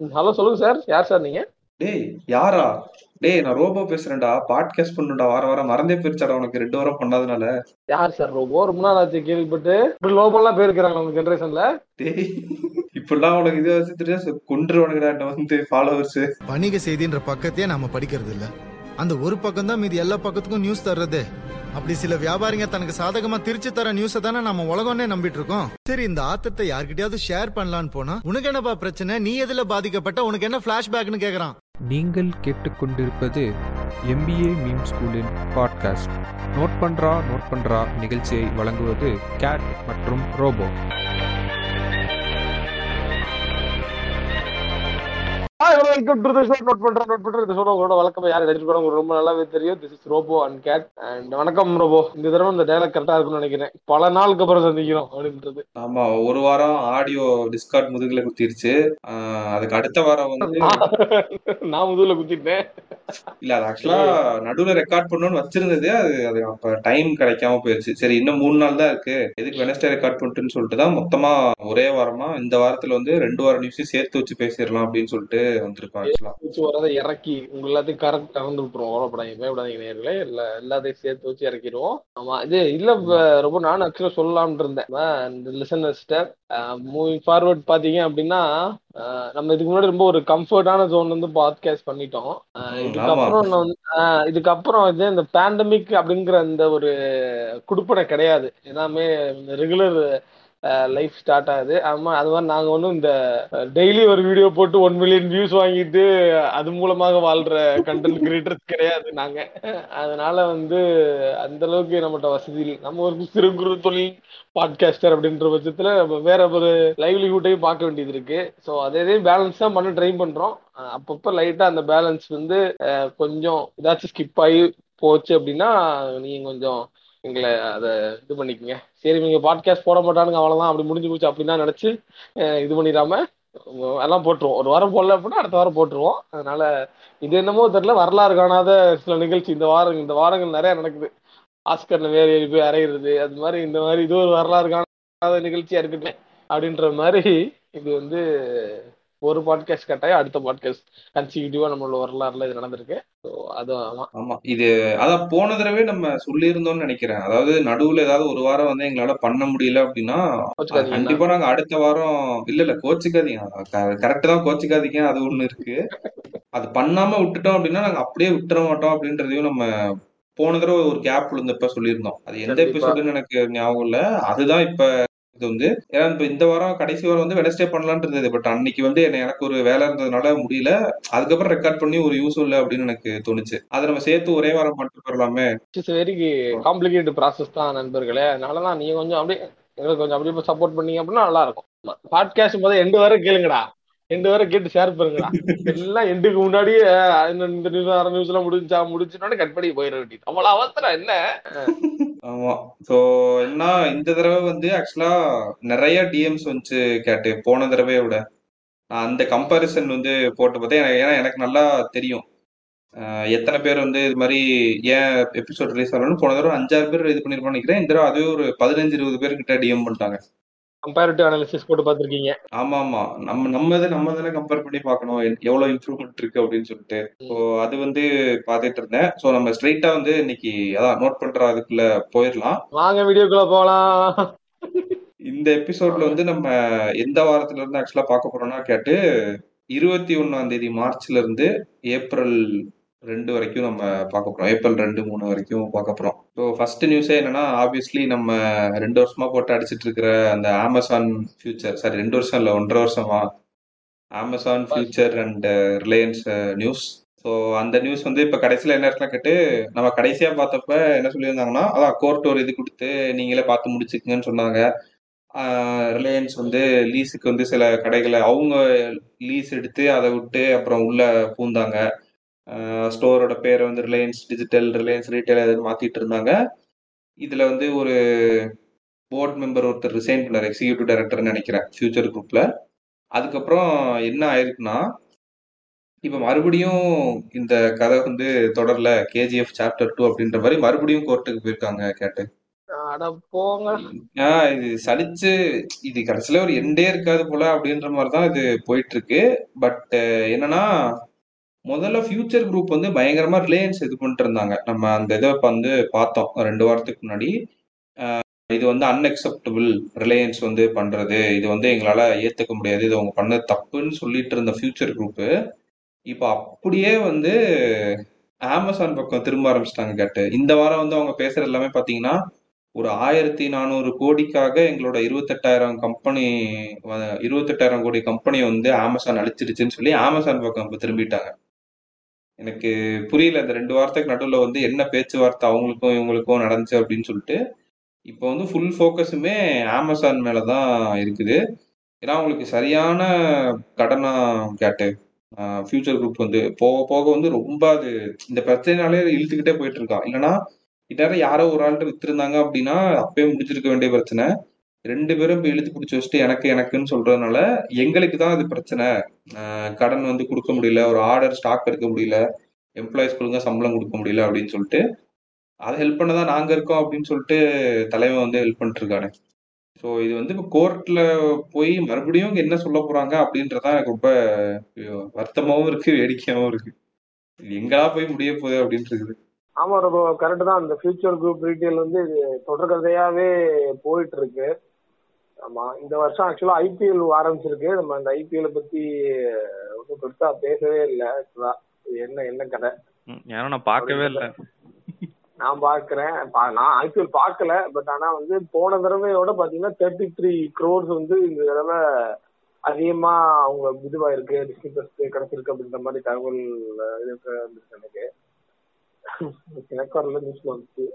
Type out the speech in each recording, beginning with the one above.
Hello சொல்லுங்க sir யார் sir நீங்க? டேய் யாரா? டேய் நான் ரோபோ பேசுறேன்டா. பாட்காஸ்ட் பண்ணுடா. வார வாரம் மறந்தே போயிருச்சாடா உனக்கு? ரெண்டு வாரம் பண்ணாதனால. யார் சார் ரோபோ ரொம்ப நாள் ஆச்சு கேள்விப்பட்டு. இப்படி லோபோலாம் பேர் இருக்கிறாங்க நம்ம ஜென்ரேஷன்ல டேய் இப்படிலாம் உனக்கு இது வச்சு தெரியாது கொண்டுருவானுங்கடா என்ன வந்து ஃபாலோவர்ஸ் வணிக செய்தின்ற பக்கத்தையே நாம படிக்கிறது இல்ல அந்த ஒரு பக்கம் தான் மீதி எல்லா பக்கத்துக்கும் நியூஸ் தர்றது. அப்படி சில வியாபாரிங்க தனக்கு சாதகமா திருச்சி தர நியூஸை தானே நம்ம உலகம்னே நம்பிட்டு இருக்கோம் சரி இந்த ஆத்தத்தை யார்கிட்டயாவது ஷேர் பண்ணலான்னு போனா உனக்கு என்னப்பா பிரச்சனை? நீ எதுல பாதிக்கப்பட்ட? உனக்கு என்ன பிளாஷ்பேக்னு கேக்குறான். நீங்கள் கேட்டுக்கொண்டிருப்பது எம்பிஏ மீம் ஸ்கூலின் பாட்காஸ்ட் நோட் பண்றா நோட் பண்றா நிகழ்ச்சியை வழங்குவது கேட் மற்றும் Robo welcome to the note பண்றேன் நோட் பண்றேன் இந்த ஷோ உங்களோட வழக்கம் யார் உங்களுக்கு ரொம்ப நல்லாவே தெரியும். This is Robo and Kate and வணக்கம் ரோபோ இந்த தடவை இந்த டைலாக் கரெக்டா இருக்கும்னு நினைக்கிறேன். பல நாளுக்கு அப்புறம் சந்திக்கிறோம் அப்படின்றது. ஆமா ஒரு வாரம் ஆடியோ டிஸ்கார்ட் முதுகுல குத்திருச்சு. அதுக்கு அடுத்த வாரம் வந்து நான் முதுகுல குத்திட்டேன். இல்ல அது ஆக்சுவலா நடுவுல ரெக்கார்ட் பண்ணணும்னு வச்சிருந்தது. அது அது அப்ப டைம் கிடைக்காம போயிருச்சு. சரி இன்னும் மூணு நாள் தான் இருக்கு. எதுக்கு வெனஸ்டே ரெக்கார்ட் பண்ணிட்டுன்னு சொல்லிட்டு தான் மொத்தமா ஒரே வாரமா இந்த வாரத்துல வந்து ரெண்டு வாரம் நியூஸையும் சேர்த்து வச்சு பேசிடலாம் அப்படின்னு சொல்லிட்டு வந்திருக்கோம் ஆக்சுவலா வச்சு வரதை இறக்கி உங்க எல்லாத்தையும் கரெக்ட் கலந்து விட்டுருவோம் கவலைப்படாதீங்க பயப்படாதீங்க நேர்களே. இல்ல எல்லாத்தையும் சேர்த்து வச்சு இறக்கிடுவோம். ஆமா இது இல்ல ரொம்ப நானும் ஆக்சுவலா சொல்லலாம்னு இருந்தேன். லிசனர்ஸ்ட மூவிங் ஃபார்வர்ட் பாத்தீங்க அப்படின்னா நம்ம இதுக்கு முன்னாடி ரொம்ப ஒரு கம்ஃபர்டான ஜோன் வந்து பாட்காஸ்ட் பண்ணிட்டோம். இதுக்கப்புறம் இதுக்கப்புறம் வந்து இந்த பேண்டமிக் அப்படிங்கிற இந்த ஒரு குடுப்பனை கிடையாது. எல்லாமே ரெகுலர் லைஃப் ஸ்டார்ட் ஆகுது. ஆமா அது மாதிரி நாங்க ஒன்றும் இந்த டெய்லி ஒரு வீடியோ போட்டு ஒன் மில்லியன் வியூஸ் வாங்கிட்டு அது மூலமாக வாழ்ற கண்டென்ட் கிரியேட்டர்ஸ் கிடையாது நாங்க. அதனால வந்து அந்த அளவுக்கு நம்மகிட்ட வசதி இல்லை. நம்ம ஒரு சிறு குறு தொழில் பாட்காஸ்டர் அப்படின்ற பட்சத்துல நம்ம வேற ஒரு லைவ்லிஹுட்டையும் பார்க்க வேண்டியது இருக்கு. ஸோ அதே பேலன்ஸ் தான் பண்ண ட்ரை பண்றோம். அப்பப்போ லைட்டா அந்த பேலன்ஸ் வந்து கொஞ்சம் ஏதாச்சும் ஸ்கிப் ஆகி போச்சு அப்படின்னா நீங்க கொஞ்சம் எங்களை அதை இது பண்ணிக்கங்க. சரி நீங்கள் பாட்காஸ்ட் போட மாட்டானுங்க அவ்வளோதான் அப்படி முடிஞ்சு போச்சு அப்படின்னு நினச்சி இது பண்ணிடாம எல்லாம் போட்டுருவோம். ஒரு வாரம் போடல அப்படின்னா அடுத்த வாரம் போட்டுருவோம். அதனால இது என்னமோ தெரியல வரலாறு காணாத சில நிகழ்ச்சி. இந்த வாரம் இந்த வாரங்கள் நிறைய நடக்குது. ஆஸ்கர்ல வேறு ஏறி போய் அரைகிறது அது மாதிரி இந்த மாதிரி இது ஒரு வரலாறு காணாத நிகழ்ச்சியா இருக்கட்டும் அப்படின்ற மாதிரி இது வந்து ஒரு பாட்காஸ்ட் கட்டாயம் அடுத்த பாட்காஸ்ட் கன்சிக்யூட்டிவா நம்மளோட வரலாறுல இது நடந்திருக்கு. ஸோ அது ஆமா. இது அதான் போன தடவை நம்ம சொல்லியிருந்தோம்னு நினைக்கிறேன். அதாவது நடுவுல ஏதாவது ஒரு வாரம் வந்து எங்களால பண்ண முடியல அப்படின்னா கண்டிப்பா நாங்க அடுத்த வாரம் இல்ல இல்ல கோச்சிக்காதீங்க. கரெக்ட் தான் கோச்சிக்காதீங்க. அது ஒண்ணு இருக்கு. அது பண்ணாம விட்டுட்டோம் அப்படின்னா நாங்க அப்படியே விட்டுற மாட்டோம் அப்படின்றதையும் நம்ம போன தடவை ஒரு கேப் விழுந்தப்ப சொல்லியிருந்தோம். அது எந்த. எபிசோடுன்னு எனக்கு ஞாபகம் இல்ல. அதுதான் இப்ப இது வந்து ஏன்னா இப்ப இந்த வாரம் கடைசி வாரம் வந்து வெனஸ்டே பண்ணலாம்னு இருந்தது. பட் அன்னைக்கு வந்து என்ன எனக்கு ஒரு வேலை இருந்ததுனால முடியல. அதுக்கப்புறம் ரெக்கார்ட் பண்ணி ஒரு யூஸ் இல்லை அப்படின்னு எனக்கு தோணுச்சு. அதை நம்ம சேர்த்து ஒரே வாரம் பண்ணிட்டு போயிடலாமே இட்ஸ் வெரி காம்ப்ளிகேட்டட் ப்ராசஸ் தான் நண்பர்களே. அதனாலதான் நீங்க கொஞ்சம் அப்படியே எங்களுக்கு கொஞ்சம் அப்படியே சப்போர்ட் பண்ணீங்க அப்படின்னா நல்லா இருக்கும். பாட்காஸ்ட் போது எண்டு வரை கேளுங்கடா. எண்டு வரை கேட்டு ஷேர் பண்ணுங்களா எல்லாம் எண்டுக்கு முன்னாடியே இந்த நியூஸ் அரை நியூஸ் எல்லாம் முடிஞ்சா முடிஞ்சோடனே கட் பண்ணி போயிட வேண்டியது. அவ்வளவு அவசரம் என்ன? ஆமா. சோ என்ன இந்த தடவை வந்து ஆக்சுவலா நிறைய டிஎம்ஸ் வந்துச்சு கேட்டு போன தடவையை விட. நான் அந்த கம்பாரிசன் வந்து போட்டு பார்த்தேன். ஏன்னா எனக்கு நல்லா தெரியும். எத்தனை பேர் வந்து இது மாதிரி ஏன் எபிசோட் ரிலீஸ் ஆகணும்னு போன தடவை அஞ்சாறு பேர் இது பண்ணிருப்பான்னு நினைக்கிறேன். இந்த தடவை அதுவே ஒரு பதினஞ்சு இருபது பேர் கிட்ட டிஎம் பண்ணிட்டாங்க. கம்பேரிட்டிவ் அனாலிசிஸ் போட்டு பார்த்திருக்கீங்க. ஆமா ஆமா நம்ம நம்ம இதை நம்ம தானே கம்பேர் பண்ணி பார்க்கணும். எவ்வளவு இம்ப்ரூவ்மெண்ட் இருக்கு அப்படின்னு சொல்லிட்டு. ஸோ அது வந்து பார்த்துட்டு இருந்தேன். ஸோ நம்ம ஸ்ட்ரைட்டா வந்து இன்னைக்கு அதான் நோட் பண்ற அதுக்குள்ள போயிடலாம். வாங்க வீடியோக்குள்ள போகலாம் இந்த எபிசோட்ல வந்து நம்ம எந்த வாரத்துல இருந்து ஆக்சுவலா பார்க்க போறோம்னா கேட்டு இருபத்தி ஒண்ணாம் தேதி மார்ச்ல இருந்து ஏப்ரல் ரெண்டு வரைக்கும் நம்ம பார்க்க போறோம். ஏப்ரல் ரெண்டு மூணு வரைக்கும் பார்க்க போறோம். ஸோ ஃபர்ஸ்ட் நியூஸே என்னன்னா ஆப்வியஸ்லி நம்ம ரெண்டு வருஷமா போட்டு அடிச்சிட்டு இருக்கிற அந்த அமேசான் ஃபியூச்சர் சாரி ரெண்டு வருஷம் இல்லை ஒன்றரை வருஷமா Amazon Future and Reliance news so அந்த நியூஸ் வந்து இப்போ கடைசியில் என்ன இருக்குன்னா கேட்டு நம்ம கடைசியாக பார்த்தப்ப என்ன சொல்லியிருந்தாங்கன்னா அதான் கோர்ட் ஒரு இது கொடுத்து நீங்களே பார்த்து முடிச்சுக்குங்கன்னு சொன்னாங்க. ரிலையன்ஸ் வந்து லீஸுக்கு வந்து சில கடைகளை அவங்க லீஸ் எடுத்து அதை விட்டு அப்புறம் உள்ள பூந்தாங்க. ஸ்டோரோட பேரை வந்து ரிலையன்ஸ் டிஜிட்டல் ரிலையன்ஸ் ரீட்டைல் எதுன்னு மாத்திட்டு இருந்தாங்க. இதுல வந்து ஒரு போர்ட் மெம்பர் ஒருத்தர் ரிசைன் பண்ணார் எக்ஸிக்யூட்டிவ் டைரக்டர்னு நினைக்கிறேன் ஃபியூச்சர் குரூப்ல. அதுக்கப்புறம் என்ன ஆயிருக்குன்னா இப்ப மறுபடியும் இந்த கதை வந்து தொடரல கேஜிஎஃப் சாப்டர் டூ அப்படின்ற மாதிரி மறுபடியும் கோர்ட்டுக்கு போயிருக்காங்க கேட்டு. போங்க. இது சலிச்சு இது கடைசியில ஒரு எண்டே இருக்காது போல அப்படின்ற மாதிரிதான் இது போயிட்டு இருக்கு. பட் என்னன்னா முதல்ல ஃபியூச்சர் குரூப் வந்து பயங்கரமா ரிலையன்ஸ் இது பண்ணிட்டு இருந்தாங்க நம்ம அந்த இதை வந்து பார்த்தோம். ரெண்டு வாரத்துக்கு முன்னாடி இது வந்து அன்அக்செப்டபிள் ரிலையன்ஸ் வந்து பண்றது. இது வந்து எங்களால ஏத்துக்க முடியாது. இது அவங்க பண்ண தப்புன்னு சொல்லிட்டு இருந்த ஃபியூச்சர் குரூப்பு இப்போ அப்படியே வந்து அமேசான் பக்கம் திரும்ப ஆரம்பிச்சிட்டாங்க கேட்டு. இந்த வாரம் வந்து அவங்க பேசுறது எல்லாமே பாத்தீங்கன்னா ஒரு ஆயிரத்தி நானூறு கோடிக்காக எங்களோட இருபத்தெட்டாயிரம் கம்பெனி இருபத்தெட்டாயிரம் கோடி கம்பெனி வந்து அமேசான் அழிச்சிருச்சுன்னு சொல்லி அமேசான் பக்கம் இப்போ திரும்பிட்டாங்க. எனக்கு புரியல இந்த ரெண்டு வாரத்துக்கு நடுவில் வந்து என்ன பேச்சுவார்த்தை அவங்களுக்கும் இவங்களுக்கும் நடந்துச்சு அப்படின்னு சொல்லிட்டு இப்போ வந்து ஃபுல் ஃபோக்கஸுமே அமேசான் மேலே தான் இருக்குது. ஏன்னா அவங்களுக்கு சரியான கடனா கேட்டு ஃபியூச்சர் குரூப் வந்து போக போக வந்து ரொம்ப அது இந்த பிரச்சனைனாலே இழுத்துக்கிட்டே போயிட்டு இருக்கான். இல்லைன்னா இந்நேரம் யாரோ ஒரு ஆள்கிட்ட வித்துருந்தாங்க அப்படின்னா அப்பயே முடிச்சிருக்க வேண்டிய பிரச்சனை. ரெண்டு பேரும் இப்போ இழுத்து பிடிச்சி வச்சுட்டு எனக்கு எனக்குன்னு சொல்றதுனால எங்களுக்கு தான் அது பிரச்சனை. கடன் வந்து கொடுக்க முடியல ஒரு ஆர்டர் ஸ்டாக் எடுக்க முடியல எம்ப்ளாயிஸ் ஒழுங்கா சம்பளம் கொடுக்க முடியல அப்படின்னு சொல்லிட்டு அதை ஹெல்ப் பண்ண தான் நாங்கள் இருக்கோம் அப்படின்னு சொல்லிட்டு தலைவன் வந்து ஹெல்ப் பண்ணிட்டுருக்காரு ஸோ இது வந்து இப்போ கோர்ட்டில் போய் மறுபடியும் என்ன சொல்ல போகிறாங்க அப்படின்றதான் எனக்கு ரொம்ப வருத்தமாகவும் இருக்குது வேடிக்கையாகவும் இருக்குது இது போய் முடிய போகுது அப்படின்ட்டு இருக்குது. ஆமா ரொம்ப கரெக்ட் தான். அந்த ஃபியூச்சர் குரூப் ரீட்டெயில் வந்து இது தொடர்கதையாவே போயிட்டு இருக்கு. ஆமா இந்த வருஷம் ஆக்சுவலா ஐபிஎல் ஆரம்பிச்சிருக்கு. நம்ம அந்த ஐபிஎல் பத்தி ஒன்றும் பெருசா பேசவே இல்லை. ஆக்சுவலா என்ன என்ன கதை? ஏன்னா நான் பார்க்கவே இல்லை. நான் பாக்குறேன் நான் ஐபிஎல் பார்க்கல. பட் ஆனா வந்து போன தடவையோட பாத்தீங்கன்னா தேர்ட்டி த்ரீ க்ரோர்ஸ் வந்து இந்த தடவை அதிகமா அவங்க இதுவாயிருக்கு. டிஸ்னி பிளஸ் கிடைச்சிருக்கு அப்படின்ற மாதிரி தகவல் இருக்கு எனக்கு எனக்கு வரல நியூஸ்ல வந்துச்சு.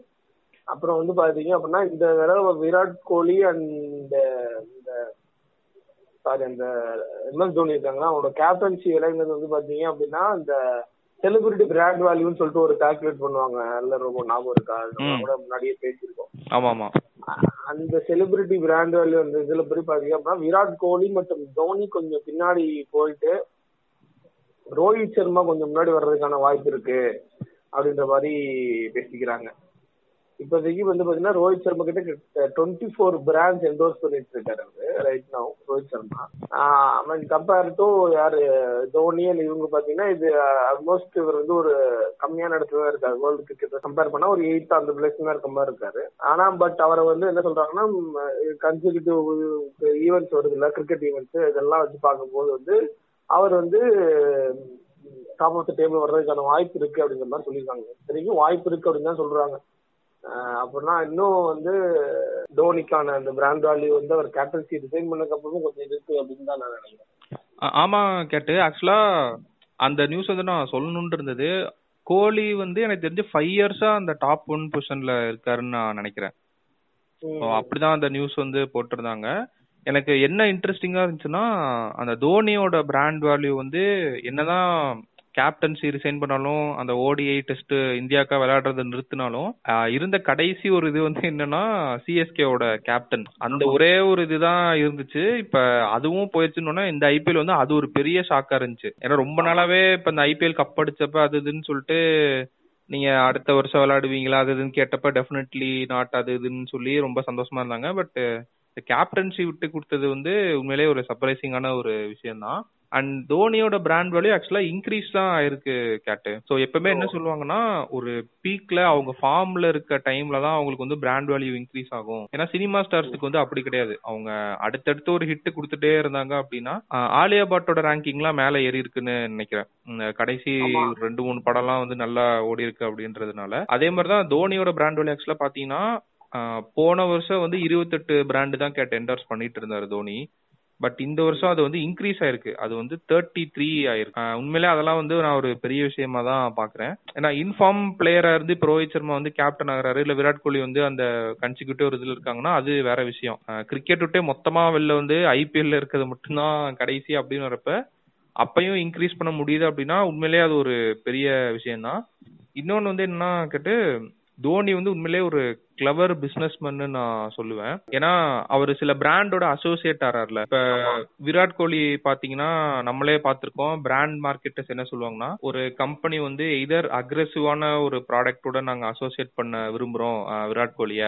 அப்புறம் வந்து பாத்தீங்க அப்படின்னா இந்த தடவை விராட் கோலி அண்ட் இந்த சாரி அந்த எம்எஸ் தோனி இருக்காங்கன்னா அவனோட கேப்டன்சி விளையாடுறது வந்து பாத்தீங்க அப்படின்னா இந்த செலிபிரிட்டி பிராண்ட் வேல்யூன்னு சொல்லிட்டு ஒரு கால்குலேட் பண்ணுவாங்க. எல்லாம் ரொம்ப ஞாபகம் இருக்கா. கூட முன்னாடியே பேசியிருக்கோம். ஆமா ஆமா அந்த செலிபிரிட்டி பிராண்ட் வேல்யூ அந்த இதுல படி பாத்தீங்க அப்படின்னா விராட் கோலி மற்றும் தோனி கொஞ்சம் பின்னாடி போயிட்டு ரோஹித் சர்மா கொஞ்சம் முன்னாடி வர்றதுக்கான வாய்ப்பு இருக்கு அப்படின்ற மாதிரி பேசிக்கிறாங்க. இப்போதைக்கு வந்து பாத்தீங்கன்னா ரோஹித் சர்மா கிட்ட டுவெண்ட்டி ஃபோர் பிராண்ட்ஸ் என்டோர்ஸ் பண்ணிட்டு இருக்காரு ரைட் நவ் ரோஹித் சர்மா. அவன் கம்பேர் டு யாரு தோனி அண்ட் இவங்க பாத்தீங்கன்னா இது ஆல்மோஸ்ட் இவர் வந்து ஒரு கம்மியான இடத்துல தான் இருக்காரு. வேர்ல்டு கிரிக்கெட் கம்பேர் பண்ணா ஒரு எயித் அந்த பிளேஸ் தான் இருக்க மாதிரி இருக்காரு. ஆனா பட் அவரை வந்து என்ன சொல்றாங்கன்னா கன்சிகூட்டிவ் ஈவெண்ட்ஸ் வருது இல்ல கிரிக்கெட் ஈவெண்ட்ஸ் இதெல்லாம் வச்சு பார்க்கும்போது வந்து அவர் வந்து டாப் ஆஃப் த டேபிள் வர்றதுக்கான வாய்ப்பு இருக்கு அப்படிங்கிற மாதிரி சொல்லியிருக்காங்க. இத்தனைக்கும் வாய்ப்பு இருக்கு அப்படின்னு தான் சொல்றாங்க. அப்படின்னா இன்னும் வந்து தோனிக்கான அந்த பிராண்ட் வேல்யூ வந்து அவர் கேப்டன்சி ரிசைன் பண்ணதுக்கு அப்புறமும் கொஞ்சம் இருக்கு அப்படின்னு தான் நான் நினைக்கிறேன். ஆமா கேட்டு. ஆக்சுவலா அந்த நியூஸ் வந்து நான் சொல்லணும்னு இருந்தது. கோலி வந்து எனக்கு தெரிஞ்சு ஃபைவ் இயர்ஸா அந்த டாப் ஒன் பொசிஷன்ல இருக்காருன்னு நான் நினைக்கிறேன். அப்படிதான் அந்த நியூஸ் வந்து போட்டிருந்தாங்க. எனக்கு என்ன இன்ட்ரெஸ்டிங்கா இருந்துச்சுன்னா அந்த தோனியோட பிராண்ட் வேல்யூ வந்து என்னதான் கேப்டன்சி ரிசைன் பண்ணாலும் அந்த ஓடிஐ டெஸ்ட் இந்தியாக்கா விளையாடுறத நிறுத்தினாலும் இருந்த கடைசி ஒரு இது வந்து என்னன்னா சிஎஸ்கேவோட கேப்டன் அந்த ஒரே ஒரு இதுதான் இருந்துச்சு. இப்ப அதுவும் போயிடுச்சுன்னு இந்த ஐபிஎல் வந்து அது ஒரு பெரிய ஷாக்கா இருந்துச்சு. ஏன்னா ரொம்ப நாளாவே இப்ப இந்த ஐபிஎல் கப் அடிச்சப்ப அது இதுன்னு சொல்லிட்டு நீங்க அடுத்த வருஷம் விளையாடுவீங்களா அது இதுன்னு கேட்டப்ப டெஃபினெட்லி நாட் அது இதுன்னு சொல்லி ரொம்ப சந்தோஷமா இருந்தாங்க. பட் இந்த கேப்டன்சி விட்டு கொடுத்தது வந்து உண்மையிலேயே ஒரு சர்ப்ரைசிங்கான ஒரு விஷயம் தான் அண்ட் தோனியோட பிராண்ட் வேல்யூ ஆக்சுவலா இன்க்ரீஸ் தான் ஆயிருக்கு கேட்டு. ஸோ எப்பவுமே என்ன சொல்லுவாங்கன்னா ஒரு பீக்ல அவங்க ஃபார்ம்ல இருக்க டைம்ல தான் அவங்களுக்கு வந்து பிராண்ட் வேல்யூ இன்க்ரீஸ் ஆகும். ஏன்னா சினிமா ஸ்டார்ஸ்க்கு வந்து அப்படி கிடையாது. அவங்க அடுத்தடுத்து ஒரு ஹிட் கொடுத்துட்டே இருந்தாங்க அப்படின்னா ஆலியா பட்டோட ரேங்கிங்லாம் மேல ஏறி இருக்குன்னு நினைக்கிறேன். கடைசி ரெண்டு மூணு படம்லாம் வந்து நல்லா ஓடி இருக்கு அப்படின்றதுனால. அதே மாதிரி தான் தோனியோட பிராண்ட் வேல்யூ ஆக்சுவலா பாத்தீங்கன்னா போன வருஷம் வந்து இருபத்தெட்டு பிராண்டு தான் கேட்டு என்டர்ஸ் பண்ணிட்டு இருந்தாரு தோனி. பட் இந்த வருஷம் அது வந்து இன்க்ரீஸ் ஆயிருக்கு. அது வந்து தேர்ட்டி த்ரீ ஆயிருக்கு உண்மையிலே அதெல்லாம் வந்து நான் ஒரு பெரிய விஷயமா தான் பாக்குறேன் ஏன்னா இன்ஃபார்ம் பிளேயரா இருந்து இப்போ ரோஹித் சர்மா வந்து கேப்டன் ஆகிறாரு இல்ல விராட் கோலி வந்து அந்த கன்சிக்யூட்டிவ் ஒரு இதுல இருக்காங்கன்னா அது வேற விஷயம். கிரிக்கெட் விட்டே மொத்தமா வெளில வந்து ஐபிஎல்ல இருக்கிறது மட்டும்தான் கடைசி அப்படின்னு வரப்ப அப்பையும் இன்க்ரீஸ் பண்ண முடியுது அப்படின்னா உண்மையிலேயே அது ஒரு பெரிய விஷயம் தான் இன்னொன்னு வந்து என்னன்னா கேட்டு தோனி வந்து உண்மையிலேயே ஒரு கிளவர் பிசினஸ்மேன்னு நான் சொல்லுவேன். ஏன்னா அவர் சில பிராண்டோட அசோசியேட் ஆறாருல. இப்ப விராட் கோலி பாத்தீங்கன்னா நம்மளே பார்த்திருக்கோம் பிராண்ட் மார்க்கெட்டர்ஸ் என்ன சொல்லுவாங்கன்னா ஒரு கம்பெனி வந்து இதர் அக்ரெசிவான ஒரு ப்ராடக்டோட நாங்க அசோசியேட் பண்ண விரும்புறோம் விராட் கோலிய.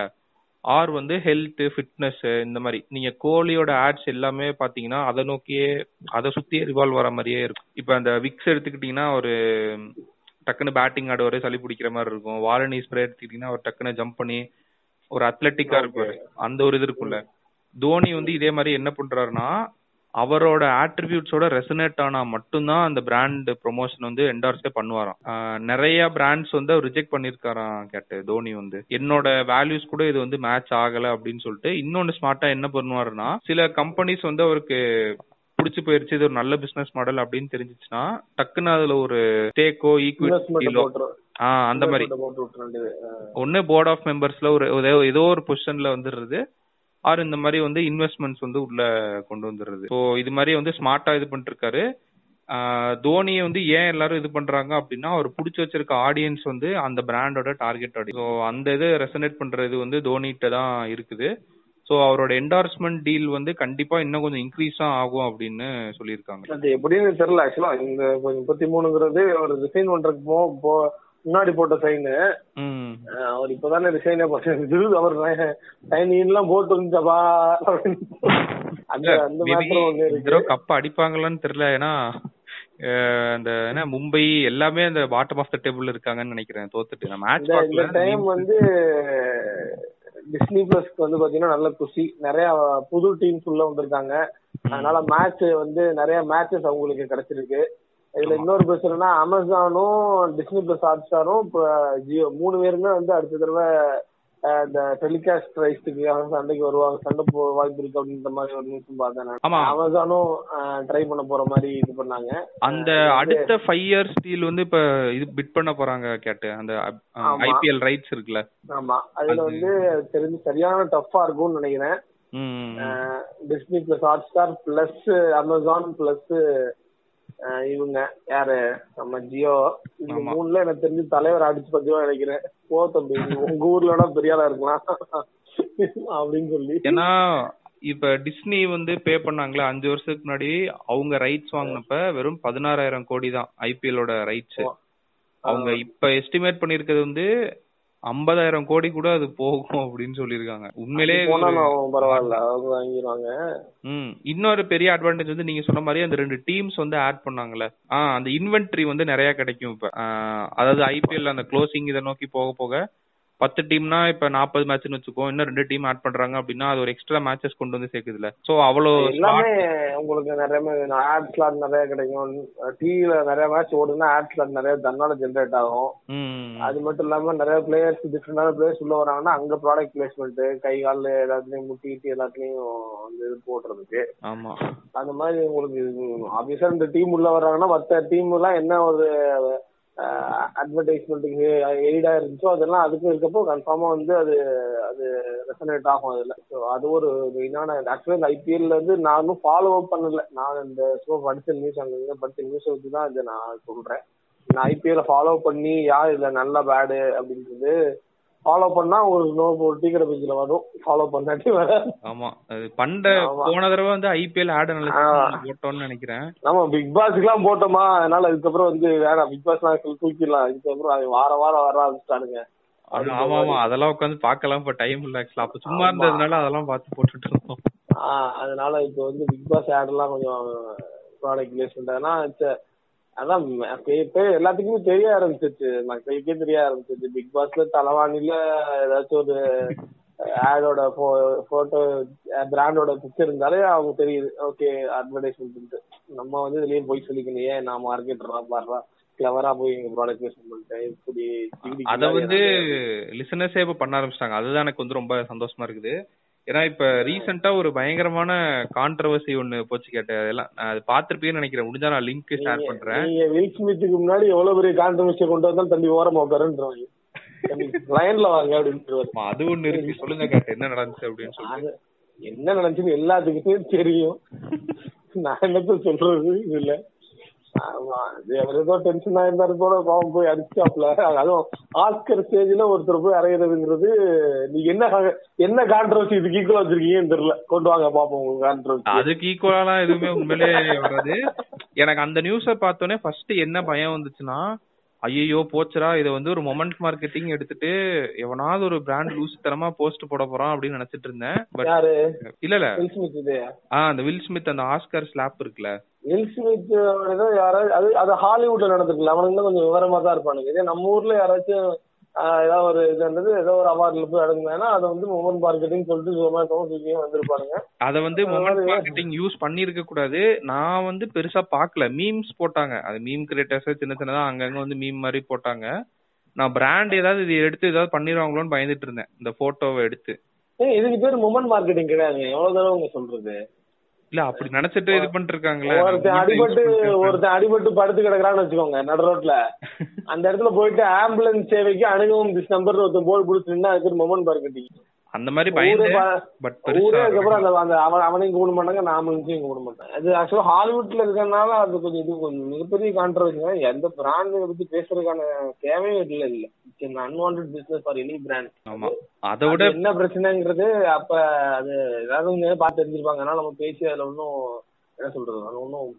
ஆர் வந்து ஹெல்த் ஃபிட்னஸ் இந்த மாதிரி. நீங்க கோலியோட ஆட்ஸ் எல்லாமே பாத்தீங்கன்னா அதை நோக்கியே அதை சுத்தியே ரிவால்வ் வர மாதிரியே இருக்கும். இப்ப அந்த விக்ஸ் எடுத்துக்கிட்டீங்கன்னா ஒரு டக்குன்னு பேட்டிங் ஆடுவாரு சளி பிடிக்கிற மாதிரி இருக்கும். வாலனி ஸ்ப்ரே எடுத்துக்கிட்டீங்கன்னா அவர் டக்குன்னு ஜம்ப் பண்ணி ஒரு அத்லட்டிக்கா இருப்பாரு. அந்த ஒரு இது இருக்கும்ல. தோனி வந்து இதே மாதிரி என்ன பண்றாருன்னா அவரோட ஆட்ரிபியூட்ஸோட ரெசனேட் ஆனா மட்டும்தான் அந்த பிராண்ட் ப்ரொமோஷன் வந்து என்டார்ஸே பண்ணுவாராம். நிறைய பிராண்ட்ஸ் வந்து அவர் ரிஜெக்ட் பண்ணிருக்காராம் கேட்டு தோனி வந்து. என்னோட வேல்யூஸ் கூட இது வந்து மேட்ச் ஆகல அப்படின்னு சொல்லிட்டு இன்னொன்னு ஸ்மார்ட்டா என்ன பண்ணுவாருன்னா சில கம்பெனிஸ் வந்து அவருக்கு பிடிச்சு போயிருச்சு இது ஒரு நல்ல பிசினஸ் மாடல் அப்படின்னு தெரிஞ்சிச்சுன்னா டக்குன்னு அதுல ஒரு ஸ்டேக்கோ இன்வெஸ்ட்மெண்ட் ஈக்விட்டி ஆஹ் அந்த மாதிரி. ஒன்னு போர்ட் ஆஃப் மெம்பர்ஸ்ல ஒரு ஏதோ- ஒரு பொசிஷன்ல வந்துடுறது ஆர் இந்த மாதிரி வந்து இன்வெஸ்ட்மெண்ட்ஸ் வந்து உள்ள கொண்டு வந்துடுறது. ஸோ இது மாதிரி வந்து ஸ்மார்ட்டா இது பண்ணிட்டு இருக்காரு தோனியை வந்து ஏன் எல்லாரும் இது பண்றாங்க அப்படின்னா அவர் பிடிச்சி வச்சிருக்க ஆடியன்ஸ் வந்து அந்த பிராண்டோட டார்கெட் ஆடியன்ஸ் ஸோ அந்த இது ரெசனேட் பண்றது வந்து தோனிகிட்ட தான் இருக்குது. ஸோ அவரோட என்டார்ஸ்மெண்ட் டீல் வந்து கண்டிப்பா இன்னும் கொஞ்சம் இன்க்ரீஸ் தான் ஆகும் அப்படின்னு சொல்லியிருக்காங்க. அது எப்படின்னு தெரியல ஆக்சுவலா இந்த முப்பத்தி மூணுங்கிறது ஒரு ரிசைன் பண்றதுக்கு போ போ- முன்னாடி போட்ட சைனு அவர் இப்பதானே ரிசைனே பண்ணது அவர் சைன் எல்லாம் போட்டு தடவை கப் அடிப்பாங்களான்னு தெரியல. ஏன்னா அந்த என்ன மும்பை எல்லாமே அந்த பாட்டம் ஆஃப் த டேபிள் இருக்காங்கன்னு நினைக்கிறேன். தோத்துட்டு மேட்ச் டைம் வந்து டிஸ்னி பிளஸ்க்கு வந்து பாத்தீங்கன்னா நல்ல குஷி நிறைய புது டீம்ஸ் உள்ள வந்திருக்காங்க. அதனால மேட்ச் வந்து நிறைய மேட்சஸ் அவங்களுக்கு கிடைச்சிருக்கு. இதுல இன்னொரு பிரச்சனைனா அமேசானும் டிஸ்னி பிளஸ் ஹாட் ஸ்டாரும் இப்போ ஜியோ மூணு பேருமே வந்து அடுத்த தடவை இந்த டெலிகாஸ்ட் ரைஸ்க்கு சண்டைக்கு வருவாங்க சண்டை போ வாய்ப்பு இருக்கு அப்படின்ற மாதிரி ஒரு நியூஸ் பார்த்தேன். அமேசானும் ட்ரை பண்ண போற மாதிரி இது பண்ணாங்க. அந்த அடுத்த ஃபைவ் இயர்ஸ் டீல் வந்து இப்ப இது பிட் பண்ண போறாங்க கேட்டு. அந்த. ஐபிஎல் ரைட்ஸ் இருக்குல்ல. ஆமா. அதுல அது- வந்து தெரிஞ்சு சரியான டஃப்பா இருக்கும்னு நினைக்கிறேன். Disney plus Hotstar plus Amazon plus இவங்க யாரு? நம்ம ஜியோ. இந்த. மூணுல எனக்கு தெரிஞ்சு தலைவர் அடிச்சு பத்தியமா நினைக்கிறேன். போ தம்பி உங்க ஊர்ல பெரிய ஆளா இருக்கலாம். அப்படின்னு சொல்லி. ஏன்னா இப்ப டிஸ்னி வந்து பே பண்ணாங்களே அஞ்சு வருஷத்துக்கு முன்னாடி அவங்க ரைட்ஸ் வாங்கினப்ப வெறும் பதினாறாயிரம் கோடி தான் ஐபிஎலோட ரைட்ஸ் அவங்க இப்ப எஸ்டிமேட் பண்ணிருக்கிறது வந்து ஐம்பதாயிரம் கோடி கூட அது போகும் அப்படின்னு சொல்லியிருக்காங்க. உண்மையிலே பரவாயில்ல அவங்க வாங்கிடுவாங்க ம் இன்னொரு பெரிய அட்வான்டேஜ் வந்து நீங்க சொன்ன மாதிரி அந்த ரெண்டு டீம்ஸ் வந்து ஆட் பண்ணாங்கல்ல. ஆ அந்த இன்வென்ட்ரி வந்து நிறைய கிடைக்கும் இப்ப. அதாவது ஐபிஎல் அந்த க்ளோசிங் இதை நோக்கி போக போக பத்து டீம்னா இப்ப நாற்பது மேட்ச்னு வச்சுக்கோ இன்னும் ரெண்டு டீம் ஆட் பண்றாங்க அப்படின்னா அது ஒரு எக்ஸ்ட்ரா மேட்சஸ் கொண்டு வந்து சேர்க்குதுல. சோ அவ்வளோ எல்லாமே உங்களுக்கு நிறைய ஆட் ஸ்லாட் நிறைய கிடைக்கும். டிவில நிறைய மேட்ச் ஓடுனா ஆட் ஸ்லாட் நிறைய தன்னால ஜென்ரேட் ஆகும். அது மட்டும் இல்லாம நிறைய பிளேயர்ஸ் டிஃப்ரெண்டான பிளேயர்ஸ் உள்ள வராங்கன்னா அங்க ப்ராடக்ட் பிளேஸ்மெண்ட் கை கால் எல்லாத்துலயும் முட்டிட்டு எல்லாத்துலயும் இது போடுறதுக்கு. ஆமா. அந்த மாதிரி உங்களுக்கு ஆப்வியஸா இந்த டீம் உள்ள வர்றாங்கன்னா மத்த டீம் எல்லாம் என்ன ஒரு அட்வர்டைஸ்மெண்ட்டுக்கு எய்டா இருந்துச்சோ அதெல்லாம் அதுக்கு இருக்கப்போ கன்ஃபார்மா வந்து அது அது ரெசனேட் ஆகும் அதுல. ஸோ அது ஒரு மெயினான ஆக்சுவலி இந்த ஐபிஎல்ல இருந்து நானும் ஃபாலோ அப் பண்ணல. நான் இந்த ஷோ படிச்ச நியூஸ் அங்க படிச்ச நியூஸ் வச்சு தான் இதை நான் சொல்றேன். நான் ஐபிஎல்ல ஃபாலோ பண்ணி யார் இதுல நல்ல பேடு அப்படின்றது ஃபாலோ பண்ணா உங்களுக்கு நோ ஒரு டீ கடை பேஜ்ல வரும் ஃபாலோ பண்ணாட்டி வர. ஆமா. அது பண்ட. போன தடவை வந்து ஐபிஎல் ஆட். அனாலிசிஸ் போட்டோம்னு நினைக்கிறேன். நம்ம பிக் பாஸ்க்குலாம் போட்டோமா? அதனால அதுக்கப்புறம் வந்து வேணாம். பிக் பாஸ்லாம் தூக்கிடலாம். இதுக்கப்புறம் அது வார வாரம் வர ஆரம்பிச்சிட்டானுங்க. ஆமா ஆமா அதெல்லாம் உட்காந்து பார்க்கலாம். இப்ப டைம் இல்ல ஆக்சுவலா அப்ப சும்மா. இருந்ததுனால அதெல்லாம் பார்த்து போட்டுட்டு இருந்தோம். அதனால இப்போ வந்து பிக் பாஸ் ஆட் எல்லாம் கொஞ்சம் ப்ராடக்ட் பிளேஸ்மெண்ட் அதெல்லாம் அதான் எல்லாத்துக்குமே தெரிய ஆரம்பிச்சிருச்சு. மக்களுக்கே தெரிய ஆரம்பிச்சிருச்சு. பிக் பாஸ்ல தலைவாணில ஏதாச்சும் ஒரு ஆடோட போட்டோ பிராண்டோட பிக்சர் இருந்தாலே அவங்க தெரியுது. ஓகே அட்வர்டைஸ்மெண்ட் நம்ம வந்து இதுலயே போய் சொல்லிக்கணும். ஏன் நான் மார்க்கெட்டரா பாடுறா கிளவரா போய் எங்க ப்ராடக்ட் பண்ணிட்டேன் இப்படி இப்படி அத வந்து லிசனர்ஸே இப்ப பண்ண ஆரம்பிச்சிட்டாங்க. அதுதான் எனக்கு வந்து ரொம்ப சந்தோஷமா இருக்குது. ஏன்னா இப்ப ரீசெண்டா ஒரு பயங்கரமான கான்ட்ரவர்சி ஒண்ணு போச்சு கேட்டேன். அதெல்லாம் அது பாத்திருப்பீங்கன்னு நினைக்கிறேன். முடிஞ்சா நான் லிங்க் ஷேர் பண்றேன். நீங்க வில் ஸ்மித்துக்கு முன்னாடி எவ்வளவு பெரிய கான்ட்ரவர்சியை கொண்டு வந்தாலும் தம்பி ஓரமா உட்காருன்றவாங்க. லைன்ல வாங்க அப்படின்னு அது ஒண்ணு இருக்கு. சொல்லுங்க கேட்டு என்ன நடந்துச்சு அப்படின்னு சொல்லி என்ன நடந்துச்சுன்னு எல்லாத்துக்குமே தெரியும். நான் என்னத்த சொல்றது? இதுல ஆமா. அவர் ஏதோ டென்ஷன் ஆயிருந்தாரு கூட பாவம் போய் அடிச்சாப்ல அதுவும் ஆஸ்கர் ஸ்டேஜ்ல ஒருத்தர் போய் அறையிறதுங்கிறது நீங்க என்ன என்ன கான்ட்ரவர்சி இதுக்கு ஈக்குவலா வச்சிருக்கீங்கன்னு தெரியல. கொண்டு வாங்க பாப்போம் உங்க கான்ட்ரவர்சி அதுக்கு ஈக்குவலா எதுவுமே உண்மையிலே வராது. எனக்கு அந்த நியூஸ பார்த்தோன்னே ஃபர்ஸ்ட் என்ன பயம் வந்துச்சுன்னா ஐயோ போச்சுடா. இதை வந்து ஒரு மொமெண்ட் மார்க்கெட்டிங் எடுத்துட்டு எவனாவது ஒரு பிராண்ட் லூஸ் தரமா போஸ்ட் போட போறான் அப்படின்னு நினைச்சிட்டு இருந்தேன். பட் இல்ல இல்ல. வில் ஸ்மித் இது. ஆ அந்த வில் ஸ்மித் அந்த ஆஸ்கர் ஸ்லாப் இருக்குல்ல. வில் ஸ்மித் யாராவது அது அது ஹாலிவுட்ல நடந்துருக்கல அவனுக்கு கொஞ்சம் விவரமா தான் இருப்பானுங்க. இதே நம்ம ஊர்ல யாராச்சும் ஏதாவது ஒரு இது இருந்தது ஏதோ ஒரு அவார்ட்ல போய் அடங்குனா அதை வந்து மொபைல் மார்க்கெட்டிங் சொல்லிட்டு ஜொமேட்டோவும் ஸ்விக்கியும் வந்திருப்பானுங்க. அத வந்து மொமெண்ட் மார்க்கெட்டிங் யூஸ் பண்ணிருக்க கூடாது. நான் வந்து பெருசா பார்க்கல. மீம்ஸ் போட்டாங்க. அது மீம் கிரியேட்டர்ஸ் சின்ன சின்னதா அங்கங்க வந்து மீம் மாதிரி போட்டாங்க. நான் பிராண்ட் ஏதாவது இது எடுத்து ஏதாவது பண்ணிடுவாங்களோன்னு பயந்துட்டு இருந்தேன். இந்த போட்டோவை எடுத்து. இதுக்கு பேர் மொமெண்ட் மார்க்கெட்டிங் கிடையாதுங்க. எவ்வளவு தடவை உங்க சொல்றது? இல்ல அப்படி நினைச்சிட்டு இது பண்ணிட்டு இருக்காங்களே ஒருத்தன் அடிபட்டு ஒருத்தன் அடிபட்டு படுத்து கிடக்குறான்னு வச்சுக்கோங்க நடு ரோட்ல. அந்த இடத்துல போயிட்டு ஆம்புலன்ஸ் சேவைக்கு அணுகவும் திஸ் நம்பர் ஒருத்தன் போர்டு பிடிச்சிருந்தா அதுக்கு மார்க்கெட்டிங் மார்க்கெட்டிங் அந்த மாதிரி பட் அவனையும் கூப்பிட மாட்டாங்க நாமளையும் கூப்பிட மாட்டாங்க அது ஆக்சுவலா ஹாலிவுட்ல இருக்கறனால அது கொஞ்சம் இது கொஞ்சம் மிகப்பெரிய கான்ட்ரவர்சி எந்த பிராண்ட் பத்தி பேசுறதுக்கான தேவையும் இல்ல இல்ல. It's unwanted business for any brand ஆமா. அதை விட என்ன பிரச்சனைங்கிறது அப்ப அது ஏதாவது பார்த்து தெரிஞ்சிருப்பாங்க. அதனால நம்ம பேசி அதுல ஒன்றும் என்ன சொல்றது? அது ஒன்றும்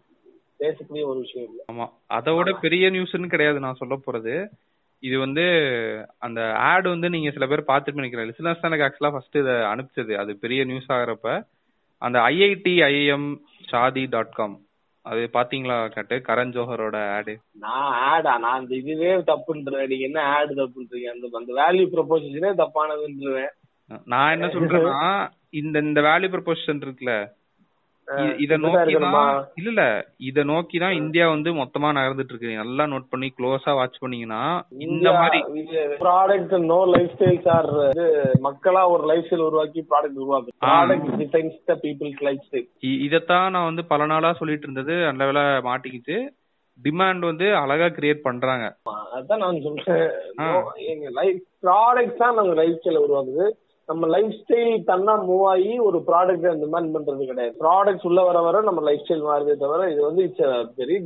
பேசக்கூடிய ஒரு விஷயம் இல்ல. ஆமா. அதை விட பெரிய நியூஸ்னு கிடையாது நான் சொல்ல போறது. இது வந்து அந்த ஆட் வந்து நீங்க சில பேர் பார்த்துட்டு நினைக்கிறேன். லிசனர்ஸ் தான் எனக்கு ஆக்சுவலா ஃபர்ஸ்ட் இதை அனுப்பிச்சது. அது பெரிய நியூஸ் ஆகுறப்ப. அந்த IIT IM Shaadi dot com அது பாத்தீங்களா கட்டு? கரண் ஜோஹரோட ஆடு நான் ஆடா நான் அந்த இதுவே தப்புன்றேன். நீங்க என்ன ஆடு தப்புன்றீங்க? அந்த அந்த வேல்யூ ப்ரொபோசிஷனே தப்பானதுன்றேன். நான் என்ன சொல்றேன்னா இந்த இந்த வேல்யூ ப்ரொபோசிஷன் இருக்குல்ல இத இப்படிதான் நோக்கி இருக்கணுமா? தான் இல்ல இல்ல இத நோக்கி தான் இந்தியா வந்து மொத்தமா நகர்ந்துட்டு இருக்கு நல்லா நோட் பண்ணி க்ளோஸா வாட்ச் பண்ணீங்கன்னா இந்த மாதிரி product no lifestyles are மக்களா ஒரு லைஃப் ஸ்டைல் உருவாக்கி ப்ராடக்ட் உருவாக்கு product designs the people's lifestyle இதத்தான் நான் வந்து பல நாளா சொல்லிட்டு இருந்தது நல்ல வேளை மாட்டிக்கிச்சு. டிமாண்ட் வந்து அழகா கிரியேட் பண்றாங்க. அதான் நான் சொல்றேன். லைஃப் ப்ராடக்ட் தான் நம்ம லைஃப் ஸ்டைல உருவாக்குது. நம்ம லைஃப் ஸ்டைல் தன்னா மூவ் ஆகி ஒரு ப்ராடக்ட் அந்த மாதிரி பண்றது கிடையாது. ப்ராடக்ட்ஸ் உள்ள வர வர நம்ம லைஃப் ஸ்டைல் மாறுதே தவிர இது வந்து இட்ஸ் வெரி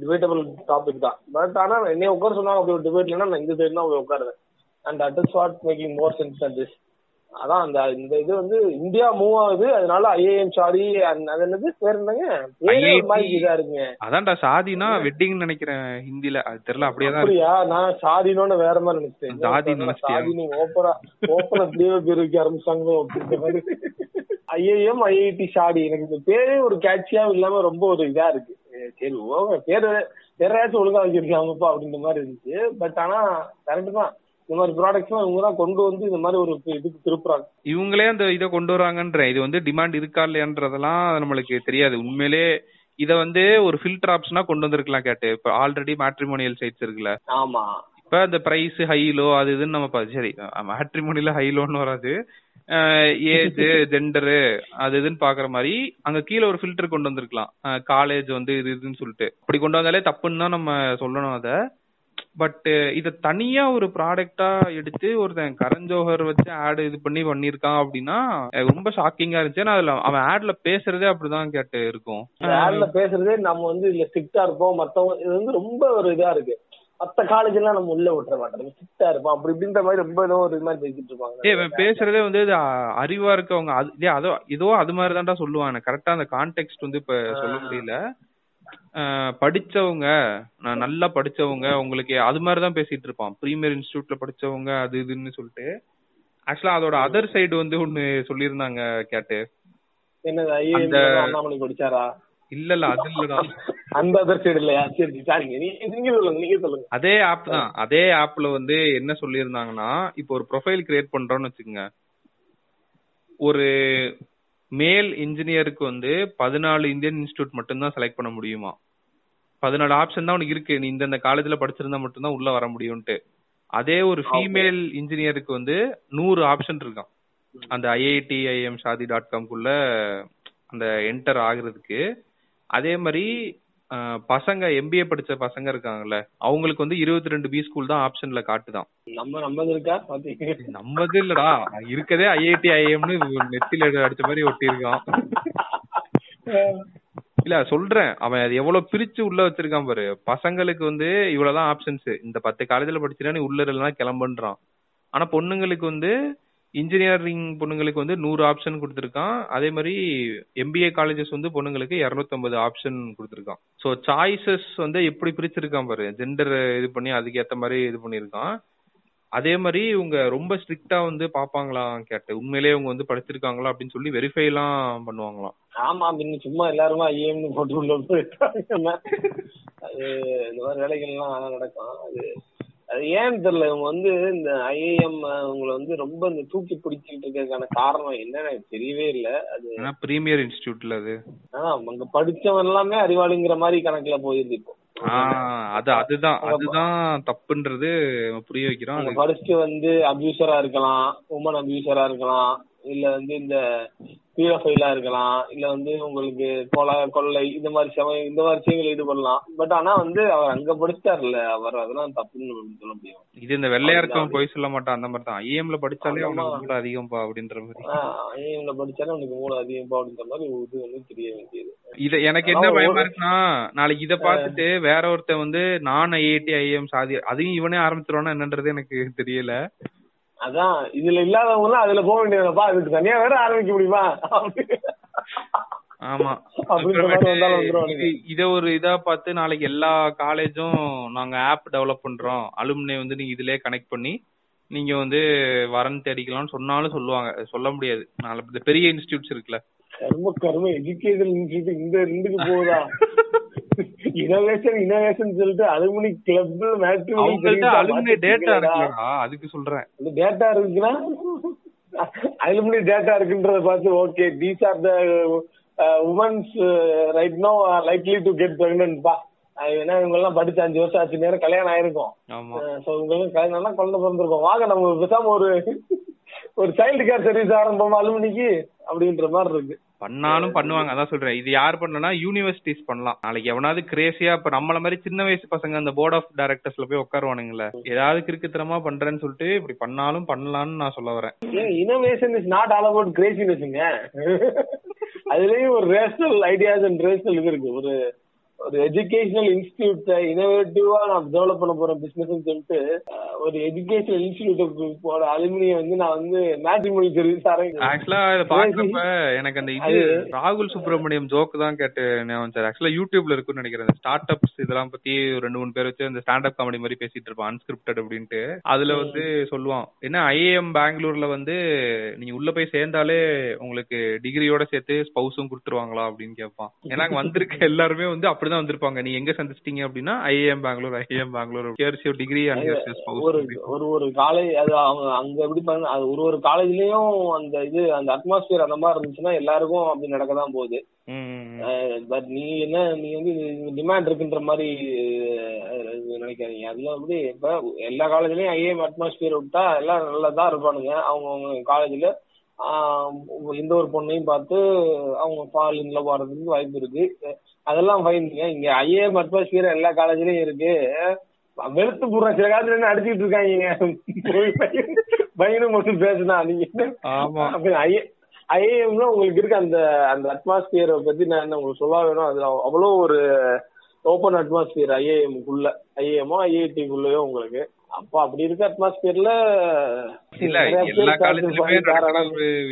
டிபேட்டபிள் டாபிக் தான். பட் ஆனா என்னைய உட்கார சொன்னாங்க அப்படி ஒரு டிபேட்லன்னா நான் இந்த சைடு தான் போய் உட்காருவேன். And at is what making more sense than this அதான் அந்த இந்த இது வந்து இந்தியா மூவ் ஆகுது. அதனால ஐஏஎம் சாரி அது என்னது? பேர் இதா இருக்குங்க. அதான்டா சாதினா வெட்டிங் நினைக்கிறேன் ஹிந்தில. அது தெரியல அப்படியே தான் அப்படியா? நான் சாதினோன்னு வேற மாதிரி நினைச்சேன் சாதி? சாதி நீ ஓப்பரா ஓப்பரா அப்படியே பேர் வைக்க ஆரம்பிச்சாங்களோ அப்படின்ற மாதிரி. ஐஏஎம் ஐஐடி ஷாடி எனக்கு இந்த பேரே ஒரு கேட்சியா இல்லாம ரொம்ப ஒரு இதா இருக்கு. சரி ஓகே பேரு பேரையாச்சும் ஒழுங்கா வச்சிருக்காங்கப்பா அப்படின்ற மாதிரி இருந்துச்சு. பட் ஆனா கரெக்ட் தான். இந்த மாதிரி ப்ராடக்ட்ஸ் இவங்க தான் கொண்டு வந்து இந்த மாதிரி ஒரு இதுக்கு திருப்புறாங்க. இவங்களே அந்த இதை கொண்டு வராங்கன்ற இது வந்து டிமாண்ட் இருக்கா இல்லையான்றதெல்லாம் நம்மளுக்கு தெரியாது. உண்மையிலே இத வந்து ஒரு ஃபில்டர் ஆப்ஷனா கொண்டு வந்திருக்கலாம் கேட்டு. இப்ப ஆல்ரெடி மேட்ரிமோனியல் சைட்ஸ் இருக்குல்ல. ஆமா. இப்ப அந்த பிரைஸ் ஹை லோ அது இதுன்னு நம்ம சரி மேட்ரிமோனில ஹை லோன்னு வராது. ஏஜ் ஜெண்டரு அது இதுன்னு பாக்குற மாதிரி அங்க கீழே ஒரு ஃபில்டர் கொண்டு வந்திருக்கலாம். காலேஜ் வந்து இது இதுன்னு சொல்லிட்டு. அப்படி கொண்டு வந்தாலே தப்புன்னு தான் நம்ம சொல்லணும் அத. பட் இத தனியா ஒரு ப்ராடக்டா எடுத்து ஒருத்தன் கரண் ஜோஹர் வச்சு ஆட் இது பண்ணி பண்ணிருக்கான் அப்படின்னா ரொம்ப ஷாக்கிங்கா இருந்துச்சு ஏன்னா அதுல அவன் ஆட்ல பேசுறதே அப்படிதான் கேட்டு இருக்கும். யாருல பேசுறதே நம்ம வந்து இதுல ஸ்ட்ரிக்டா இருப்போம். மத்தவங்க இது வந்து ரொம்ப ஒரு இதா இருக்கு. மத்த காலேஜ் எல்லாம் நம்ம உள்ள விட்டுற மாட்டோம். ஸ்ட்ரிக்டா இருப்போம். அப்படி இப்படின்ற மாதிரி ரொம்ப ஏதோ ஒரு மாதிரி பேசிட்டு இருப்பாங்க. இவன் பேசுறதே வந்து அறிவா இருக்கவங்க. அது ஏதோ அது மாதிரி தான்டா சொல்லுவான் கரெக்டா அந்த கான்டெக்ட் வந்து இப்ப சொல்ல முடியல. படிச்சவங்க நான் நல்லா படிச்சவங்க உங்களுக்கு அது மாதிரி தான் பேசிட்டு இருப்பான். ப்ரீமியர் இன்ஸ்டியூட்ல படிச்சவங்க அது இதுன்னு சொல்லிட்டு. ஆக்சுவலா அதோட அதர் சைடு வந்து ஒன்னு சொல்லியிருந்தாங்க கேட்டு. இல்ல இல்ல அது இல்லடா. அந்த அதர் சைடு இல்லையா? சரி சரி, சரிங்க நீங்க சொல்லுங்க நீங்க சொல்லுங்க. அதே ஆப் தான். அதே ஆப்ல வந்து என்ன சொல்லியிருந்தாங்கன்னா இப்போ ஒரு ப்ரொஃபைல் கிரியேட் பண்றோம்னு வச்சுக்கோங்க. ஒரு மேல் இன்ஜினியருக்கு வந்து பதினாலு இந்தியன் இன்ஸ்டியூட் மட்டும்தான் செலக்ட் பண்ண முடியுமா? பதினாலு ஆப்ஷன் தான் உனக்கு இருக்கு. நீ இந்தந்த காலேஜ்ல படிச்சிருந்தா மட்டும்தான் உள்ள வர முடியும்ட்டு அதே ஒரு ஃபீமேல் இன்ஜினியருக்கு வந்து நூறு ஆப்ஷன் இருக்கான் அந்த ஐஐடி ஐஎம் ஷாதி டாட் காம்குள்ள அந்த என்டர் ஆகுறதுக்கு. அதே மாதிரி பசங்க எம்பிஏ படிச்ச பசங்க இருக்காங்கல்ல அவங்களுக்கு வந்து இருபத்தி ரெண்டு பி ஸ்கூல் தான் ஆப்ஷன்ல காட்டுதான். நம்ம நம்மது இருக்கா? நம்மது இல்லடா. இருக்கதே ஐஐடி ஐஎம்னு நெத்தில அடிச்ச மாதிரி ஒட்டி இருக்கான் இல்ல சொல்றேன். அவன் அது எவ்வளவு பிரிச்சு உள்ள வச்சிருக்கான் பாரு. பசங்களுக்கு வந்து இவ்வளவுதான் ஆப்ஷன்ஸ் இந்த பத்து காலேஜ்ல படிச்சினா நீ உள்ள இல்லைன்னா கிளம்புன்றான். ஆனா பொண்ணுங்களுக்கு வந்து இன்ஜினியரிங் பொண்ணுங்களுக்கு வந்து நூறு ஆப்ஷன் கொடுத்துருக்கான். அதே மாதிரி எம்பிஏ காலேஜஸ் வந்து பொண்ணுங்களுக்கு இரநூத்தம்பது ஆப்ஷன் கொடுத்துருக்கான். ஸோ சாய்ஸஸ் வந்து எப்படி பிரிச்சிருக்கான் பாரு. ஜெண்டர் இது பண்ணி அதுக்கு மாதிரி இது பண்ணியிருக்கான். அதே மாதிரி இவங்க ரொம்ப ஸ்ட்ரிக்டா வந்து பாப்பாங்களாம் கேட்டு. உண்மையிலேயே இவங்க வந்து படிச்சிருக்காங்களா அப்படின்னு சொல்லி வெரிஃபை எல்லாம் பண்ணுவாங்களாம். ஆமா பின்ன சும்மா எல்லாருமே ஐஎம்னு போட்டு உள்ள போயிட்டாங்க. அது இந்த மாதிரி வேலைகள்லாம் நடக்கும். அது ஏன்னு தெரியல இவங்க வந்து இந்த ஐஏஎம் உங்களை வந்து ரொம்ப இந்த தூக்கி பிடிச்சிட்டு இருக்கிறதுக்கான காரணம் என்னன்னு எனக்கு தெரியவே இல்லை. அது பிரீமியர் இன்ஸ்டியூட்ல அது. ஆனா அங்க படிச்சவன் எல்லாமே அறிவாளிங்கிற மாதிரி கணக்குல போயிருது இப்போ. ஆஹ் அது அதுதான் அதுதான் தப்புன்றது புரிய வைக்கிறோம். படிச்சுட்டு வந்து அபியூசரா இருக்கலாம் உமன் அபியூசரா இருக்கலாம் இல்ல வந்து இந்த பீரோஃபைலா இருக்கலாம். இல்ல வந்து உங்களுக்கு கொலை கொள்ளை இந்த மாதிரி சம இந்த மாதிரி விஷயங்கள் ஈடுபடலாம். பட் ஆனா வந்து அவர் அங்க படிச்சிட்டாருல்ல அவர் அதெல்லாம் தப்புன்னு சொல்ல முடியும். இது இந்த வெள்ளையா இருக்கவன் போய் சொல்ல மாட்டான். அந்த மாதிரி தான் ஐஎம்ல படிச்சாலே. அவனுக்கு கூட அதிகம்பா அப்படின்ற மாதிரி. ஐஎம்ல படிச்சாலும் அவனுக்கு மூளை அதிகம் அப்படின்ற மாதிரி இது வந்து தெரிய வேண்டியது. இத எனக்கு என்ன பயமா இருக்குன்னா நாளைக்கு இத பார்த்துட்டு வேற ஒருத்தன் வந்து நான் ஐஐடி ஐஎம் சாதி அதையும் இவனே ஆரம்பிச்சிருவானா என்னன்றது எனக்கு தெரியல. அதான் இதுல இல்லாதவங்க எல்லாம் அதுல போக வேண்டியதுப்பா அதுக்கு தனியா வேற ஆரம்பிக்க முடியுமா? ஆமா. இது- ஒரு இதா பார்த்து நாளைக்கு எல்லா காலேஜும் நாங்க ஆப் டெவலப் பண்றோம். அலுமினை வந்து நீங்க இதுலயே கனெக்ட் பண்ணி நீங்க வந்து வரன் தேடிக்கலாம்னு சொன்னாலும் சொல்லுவாங்க. சொல்ல முடியாது. இந்த பெரிய இன்ஸ்டியூட்ஸ் இருக்குல்ல. கர்ம கர்ம. எஜுகேஷன் இன்ஸ்டியூட் இந்த ரெண்டுக்கு போகுதா? இனோவேஷன் இனோவேஷன் சொல்லிட்டு அலுமினி கிளப் அவங்கள்ட்ட அலுமினை டேட்டா இருக்குல்லடா அதுக்கு சொல்றேன். இந்த டேட்டா இருக்குன்னா அலுமினி டேட்டா இருக்குன்றத பார்த்து okay these are the womens right no likely to get pregnant பா ஏன்னா இவங்க எல்லாம் படிச்சு அஞ்சு வருஷம் ஆச்சு நேரம் கல்யாணம் ஆயிருக்கும். ஆமா. சோ உங்களுக்கு கல்யாணம் குழந்தை பிறந்திருக்கும். வாங்க நம்ம பேசாம ஒரு ஒரு சைல்டு கேர் சர்வீஸ் ஆரம்பமா அலுமினிக்கு அப்படின்ற மாதிரி இருக்கு. பண்ணாலும் பண்ணுவாங்க அதான் சொல்றேன். இது யார் பண்ணனா யூனிவர்சிட்டிஸ் பண்ணலாம். நாளைக்கு எவனாவது கிரேசியா இப்ப நம்மள மாதிரி சின்ன வயசு பசங்க அந்த போர்ட் ஆஃப் டைரக்டர்ஸ்ல போய் உட்காருவானுங்கல்ல ஏதாவது கிறுக்குத்தனமா பண்றேன்னு சொல்லிட்டு இப்படி பண்ணாலும் பண்ணலாம்னு நான் சொல்ல வரேன். Innovation is not all about கிரேசினஸ்ங்க அதுலயும் ஒரு ரேஷனல் ஐடியாஸ் அண்ட் ரேஷனல் இது இருக்கு. ஒரு ஒரு எஜுகேஷனல் இன்ஸ்டிடியூட் இனோவேட்டிவா நான் டெவலப் பண்ண போறேன் பிசினஸ் சொல்லிட்டு ஒரு எஜுகேஷனல் இன்ஸ்டிடியூட் போற அலுமினிய வந்து நான் வந்து மேட்ரிமோனி சர்வீஸ் ஆக்சுவலா இத பாக்குறப்ப எனக்கு அந்த இது ராகுல் சுப்ரமணியம் ஜோக் தான் கேட்டு ஞாபகம் சார். ஆக்சுவலா யூடியூப்ல இருக்குன்னு நினைக்கிறேன். ஸ்டார்ட் அப்ஸ் இதெல்லாம் பத்தி ஒரு ரெண்டு மூணு பேர் வச்சு அந்த ஸ்டாண்ட் அப் காமெடி மாதிரி பேசிட்டு இருப்பான் அன்ஸ்கிரிப்டட் அப்படின்ட்டு. அதுல வந்து சொல்லுவான் என்ன ஐஏஎம் பெங்களூர்ல வந்து நீங்க உள்ள போய் சேர்ந்தாலே உங்களுக்கு டிகிரியோட சேர்த்து ஸ்பௌஸும் கொடுத்துருவாங்களா? அப்படின்னு கேட்பான். ஏன்னா வந்திருக்க எல்லாருமே வந்து அப்படிதான் வந்திருப்பாங்க. நீ எங்க சந்திச்சிட்டீங்க அப்படின்னா IIM Bangalore IIM Bangalore here's your degree and here's your spouse ஒரு ஒரு ஒரு காலேஜ் அது அவங்க அங்க எப்படி பாருங்க அது ஒரு ஒரு காலேஜ்லயும் அந்த இது அந்த அட்மாஸ்பியர் அந்த மாதிரி இருந்துச்சுன்னா எல்லாருக்கும் அப்படி நடக்க தான் போகுது பட் நீ என்ன நீ வந்து டிமாண்ட் இருக்குன்ற மாதிரி நினைக்காதீங்க. அதுல வந்து இப்ப எல்லா காலேஜ்லயும் ஐஏஎம் அட்மாஸ்பியர் விட்டா எல்லாம் நல்லா தான் இருப்பானுங்க. அவங்க அவங்க காலேஜ்ல எந்த ஒரு பொண்ணையும் பார்த்து அவங்க ஃபால் இன்ல போறதுக்கு வாய்ப்பு இருக்கு. அதெல்லாம் ஃபைன்ங்க இங்க ஐஏஎம் அட்மாஸ்பியர் எல்லா காலேஜ்லயும் இருக்கு. வெளுத்து போடுற சில காலத்துல என்ன அடிச்சுட்டு இருக்காங்க. போய் பையன் பையனும் மட்டும் பேசுனா. நீங்க ஐஏஎம்ல உங்களுக்கு இருக்க அந்த அந்த அட்மாஸ்பியரை பத்தி நான் என்ன உங்களுக்கு சொல்ல வேணும் அதுல அவ்வளோ ஒரு ஓப்பன் அட்மாஸ்பியர் ஐஏஎம்குள்ள. ஐஏஎம்மோ ஐஐடிக்குள்ளயோ உங்களுக்கு. அப்போ அப்படி இருக்க அட்மாஸ்பியர்ல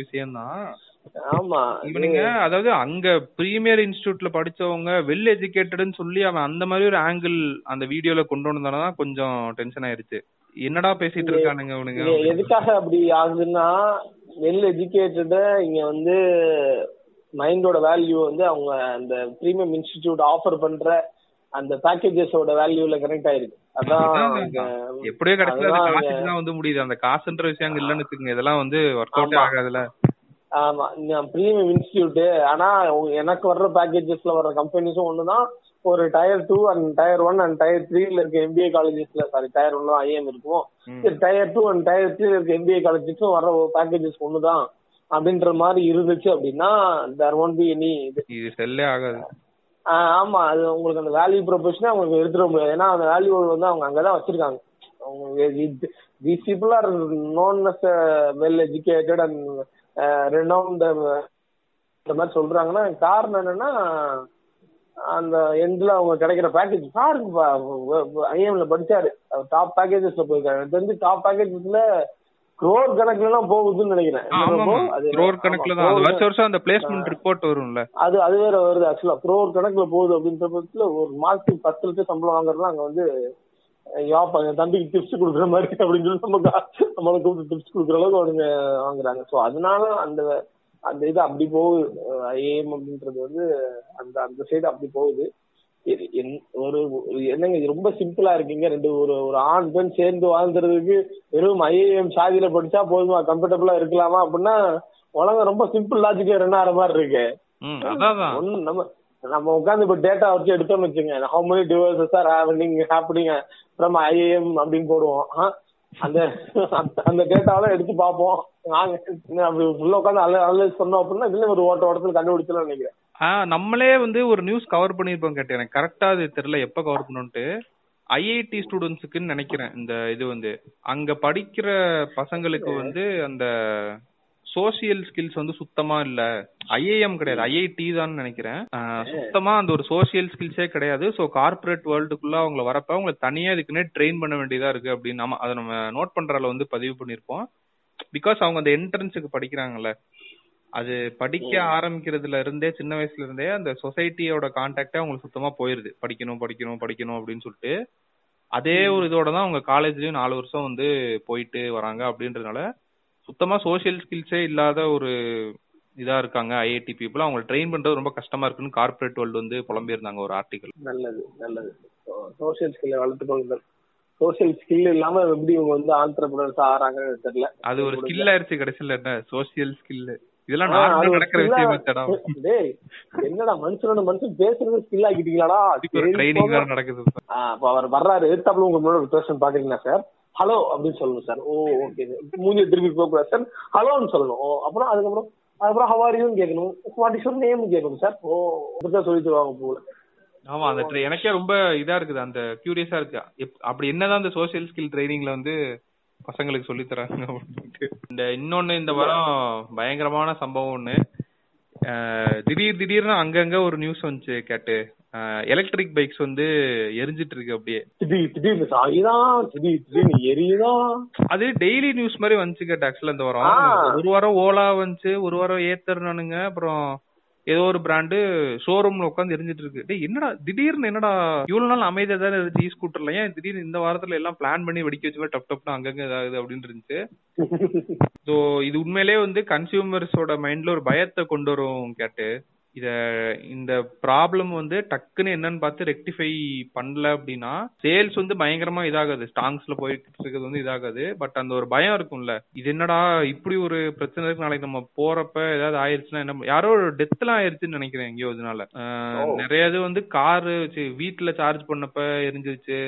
விஷயம் தான் ஆமா இவனுங்க அதாவது அங்க பிரீமியர் இன்ஸ்டிடியூட்ல படிச்சவங்க வெல் எஜுகேட்டட்னு சொல்லி அவன் அந்த மாதிரி ஒரு ஆங்கிள் அந்த வீடியோல கொண்டு வந்தானதான் கொஞ்சம் டென்ஷன் ஆயிருச்சு. என்னடா பேசிட்டு இருக்கானுங்க இவனுங்க இங்க எதுக்காக அப்படி ஆகுதுன்னா வெல் எஜுகேட்டட இங்க வந்து மைண்டோட வேல்யூ வந்து அவங்க அந்த பிரீமியம் இன்ஸ்டிடியூட் ஆஃபர் பண்ற அந்த பேக்கேஜஸோட வேல்யூல கனெக்ட் ஆயிருக்கு. அதான் எப்படியோ தான் வந்து முடியுது. அந்த காசுன்ற விஷயம் இல்லன்னு வச்சுக்கோங்க. இதெல்லாம் வந்து ஒர்க் அவுட்டே ஆமா. ஆகாதுல. ஆமா பிரீமியம் இன்ஸ்டிடியூட் ஆனா எனக்கு வர்ற பேக்கேஜஸ்ல வர்ற கம்பெனிஸும் ஒண்ணுதான். ஒரு tier two and tier one and tier த்ரீல இருக்க எம்பிஏ காலேஜஸ்ல சாரி டயர் ஒன்ல ஐஎம் இருக்கும். டயர் டூ அண்ட் டயர் த்ரீல இருக்க எம்பிஏ காலேஜஸும் வர பேக்கேஜஸ் ஒண்ணுதான். அப்படின்ற மாதிரி இருந்துச்சு அப்படின்னா தேர் ஒன்ட் பி எனி இது. செல்லே ஆகாது. ஆமா அது உங்களுக்கு அந்த வேல்யூ ப்ரொபோஷனே அவங்களுக்கு எடுத்துட முடியாது. ஏன்னா அந்த வேல்யூ வந்து அவங்க அங்கதான் வச்சிருக்காங்க. அவங்க these people are known as well educated and renowned இந்த மாதிரி சொல்றாங்கன்னா காரணம் என்னன்னா அந்த எண்ட்ல அவங்க கிடைக்கிற பேக்கேஜ் பாருங்க ஐஎம்ல படிச்சாரு. டாப் பேக்கேஜஸ்ல போயிருக்காரு. தெரிஞ்சு டாப் பேக்கேஜஸ்ல குரோர் கணக்குல எல்லாம் போகுதுன்னு நினைக்கிறேன். குரோர் கணக்குல தான். வருஷம் அந்த பிளேஸ்மெண்ட் ரிப்போர்ட் வரும்ல. அது அது வேற வருது ஆக்சுவலா குரோர் கணக்குல போகுது அப்படின்ற பட்சத்துல ஒரு மாசத்துக்கு பத்து லட்சம் சம்பளம் வாங்குறதுலாம் அங்க வந்து யாப்பா என் தம்பிக்கு டிப்ஸ் கொடுக்குற மாதிரி அப்படின்னு சொல்லி நம்ம நம்மளை கூப்பிட்டு டிப்ஸ் கொடுக்குற அளவுக்கு அவனுங்க வாங்குறாங்க. சோ அதனால அந்த அந்த இது அப்படி போகுது. ஐஏஎம் அப்படின்றது வந்து அந்த அந்த சைடு அப்படி போகுது. ஒரு என்னங்க இது ரொம்ப சிம்பிளா இருக்கீங்க. ரெண்டு ஒரு ஒரு ஆண் பெண் சேர்ந்து வாழ்ந்துறதுக்கு வெறும் ஐஏஎம் சாதியில படிச்சா போதுமா? கம்ஃபர்டபுளா இருக்கலாமா? அப்படின்னா உலகம் ரொம்ப சிம்பிள் லாஜிக்கா ரன் ஆகிற மாதிரி இருக்கு. நம்ம நம்ம உட்காந்து இப்ப டேட்டா வச்சு எடுத்தோம்னு வச்சுங்க how many devices are happening happening from IIM அப்படின்னு போடுவோம்? அந்த அந்த- டேட்டாவெல்லாம் எடுத்து பார்ப்போம். நாங்க அப்படி ஃபுல்லா உட்காந்து அனலைஸ் பண்ணோம் அப்படின்னா இதுல ஒரு ஓட்ட ஓட்டத்துல கண்டுபிடிச்சலாம் நினைக்கிறேன். நம்மளே வந்து ஒரு நியூஸ் கவர் பண்ணிருப்போம் கேட்டேன். எனக்கு கரெக்டா அது தெரியல எப்ப கவர் பண்ணோன்ட்டு ஐஐடி ஸ்டூடெண்ட்ஸுக்குன்னு நினைக்கிறேன். இந்த இது வந்து அங்க படிக்கிற பசங்களுக்கு வந்து அந்த சோசியல் ஸ்கில்ஸ் வந்து சுத்தமா இல்ல. ஐஏஎம் கிடையாது. ஐஐடி தான் நினைக்கிறேன். சுத்தமா அந்த ஒரு சோசியல் ஸ்கில்ஸே கிடையாது. ஸோ கார்ப்பரேட் வேர்ல்டுக்குள்ள அவங்கள வரப்ப அவங்கள தனியா இதுக்குன்னே ட்ரெயின் பண்ண வேண்டியதா இருக்கு அப்படின்னு நம்ம அதை நம்ம நோட் பண்றதுல வந்து பதிவு பண்ணிருப்போம் பிகாஸ் அவங்க அந்த என்ட்ரன்ஸுக்கு படிக்கிறாங்கல்ல. அது படிக்க ஆரம்பிக்கிறதுல இருந்தே சின்ன வயசுல இருந்தே அந்த சொசைட்டியோட கான்டாக்டே அவங்களுக்கு சுத்தமா போயிருது. படிக்கணும் படிக்கணும் படிக்கணும் அப்படின்னு சொல்லிட்டு. அதே ஒரு இதோட தான் அவங்க காலேஜ்லயும் நாலு வருஷம் வந்து போயிட்டு வராங்க அப்படின்றதுனால சுத்தமா சோஷியல் ஸ்கில்ஸே இல்லாத ஒரு இதா இருக்காங்க ஐஐடி பீப்புள் அவங்களை ட்ரெயின் பண்றது ரொம்ப கஷ்டமா இருக்குன்னு கார்ப்பரேட் வேர்ல்டு வந்து புலம்பியிருந்தாங்க ஒரு ஆர்டிகல் நல்லது நல்லது. சோசியல் ஸ்கில்லை வளர்த்துக்கொள்ளுங்கள் சோசியல் ஸ்கில் இல்லாம எப்படி இவங்க வந்து ஆண்டர்பிரினர்ஸ் ஆறாங்கன்னு தெரியல. அது ஒரு ஸ்கில் ஆயிருச்சு கடைசியில என்ன? சோசியல் ஸ்கில் இதெல்லாம் நார்மலா நடக்கிற விஷயம் டேய் என்னடா மனுஷனோட மனுஷன் பேசுறது ஸ்கில் ஆக்கிட்டீங்களாடா? அதுக்கு ட்ரைனிங். வேற நடக்குது. அப்ப அவர் வர்றாரு. எதிர்த்தாப்புல உங்க முன்னாடி ஒரு பேஷன் பாக்குறீங்களா சார் ஹலோ அப்படின்னு சொல்லணும் சார். ஓ ஓகே. மூஞ்சி திருப்பி போக கூடாது சார். ஹலோன்னு சொல்லணும். ஓ, அப்புறம் அதுக்கப்புறம் அதுக்கப்புறம் ஹவாரியும் கேட்கணும். வாட் இஸ் நேம் கேட்கணும் சார். ஓ இப்படிதான் சொல்லி தருவாங்க போல. ஆமா அந்த எனக்கே ரொம்ப இதா இருக்குது. அந்த கியூரியஸா இருக்கு. அப்படி என்னதான் அந்த சோசியல் ஸ்கில் ட்ரைனிங்ல வந்து பசங்களுக்கு சொல்லி தராங்க இந்த இன்னொன்னு இந்த வாரம் பயங்கரமான சம்பவம் ஒண்ணு. திடீர் திடீர்னு அங்கங்க ஒரு நியூஸ் வந்துச்சு கேட்டு. எலக்ட்ரிக் பைக்ஸ் வந்து எரிஞ்சிட்டு இருக்கு அப்படியே. திடீர் திடீர்னு சாயிதான் திடீர் திடீர்னு எரியுதான் அது டெய்லி நியூஸ் மாதிரி வந்துச்சு கேட்ட ஆக்சுவலா இந்த வாரம். ஒரு வாரம் ஓலா வந்துச்சு ஒரு வாரம் ஏத்தர்னானுங்க அப்புறம் ஏதோ ஒரு பிராண்டு ஷோரூம்ல உட்காந்து எரிஞ்சிட்டு இருக்கு டேய் என்னடா திடீர்னு என்னடா இவ்வளவு நாள் அமைதியா தானே இருந்துச்சு இ ஸ்கூட்டர்ல ஏன் திடீர்னு இந்த வாரத்துல எல்லாம் பிளான் பண்ணி வெடிக்க வச்சு டப் டப்னு அங்கங்க இதாகுது அப்படின்னு இருந்துச்சு. ஸோ இது உண்மையிலேயே வந்து கன்சியூமர்ஸோட மைண்ட்ல ஒரு பயத்தை கொண்டு வரும் கேட்டு. இத இந்த ப்ராப்ளம் வந்து டக்குன்னு என்னன்னு பார்த்து ரெக்டிஃபை பண்ணல அப்படின்னா சேல்ஸ் வந்து பயங்கரமா இதாகாது. ஸ்டாங்ஸ்ல போயிட்டு இருக்கிறது வந்து இதாகாது. பட் அந்த ஒரு பயம் இருக்கும்ல. இது என்னடா இப்படி ஒரு பிரச்சனை இருக்கு. நாளைக்கு நம்ம போறப்ப ஏதாவது ஆயிருச்சுன்னா என்ன யாரோ டெத் எல்லாம் ஆயிருச்சுன்னு நினைக்கிறேன் எங்கேயோ இதனால. நிறைய இது வந்து காரு வீட்டுல சார்ஜ் பண்ணப்ப எரிஞ்சிருச்சு.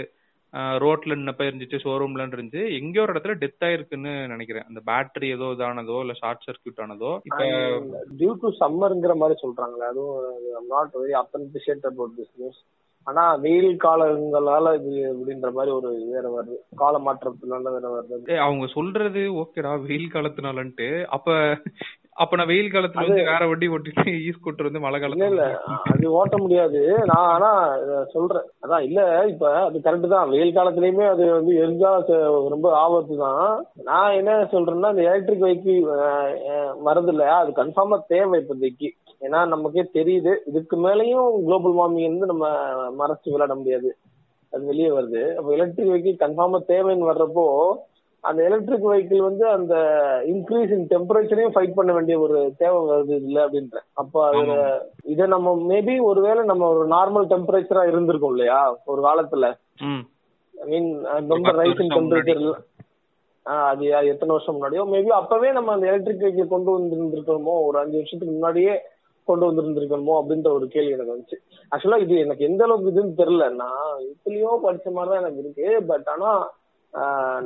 ரோட்ல நின்னப்ப இருந்துச்சு ஷோரூம்ல இருந்துச்சு. எங்கேயோ ஒரு இடத்துல டெத் ஆயிருக்குன்னு நினைக்கிறேன். அந்த பேட்டரி ஏதோ இதானதோ இல்ல ஷார்ட் சர்க்யூட் ஆனதோ இப்ப டியூ டு சம்மர்ங்கிற மாதிரி சொல்றாங்களே அதுவும் not very authenticated about this news ஆனா வெயில் காலங்களால இது அப்படின்ற மாதிரி ஒரு வேற வருது. கால மாற்றத்தினால வேற வருது. அவங்க சொல்றது ஓகேடா வெயில் காலத்துனாலன்ட்டு. அப்ப அப்ப நான் வெயில் காலத்துல வந்து வேற வண்டி ஓட்டிட்டு ஈ ஸ்கூட்டர் வந்து மழை இல்ல இல்ல. காலத்துல அது ஓட்ட முடியாது. நான் ஆனா சொல்றேன். அதான் இல்ல இப்ப அது கரெக்ட் தான். வெயில் காலத்துலயுமே அது வந்து எரிஞ்சா ரொம்ப ஆபத்து தான். நான் என்ன சொல்றேன்னா இந்த எலக்ட்ரிக் வெஹிக்கிள் வருது இல்லையா அது கன்ஃபார்மா தேவை இப்போதைக்கு. ஏன்னா நமக்கே தெரியுது. இதுக்கு மேலயும் குளோபல் வார்மிங் வந்து நம்ம மறைச்சு விளையாட முடியாது. அது வெளியே வருது. அப்போ எலக்ட்ரிக் வெஹிக்கிள் கன்ஃபார்மா தேவைன்னு வர்றப்போ அந்த எலக்ட்ரிக் வெஹிக்கிள் வந்து அந்த இன்க்ரீஸ் இன் டெம்பரேச்சரையும் ஃபைட் பண்ண வேண்டிய ஒரு தேவை வருது இல்ல அப்படின்ற. அப்போ அது இதை நம்ம மேபி ஒருவேளை நம்ம ஒரு நார்மல் டெம்பரேச்சரா இருந்திருக்கோம் இல்லையா? ஒரு காலத்துல. ஐ மீன் ரொம்ப ரைஸ் இன். டெம்பரேச்சர் அது எத்தனை வருஷம் முன்னாடியோ மேபி அப்பவே நம்ம அந்த எலக்ட்ரிக் வெஹிக்கிள் கொண்டு வந்திருந்திருக்கணுமோ ஒரு அஞ்சு வருஷத்துக்கு முன்னாடியே கொண்டு வந்திருந்திருக்கணுமோ அப்படின்ற ஒரு கேள்வி எனக்கு வந்துச்சு. ஆக்சுவலா இது எனக்கு எந்த அளவுக்கு இதுன்னு தெரியல. நான் இதுலயோ படிச்ச மாதிரி தான் எனக்கு இருக்கு. பட் ஆனா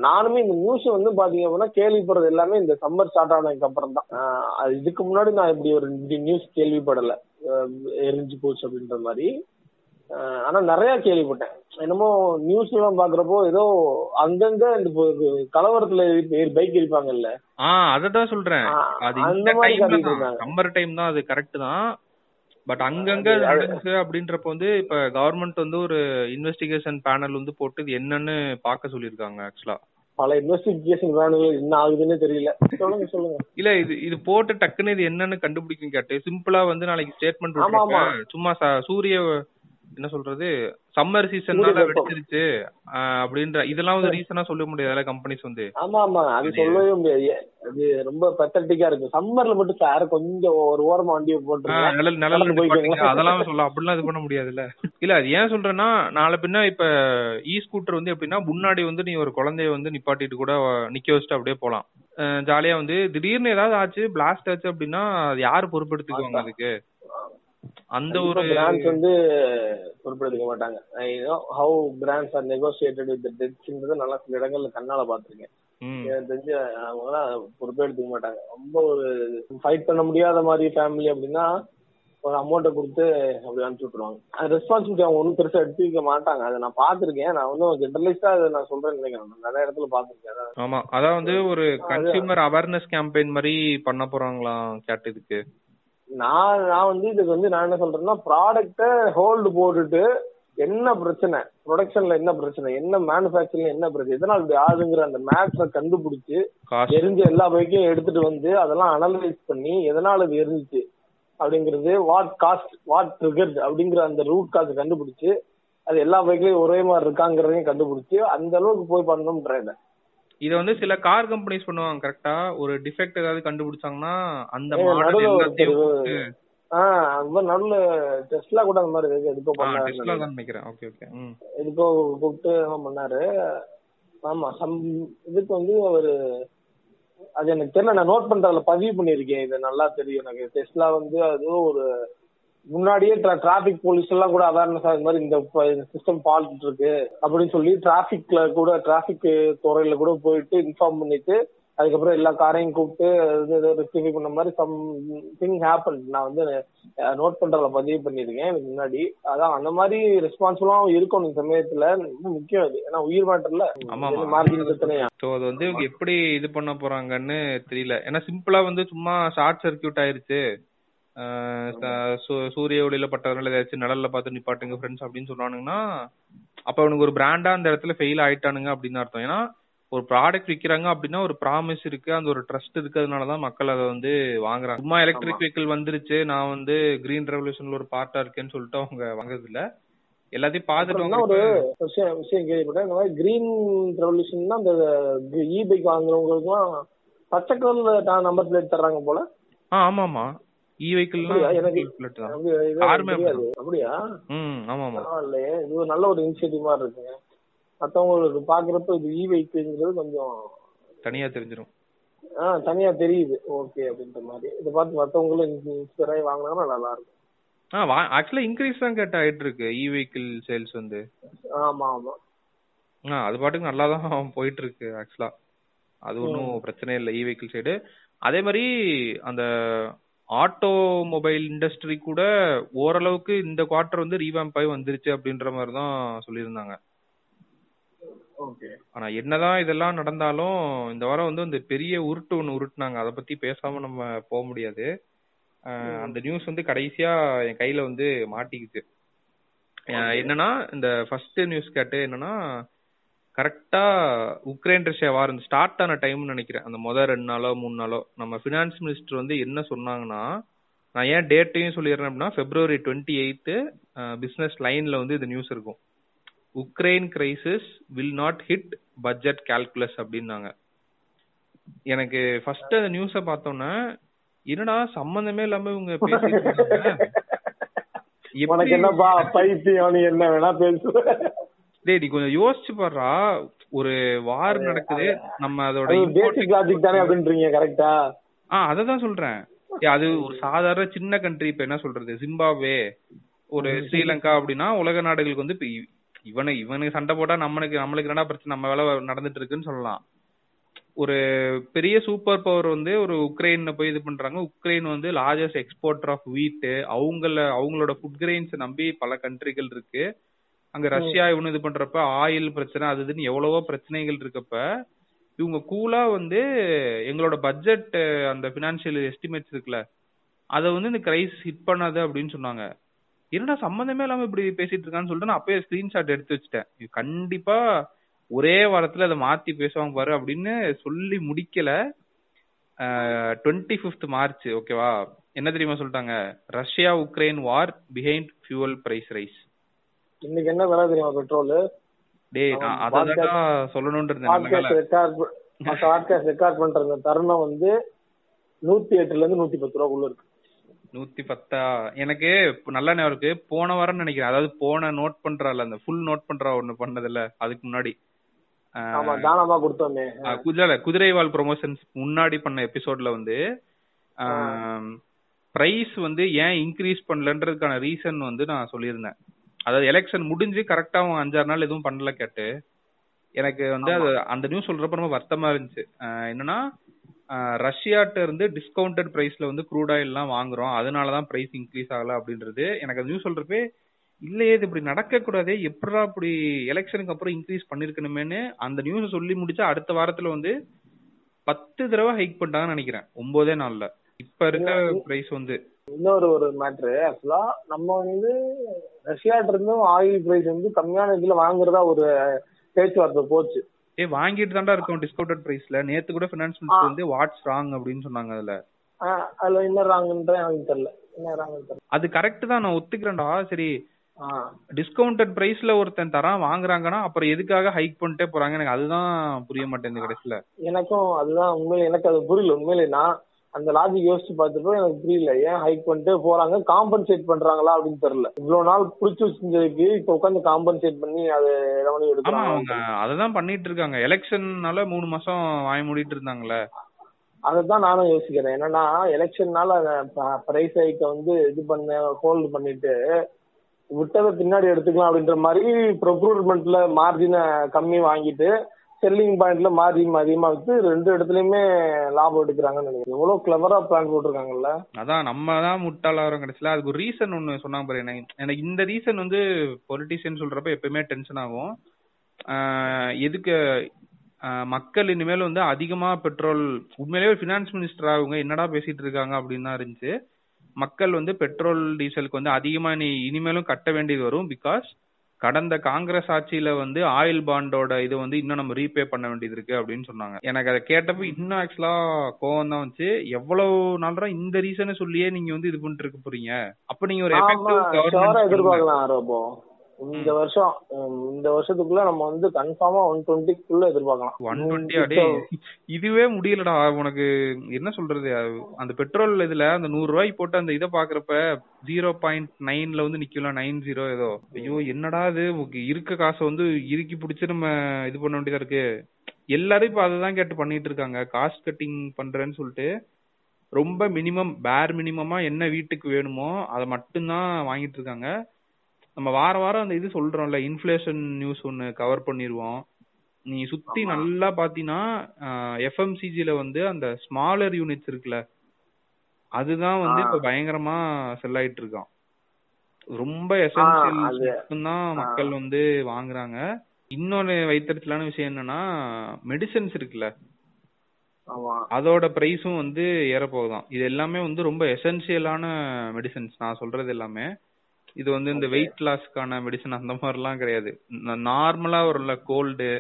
நானுமே இந்த நியூஸ் வந்து பாத்தீங்க அப்படின்னா கேள்விப்படுறது எல்லாமே இந்த சம்மர் ஸ்டார்ட் ஆனதுக்கு அப்புறம் தான். இதுக்கு முன்னாடி நான் இப்படி ஒரு நியூஸ் கேள்விப்படல. எரிஞ்சு போச்சு அப்படின்ற மாதிரி. ஆனா நிறைய கேள்விப்பட்டேன். என்னமோ நியூஸ் எல்லாம் பாக்குறப்போ ஏதோ அங்கங்க இந்த கலவரத்துல பைக் இருப்பாங்கல்ல ஆ அததான் சொல்றேன். அது இந்த. சம்மர் டைம் தான். அது கரெக்ட் தான். பட் அங்கங்க நடந்துச்சு அப்படின்றப்ப வந்து இப்ப கவர்மெண்ட் வந்து ஒரு இன்வெஸ்டிகேஷன் பேனல் வந்து போட்டு இது என்னன்னு பார்க்க சொல்லியிருக்காங்க ஆக்சுவலா பல இன்வெஸ்டிகேஷன் வேணுங்க என்ன ஆகுதுன்னு தெரியல. சொல்லுங்க சொல்லுங்க. இல்ல இது இது போட்டு டக்குன்னு இது என்னன்னு கண்டுபிடிக்கும் கேட்டு சிம்பிளா வந்து நாளைக்கு ஸ்டேட்மெண்ட். சும்மா சூரிய என்ன சொல்றது? சம்மர் சீசன்னால வெப்பம். வெடிச்சிருச்சு. அப்படின்ற இதெல்லாம் வந்து ரீசனா சொல்ல முடியாதுல்ல கம்பெனிஸ் வந்து. ஆமா ஆமா. அது சொல்லவே முடியாது. அது ரொம்ப பெத்தட்டிக்கா இருக்கு. சம்மர்ல மட்டும் சார் கொஞ்சம் ஒரு ஓரமா வண்டியை போட்டுருங்க. நிழல். அதெல்லாம் சொல்ல அப்படிலாம் இது பண்ண முடியாதுல்ல. இல்ல அது ஏன் சொல்றேன்னா நாளை பின்ன இப்ப இ ஸ்கூட்டர் வந்து எப்படின்னா முன்னாடி வந்து நீ ஒரு குழந்தைய வந்து நிப்பாட்டிட்டு கூட நிக்க வச்சுட்டு அப்படியே போலாம். ஜாலியா வந்து திடீர்னு ஏதாவது ஆச்சு பிளாஸ்ட் ஆச்சு அப்படின்னா அது யாரு பொறுப்பெடுத்துக்குவாங்க அதுக்கு? அந்த ஒரு பிராண்ட்ஸ் வந்து பொறுப்பெடுக்க மாட்டாங்க. How brands are negotiated with டெத்ஸ்ன்றது நல்லா சில இடங்கள்ல கண்ணால பாத்திருக்கேன் எனக்கு தெரிஞ்சு அவங்கலாம் பொறுப்பே எடுத்துக்க மாட்டாங்க. ரொம்ப ஒரு ஃபைட் பண்ண முடியாத மாதிரி ஃபேமிலி அப்படின்னா ஒரு அமௌண்ட்டை கொடுத்து அப்படி அனுப்பிச்சு விட்டுருவாங்க. அது ரெஸ்பான்சிபிலிட்டி அவங்க ஒன்றும் பெருசா எடுத்துக்க மாட்டாங்க. அதை நான் பார்த்திருக்கேன். நான் வந்து ஜென்ரலைஸ்டா அதை நான் சொல்றேன்னு நினைக்கிறேன். நான் நிறைய இடத்துல பார்த்திருக்கேன். ஆமா. அதான் வந்து ஒரு கன்சியூமர் அவேர்னஸ் கேம்பெயின் மாதிரி பண்ண போறாங்களாம் கேட் இதுக்கு. நான் நான் வந்து இதுக்கு வந்து நான் என்ன சொல்றேன்னா ப்ராடக்ட்டை ஹோல்டு போட்டுட்டு என்ன பிரச்சனை? ப்ரொடக்ஷன்ல என்ன பிரச்சனை? என்ன மேனுஃபேக்சரிங்ல என்ன பிரச்சனை? எதனால் இப்படி ஆகுங்கிற அந்த மேட்ரை கண்டுபிடிச்சு எரிஞ்ச எல்லா பைக்கையும் எடுத்துட்டு வந்து அதெல்லாம் அனலைஸ் பண்ணி எதனால இது எரிஞ்சுச்சு அப்படிங்கிறது வாட் காஸ்ட் வாட் ட்ரிகர்ட் அப்படிங்கிற அந்த ரூட் காஸ்ட் கண்டுபிடிச்சு அது எல்லா பைக்லயும் ஒரே மாதிரி இருக்காங்கிறதையும் கண்டுபிடிச்சு அந்த அளவுக்கு போய் பண்ணணும்ன்றேன் இத வந்து சில கார் கம்பெனிஸ் பண்ணுவாங்க கரெக்டா ஒரு டிஃபெக்ட் ஏதாவது கண்டுபிடிச்சாங்கன்னா அந்த மாடல் எல்லாத்தையும் நல்ல டெஸ்ட்லா கூட அந்த மாதிரி இருக்கு. எதுக்கோ பண்ணாரு நினைக்கிறேன். ஓகே ஓகே எதுக்கோ கூப்பிட்டு பண்ணாரு. ஆமா சம் இதுக்கு வந்து ஒரு அது எனக்கு தெரியல. நான் நோட் பண்றதுல பதிவு பண்ணிருக்கேன் இது நல்லா தெரியும் எனக்கு. டெஸ்ட்லா வந்து அது ஒரு முன்னாடியே டிராபிக் போலீஸ் எல்லாம் கூட அவேர்னஸ் ஆகுது மாதிரி இந்த சிஸ்டம் ஃபால்ட் இருக்கு. அப்படின்னு சொல்லி டிராபிக்ல கூட டிராபிக் துறையில கூட போயிட்டு இன்ஃபார்ம் பண்ணிட்டு அதுக்கப்புறம் எல்லா காரையும் கூப்பிட்டு ரெக்டிஃபை பண்ண மாதிரி சம் திங் ஹேப்பன் நான் வந்து நோட் பண்றதுல பதிவு பண்ணிருக்கேன் எனக்கு முன்னாடி. அதான் அந்த மாதிரி ரெஸ்பான்சிபிளாவும் இருக்கும் இந்த சமயத்துல. ரொம்ப முக்கியம் அது. ஏன்னா உயிர் மாற்றல. மார்ஜின் பிரச்சனையா? சோ அது வந்து இவங்க எப்படி இது பண்ண போறாங்கன்னு தெரியல. ஏன்னா சிம்பிளா வந்து சும்மா ஷார்ட் சர்க்கியூட் ஆயிருச்சு. சூரிய ஒளியில பட்டதுனால ஏதாச்சும் நிழல்ல பார்த்து நிப்பாட்டுங்க ஃப்ரெண்ட்ஸ் அப்படின்னு சொன்னானுங்கன்னா அப்ப அவனுக்கு ஒரு பிராண்டா அந்த இடத்துல ஃபெயில் ஆயிட்டானுங்க அப்படின்னு அர்த்தம். ஏன்னா ஒரு ப்ராடக்ட் விக்கிறாங்க அப்படின்னா ஒரு ப்ராமிஸ் இருக்கு அந்த ஒரு ட்ரஸ்ட் இருக்கிறதுனாலதான் மக்கள் அதை வந்து வாங்குறாங்க. சும்மா எலக்ட்ரிக் வெஹிக்கிள் வந்துருச்சு நான் வந்து கிரீன் ரெவல்யூஷன்ல ஒரு பார்ட்டா இருக்கேன்னு சொல்லிட்டு அவங்க வாங்குறது இல்ல எல்லாத்தையும் பார்த்துட்டு அப்புறம் ஒரு விஷயம் விஷயம் கேள்விப்பட்டேன். இந்த மாதிரி கிரீன் ரெவல்யூஷன் அந்த இ பைக் வாங்குறவங்களுக்குலாம் பச்சை கலர்ல நம்பர் பிளேட் தர்றாங்க போல. ஆ ஆமா இ அப்படியா? எனக்கு- தெரியாது. அப்படியா? ம் ஆமா ஆமா. பரவாயில்லையே. இது நல்ல ஒரு இனிஷியேட்டிவ் மாதிரி இருக்குங்க. மத்தவங்களுக்கு பாக்குறப்ப இது இ பைக்குங்கிறது கொஞ்சம் தனியா தெரிஞ்சிரும். ஆ தனியா தெரியுது. ஓகே அப்படின்ற மாதிரி. இதை பார்த்து மத்தவங்களும் இன்ஸ்பயர் ஆகி வாங்கினாங்கன்னா நல்லா இருக்கும் ஆ ஆக்சுவலா இன்க்ரீஸ் தான் கேட்ட ஆயிட்டு இருக்கு இ வெஹிக்கிள் சேல்ஸ் வந்து. ஆமா ஆமா. ஆ அது பாட்டுக்கு நல்லா தான் போயிட்டு இருக்கு ஆக்சுவலா அது ஒன்றும் பிரச்சனை இல்லை. இ வெஹிக்கிள் சைடு அதே மாதிரி அந்த ஆட்டோ மொபைல் இண்டஸ்ட்ரி கூட ஓரளவுக்கு இந்த குவார்டர் வந்து ரீவாம்ப் ஆகி வந்துருச்சு அப்படின்ற மாதிரி தான் சொல்லியிருந்தாங்க. ஓகே. ஆனா என்னதான் இதெல்லாம் நடந்தாலும் இந்த வாரம் வந்து இந்த பெரிய உருட்டு ஒண்ணு உருட்டுனாங்க. அதை பத்தி பேசாம நம்ம போக முடியாது. அந்த நியூஸ் வந்து கடைசியா என் கையில வந்து மாட்டிக்கிச்சு. என்னன்னா இந்த ஃபர்ஸ்ட் நியூஸ் கேட்டு என்னன்னா கரெக்டா உக்ரைன் ரஷ்யா வார் ஸ்டார்ட் ஆன டைம்னு நினைக்கிறேன். அந்த முதல் ரெண்டு நாளோ மூணு நாளோ. நம்ம ஃபினான்ஸ் மினிஸ்டர் வந்து என்ன சொன்னாங்கன்னா நான் ஏன் டேட்டையும் சொல்லிடுறேன் அப்படின்னா பிப்ரவரி டுவெண்ட்டி எயித்து பிசினஸ் லைன்ல வந்து இது நியூஸ் இருக்கும். Ukraine crisis will not hit budget calculus அப்படின்னாங்க. எனக்கு ஃபர்ஸ்ட் அந்த நியூஸை பார்த்தோன்னே என்னடா சம்பந்தமே இல்லாம இவங்க பேசிட்டு இருக்காங்க. என்னப்பா பைத்தியம் என்ன வேணா பேசுவேன் டேய் நீ கொஞ்சம் யோசிச்சு பாருடா. ஒரு வார் நடக்குது. நம்ம அதோட பேசிக் லாஜிக் தானே அப்படின்றீங்க கரெக்டா ஆ அததான் சொல்றேன். ஏய், அது ஒரு சாதாரண சின்ன கண்ட்ரி இப்ப என்ன சொல்றது? ஜிம்பாப்வே ஒரு ஸ்ரீலங்கா அப்படின்னா உலக நாடுகளுக்கு வந்து இவனு இவனுக்கு சண்டை போட்டா நம்மளுக்கு நம்மளுக்கு என்னடா பிரச்சனை? நம்ம வேலை நடந்துட்டு இருக்குன்னு சொல்லலாம். ஒரு பெரிய சூப்பர் பவர் வந்து ஒரு உக்ரைன் போய் இது பண்றாங்க. உக்ரைன் வந்து லார்ஜஸ்ட் எக்ஸ்போர்ட்டர் ஆஃப் வீட் அவங்கள அவங்களோட ஃபுட் கிரெயின்ஸ் நம்பி பல கண்ட்ரிகள் இருக்கு. அங்க ரஷ்யா இவனு இது பண்றப்ப ஆயில் பிரச்சனை அது இதுன்னு எவ்வளவோ பிரச்சனைகள் இருக்கப்ப இவங்க கூலா வந்து எங்களோட பட்ஜெட் அந்த பினான்சியல் எஸ்டிமேட்ஸ் இருக்குல்ல அதை வந்து இந்த கிரைஸ் ஹிட் பண்ணாது அப்படின்னு சொன்னாங்க. என்னடா சம்மந்தமே இல்லாம இப்படி பேசிட்டு இருக்கான்னு சொல்லிட்டு நான் அப்பயே ஸ்கிரீன்ஷாட் எடுத்து வச்சுட்டேன். கண்டிப்பா ஒரே வாரத்துல அதை மாத்தி பேசுவாங்க பாரு அப்படின்னு சொல்லி முடிக்கல. டுவெண்ட்டி ஃபிஃப்த் மார்ச் ஓகேவா என்ன தெரியுமா சொல்லிட்டாங்க? Russia Ukraine war behind fuel price rise இன்னைக்கு என்ன விலை தெரியுமா பெட்ரோல்? டேய் நான் அதை தான் சொல்லணும்னு இருந்தேன் ரெக்கார்ட் ரெக்கார்ட் பண்ற அந்த தருணம் வந்து நூத்தி எட்டுல இருந்து நூத்தி பத்து ரூபாக்குள்ள இருக்கு. நூத்தி பத்தா? எனக்கு நல்ல ஞாபகம் இருக்கு. போன வாரம் நினைக்கிறேன். அதாவது போன நோட் பண்றால அந்த ஃபுல் நோட் பண்றா ஒண்ணு பண்ணதுல அதுக்கு முன்னாடி. தானமா கொடுத்தோமே. குதிரை குதிரைவால் ப்ரொமோஷன்ஸ் முன்னாடி பண்ண எபிசோட்ல வந்து பிரைஸ் வந்து ஏன் இன்க்ரீஸ் பண்ணலன்றதுக்கான ரீசன் வந்து நான் சொல்லியிருந்தேன். அதாவது எலெக்ஷன் முடிஞ்சு கரெக்டா அவங்க அஞ்சாறு நாள் எதுவும் பண்ணல கேட்டு எனக்கு வந்து அது அந்த நியூஸ் சொல்றப்ப ரொம்ப வருத்தமா இருந்துச்சு. என்னன்னா ரஷ்யாட்ட இருந்து டிஸ்கவுண்டட் பிரைஸ்ல வந்து க்ரூட் ஆயில் எல்லாம் வாங்குறோம். அதனாலதான் பிரைஸ் இன்க்ரீஸ் ஆகல அப்படின்றது. எனக்கு அந்த நியூஸ் சொல்றப்பே இல்லையே இது இப்படி நடக்க கூடாதே எப்படா இப்படி எலெக்ஷனுக்கு அப்புறம் இன்க்ரீஸ் பண்ணிருக்கணுமேனு அந்த நியூஸ் சொல்லி முடிச்சா அடுத்த வாரத்துல வந்து பத்து தடவை ஹைக் பண்ணிட்டாங்கன்னு நினைக்கிறேன். ஒன்பதே நாள்ல. இப்ப இருக்க பிரைஸ் வந்து. இன்னொரு ஒரு மேட்ரு ஆக்சுவலா நம்ம வந்து ரஷ்யாட்ட இருந்தும் ஆயில் பிரைஸ் வந்து கம்மியான இதுல வாங்குறதா ஒரு பேச்சுவார்த்தை போச்சு. ஏ வாங்கிட்டு தான்டா இருக்கோம் டிஸ்கவுண்டட் பிரைஸ்ல நேத்து கூட பினான்ஸ் மினிஸ்டர் வந்து வாட்ஸ் ராங் அப்படின்னு சொன்னாங்க அதுல. அதுல என்ன ராங்கன்ற எனக்கு தெரியல. என்ன ராங்கன்னு தெரியல. அது கரெக்ட் தான் நான் ஒத்துக்கிறேன்டா. சரி டிஸ்கவுண்டட் பிரைஸ்ல ஒருத்தன் தரான் வாங்குறாங்கன்னா அப்புறம் எதுக்காக ஹைக் பண்ணிட்டே போறாங்க எனக்கு அதுதான் புரிய மாட்டேங்குது கடைசியில. எனக்கும் அதுதான் உண்மையில எனக்கு அது புரியல. உண்மையிலே நான் அந்த லாஜிக் யோசிச்சு பார்த்தப்போ எனக்கு புரியல. ஏன் ஹைக் பண்ணிட்டு போறாங்க? காம்பன்சேட் பண்றாங்களா அப்படின்னு தெரியல. இவ்வளவு நாள் புடிச்சு வச்சிருந்ததுக்கு இப்ப உட்காந்து காம்பன்சேட் பண்ணி அது ரெவன்யூ எடுக்கிறாங்க. அவங்க அததான் பண்ணிட்டு இருக்காங்க. எலெக்ஷன்னால மூணு மாசம் வாய மூடிட்டு இருந்தாங்கல்ல அதைத்தான் நானும் யோசிக்கிறேன். என்னன்னா எலெக்ஷன்னால பிரைஸ் ஹைக்க வந்து இது பண்ண ஹோல்டு பண்ணிட்டு விட்டதை பின்னாடி எடுத்துக்கலாம் அப்படின்ற மாதிரி ப்ரொக்ரூட்மெண்ட்ல மார்ஜினை கம்மி வாங்கிட்டு செல்லிங் பாயிண்ட்ல மார்ஜின் அதிகமா வச்சு ரெண்டு இடத்துலயுமே லாபம் எடுக்கிறாங்கன்னு நினைக்கிறேன். எவ்வளவு கிளவரா பிளான் போட்டிருக்காங்கல்ல? அதான் நம்ம தான் முட்டாளாரம் கிடைச்சல. அதுக்கு ஒரு ரீசன் ஒன்னு சொன்னாங்க பாரு. எனக்கு இந்த ரீசன் வந்து பொலிட்டிஷியன் சொல்றப்ப எப்பயுமே டென்ஷன் ஆகும். எதுக்கு மக்கள் இனிமேல் வந்து அதிகமா பெட்ரோல் உண்மையிலேயே ஃபினான்ஸ் மினிஸ்டர் ஆகுங்க என்னடா பேசிட்டு இருக்காங்க அப்படின்னு தான் இருந்துச்சு. மக்கள் வந்து பெட்ரோல் டீசலுக்கு வந்து அதிகமா நீ இனிமேலும் கட்ட வேண்டியது வரும் பிகாஸ் கடந்த காங்கிரஸ் ஆட்சியில வந்து ஆயில் பாண்டோட இது வந்து இன்னும் நம்ம ரீபே பண்ண வேண்டியது இருக்கு அப்படின்னு சொன்னாங்க. எனக்கு அதை கேட்டப்ப இன்னும் ஆக்சுவலா கோவம் தான் வந்துச்சு. எவ்வளவு நாளா இந்த ரீசனை சொல்லியே நீங்க வந்து இது பண்ணிட்டு இருக்க போறீங்க? அப்ப நீங்க ஒரு எஃபெக்டிவ் எதிர்பார்க்கலாம் ரோபோ. இந்த வருஷம் இந்த வருஷத்துக்குள்ள நம்ம வந்து கன்ஃபார்மா ஒன் டுவெண்ட்டிக்குள்ள எதிர்பார்க்கலாம். ஒன் டுவெண்ட்டி இதுவே முடியலடா. உனக்கு என்ன சொல்றது? அந்த பெட்ரோல் இதுல அந்த நூறு ரூபாய்க்கு போட்டு அந்த இதை பாக்குறப்ப ஜீரோ பாயிண்ட் நைன்ல வந்து நிக்கலாம் நைன் ஜீரோ ஏதோ. ஐயோ என்னடா இது? இருக்க காசை வந்து இறுக்கி பிடிச்சு நம்ம இது பண்ண வேண்டியதா இருக்கு. எல்லாரும் இப்ப அததான் கேட்டு பண்ணிட்டு இருக்காங்க. காஸ்ட் கட்டிங் பண்றேன்னு சொல்லிட்டு ரொம்ப மினிமம் பேர் மினிமமா என்ன வீட்டுக்கு வேணுமோ அதை மட்டும்தான் வாங்கிட்டு இருக்காங்க. நம்ம வார வாரம் அந்த இது சொல்றோம்ல இன்ஃபிளேஷன் நியூஸ் ஒன்னு கவர் பண்ணிருவோம். நீ சுத்தி நல்லா பாத்தீங்கன்னா எஃப்எம்சிஜில வந்து அந்த ஸ்மாலர் யூனிட்ஸ் இருக்குல்ல அதுதான் வந்து. இப்ப பயங்கரமா செல் ஆயிட்டு இருக்கான் ரொம்ப எசென்சியல் மட்டும்தான் மக்கள் வந்து வாங்குறாங்க. இன்னொன்னு வைத்தறிச்சலான விஷயம் என்னன்னா மெடிசன்ஸ் இருக்குல்ல அதோட பிரைஸும் வந்து ஏற இது எல்லாமே வந்து ரொம்ப எசென்சியலான மெடிசன்ஸ் நான் சொல்றது எல்லாமே. இது வந்து இந்த. வெயிட் லாஸ்க்கான மெடிசன் அந்த மாதிரிலாம் கிடையாது. நார்மலா வரும்ல கோல்டு.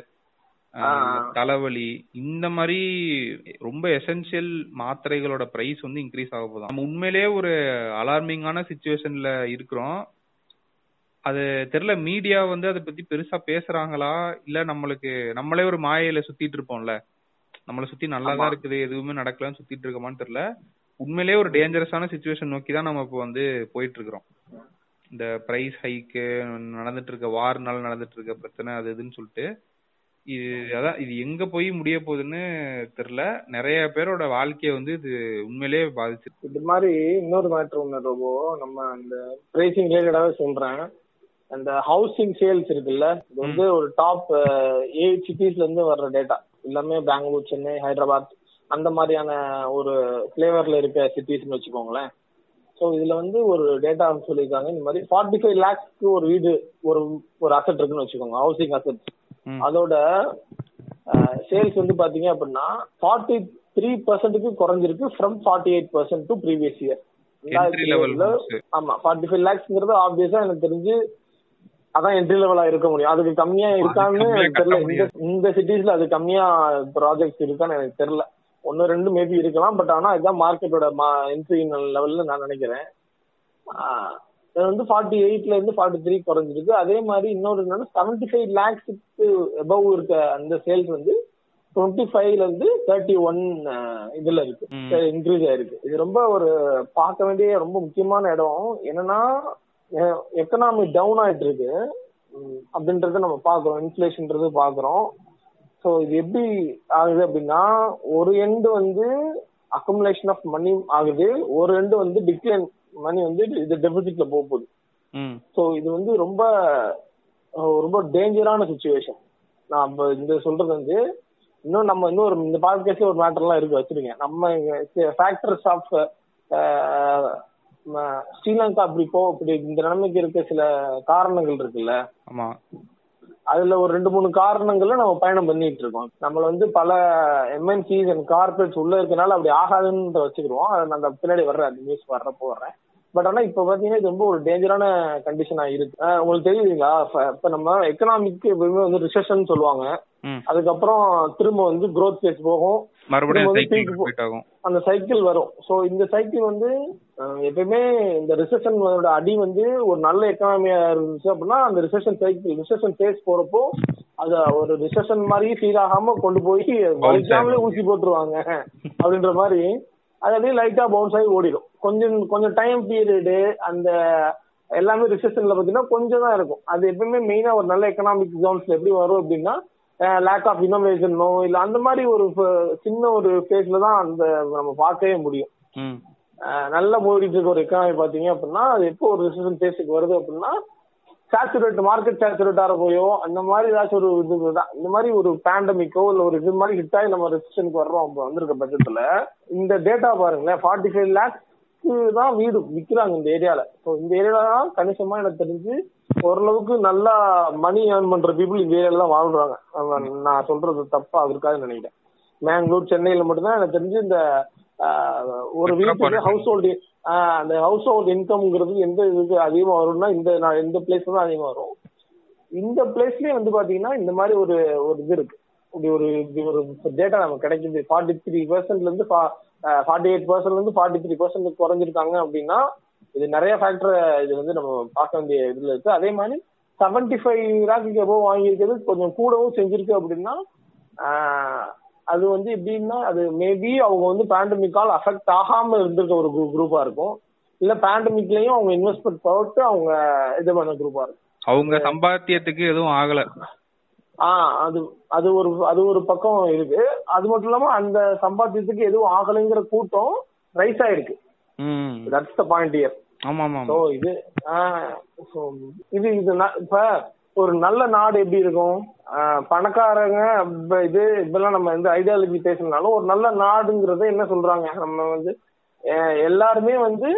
தலைவலி இந்த மாதிரி ரொம்ப எசென்சியல் மாத்திரைகளோட பிரைஸ் வந்து இன்க்ரீஸ் ஆக போகுது. நம்ம உண்மையிலேயே ஒரு அலார்மிங்கான சுச்சுவேஷன்ல இருக்கிறோம். அது தெரியல மீடியா வந்து அதை பத்தி பெருசா பேசுறாங்களா? இல்ல நம்மளுக்கு நம்மளே ஒரு மாயையில சுத்திட்டு இருப்போம்ல. நம்மள சுத்தி நல்லா தான். இருக்குது எதுவுமே நடக்கலன்னு சுத்திட்டு இருக்கோமான்னு தெரியல. உண்மையிலேயே ஒரு டேஞ்சரஸான சுச்சுவேஷன் நோக்கி தான் நம்ம இப்போ வந்து போயிட்டு இருக்கிறோம். இந்த பிரைஸ் ஹைக்கு நடந்துட்டு இருக்க வார்னால நடந்துட்டு இருக்க பிரச்சனை அது இதுன்னு சொல்லிட்டு இது அதான் இது எங்க போய் முடிய போகுதுன்னு தெரியல. நிறைய பேரோட வாழ்க்கைய வந்து இது உண்மையிலேயே பாதிச்சு இது மாதிரி இன்னொரு மேட்ரு ஒன்று ரோபோ நம்ம அந்த பிரைசிங் ரிலேட்டடாவே சொல்றேன். அந்த ஹவுசிங் சேல்ஸ் இருக்குல்ல இது வந்து ஒரு டாப் எயிட் சிட்டிஸ்ல இருந்து வர்ற டேட்டா எல்லாமே பெங்களூர் சென்னை ஹைதராபாத் அந்த மாதிரியான ஒரு ஃபிளேவர்ல இருக்க சிட்டிஸ்னு வச்சுக்கோங்களேன். ஸோ இதுல வந்து ஒரு டேட்டா சொல்லியிருக்காங்க. இந்த மாதிரி ஃபார்ட்டி ஃபைவ் லேக்ஸ்க்கு ஒரு வீடு ஒரு ஒரு அசெட் இருக்குன்னு வச்சுக்கோங்க ஹவுசிங் அசெட். அதோட சேல்ஸ் வந்து பாத்தீங்க அப்படின்னா ஃபார்ட்டி த்ரீ பர்சன்ட்டுக்கு குறைஞ்சிருக்கு from forty eight percent to previous year ஆமா ஃபார்ட்டி ஃபைவ் லேக்ஸ்ங்கிறது ஆப்வியஸா எனக்கு தெரிஞ்சு அதான் என்ட்ரி லெவலா இருக்க முடியும். அதுக்கு கம்மியா இருக்கான்னு தெரியல. இந்த சிட்டிஸ்ல அது கம்மியா ப்ராஜெக்ட்ஸ் இருக்கான்னு எனக்கு தெரியல. ஒன்னு ரெண்டு மேபி இருக்கலாம். பட் ஆனா இதுதான் மார்க்கெட்டோட என்ட்ரி லெவல்ல நான் நினைக்கிறேன். இது வந்து ஃபார்ட்டி எயிட்ல இருந்து ஃபார்ட்டி த்ரீ குறைஞ்சிருக்கு. அதே மாதிரி இன்னொரு என்னன்னா செவன்டி ஃபைவ் லேக்ஸுக்கு எபவ் இருக்க அந்த சேல்ஸ் வந்து டுவெண்ட்டி ஃபைவ்ல இருந்து தேர்ட்டி ஒன் இதுல இருக்கு. இன்க்ரீஸ் ஆயிருக்கு. இது ரொம்ப ஒரு பார்க்க வேண்டிய ரொம்ப முக்கியமான இடம். என்னன்னா எக்கனாமி டவுன் ஆயிட்டு இருக்கு. அப்படின்றத நம்ம பாக்குறோம் இன்ஃபிளேஷன்ன்றது பாக்குறோம் ஸோ இது எப்படி ஆகுது அப்படின்னா ஒரு எண்டு வந்து அக்குமுலேஷன் ஆஃப் மணி ஆகுது. ஒரு எண்டு வந்து டிக்ளைன் மணி வந்து இது டெபிசிட்ல போக போகுது. ஸோ இது வந்து ரொம்ப ரொம்ப டேஞ்சரான சுச்சுவேஷன் நான் இப்ப இந்த சொல்றது வந்து இன்னும் நம்ம இன்னொரு இந்த பாட்காஸ்ட்ல ஒரு மேட்டர்லாம் இருக்கு வச்சிருக்கேன் நம்ம ஃபேக்டர்ஸ் ஆஃப் ஸ்ரீலங்கா அப்படி போ இப்படி இந்த நிலைமைக்கு இருக்க சில காரணங்கள் இருக்குல்ல. அதுல ஒரு ரெண்டு மூணு காரணங்கள்ல நம்ம பயணம் பண்ணிட்டு இருக்கோம். நம்மள வந்து பல எம்என்சிஸ் அண்ட் கார்பரேட்ஸ் உள்ள இருக்கனால அப்படி ஆகாதுன்னு வச்சுக்கிடுவோம். அது நான் அந்த பின்னாடி வர்றேன் அந்த நியூஸ் வர்றப்போ வர்றேன் பட் ஆனா இப்ப பாத்தீங்கன்னா இது ரொம்ப ஒரு டேஞ்சரான கண்டிஷனா இருக்கு. உங்களுக்கு தெரியுதுங்களா? இப்ப- நம்ம எக்கனாமிக் எப்பவுமே வந்து ரிசெஷன் சொல்லுவாங்க. அதுக்கப்புறம் திரும்ப வந்து growth phase போகும். மறுபடியும் சைக்கிள் ஆகும். அந்த சைக்கிள் வரும். சோ இந்த சைக்கிள் வந்து எப்பயுமே இந்த ரிசெஷன் அடி வந்து ஒரு நல்ல எக்கனாமியா இருந்துச்சு அப்படின்னா அந்த ரிசெஷன் சைக்கிள் ரிசெஷன் ஃபேஸ் போறப்போ அத ஒரு ரிசெஷன் மாதிரி ஃபீல் ஆகாம கொண்டு போய் வலிக்காமலே ஊசி போட்டுருவாங்க. அப்படின்ற மாதிரி அது அப்படியே லைட்டா பவுன்ஸ் ஆகி ஓடிடும். கொஞ்சம் கொஞ்சம் டைம் பீரியடு அந்த எல்லாமே ரிசெஷன்ல பாத்தீங்கன்னா கொஞ்சம் தான் இருக்கும். அது எப்பவுமே மெயினா ஒரு நல்ல எக்கனாமிக் ஜோன்ஸ்ல எப்படி வரும் அப்படின்னா லேக் ஆஃப் இன்னோவேஷனோ இல்ல அந்த மாதிரி ஒரு சின்ன ஒரு ஃபேஸ்ல தான் அந்த நம்ம பார்க்கவே முடியும். நல்லா ஓடிட்டு இருக்க ஒரு எக்கனாமி பாத்தீங்க அப்படின்னா அது எப்போ ஒரு ரிசெஷன் ஃபேஸுக்கு வருது அப்படின்னா சேச்சுரேட் மார்க்கெட் சேச்சுரேட் போயோ அந்த மாதிரி ஏதாச்சும் ஒரு இது தான். இந்த மாதிரி ஒரு பேண்டமிக்கோ இல்ல ஒரு இது மாதிரி ஹிட் ஆகி நம்ம ரெசிஷனுக்கு வர்றோம் அப்போ வந்திருக்க பட்சத்துல இந்த டேட்டா பாருங்களேன் ஃபார்ட்டி ஃபைவ் லேக்ஸ்க்கு தான் வீடு விற்கிறாங்க இந்த ஏரியால ஸோ இந்த ஏரியால தான் கணிசமா எனக்கு தெரிஞ்சு ஓரளவுக்கு நல்லா மணி ஏர்ன் பண்ற பீப்புள் இந்த ஏரியால தான் வாழ்றாங்க. நான் சொல்றது தப்பா இருக்காதுன்னு நினைக்கிறேன். மேங்களூர் சென்னையில மட்டும்தான் எனக்கு தெரிஞ்சு இந்த ஒரு வீட்டுக்கு. ஹவுஸ் ஹோல்டு அந்த ஹவுஸ் ஹோல்ட் இன்கம்ங்கிறது எந்த இதுக்கு அதிகமா வரும்னா இந்த நான் இந்த பிளேஸ் தான் அதிகமா வரும். இந்த பிளேஸ்லயே வந்து பாத்தீங்கன்னா இந்த மாதிரி ஒரு ஒரு இது இருக்கு. இப்படி ஒரு இப்படி ஒரு டேட்டா நமக்கு கிடைக்குது. ஃபார்ட்டி த்ரீ பர்சன்ட்ல இருந்து ஃபார்ட்டி எயிட் பர்சன்ட்ல இருந்து ஃபார்ட்டி த்ரீ பர்சன்ட் குறைஞ்சிருக்காங்க அப்படின்னா இது நிறைய ஃபேக்டர் இது வந்து நம்ம பார்க்க வேண்டிய இதுல இருக்கு. அதே மாதிரி செவன்டி ஃபைவ் லேக்கு எபோவ் வாங்கியிருக்கிறது? கொஞ்சம் கூடவும் செஞ்சிருக்கு அப்படின்னா அது வந்து எப்படின்னா அது மேபி அவங்க வந்து பேண்டமிக்கால் அஃபெக்ட் ஆகாம இருந்திருக்க ஒரு குரூப்பா இருக்கும். இல்ல பேண்டமிக்லயும் அவங்க இன்வெஸ்ட்மெண்ட் போட்டு அவங்க இது பண்ண குரூப்பா இருக்கும். அவங்க சம்பாத்தியத்துக்கு எதுவும் ஆகல. ஆஹ் அது அது ஒரு அது ஒரு பக்கம் இருக்கு. அது மட்டும் இல்லாம அந்த சம்பாத்தியத்துக்கு எதுவும் ஆகலைங்கிற கூட்டம் ரைஸ் ஆயிருக்கு. தட்ஸ் த பாயிண்ட் இயர் ஆமா ஆமா சோ இது இது இது இப்ப ஒரு நல்ல நாடு எப்படி இருக்கும்? பணக்காரங்க இது இப்பெல்லாம் நம்ம இந்த ஐடியாலஜி பேசினாலும் ஒரு நல்ல நாடுங்கிறத என்ன சொல்றாங்க? நம்ம வந்து எல்லாருமே வந்து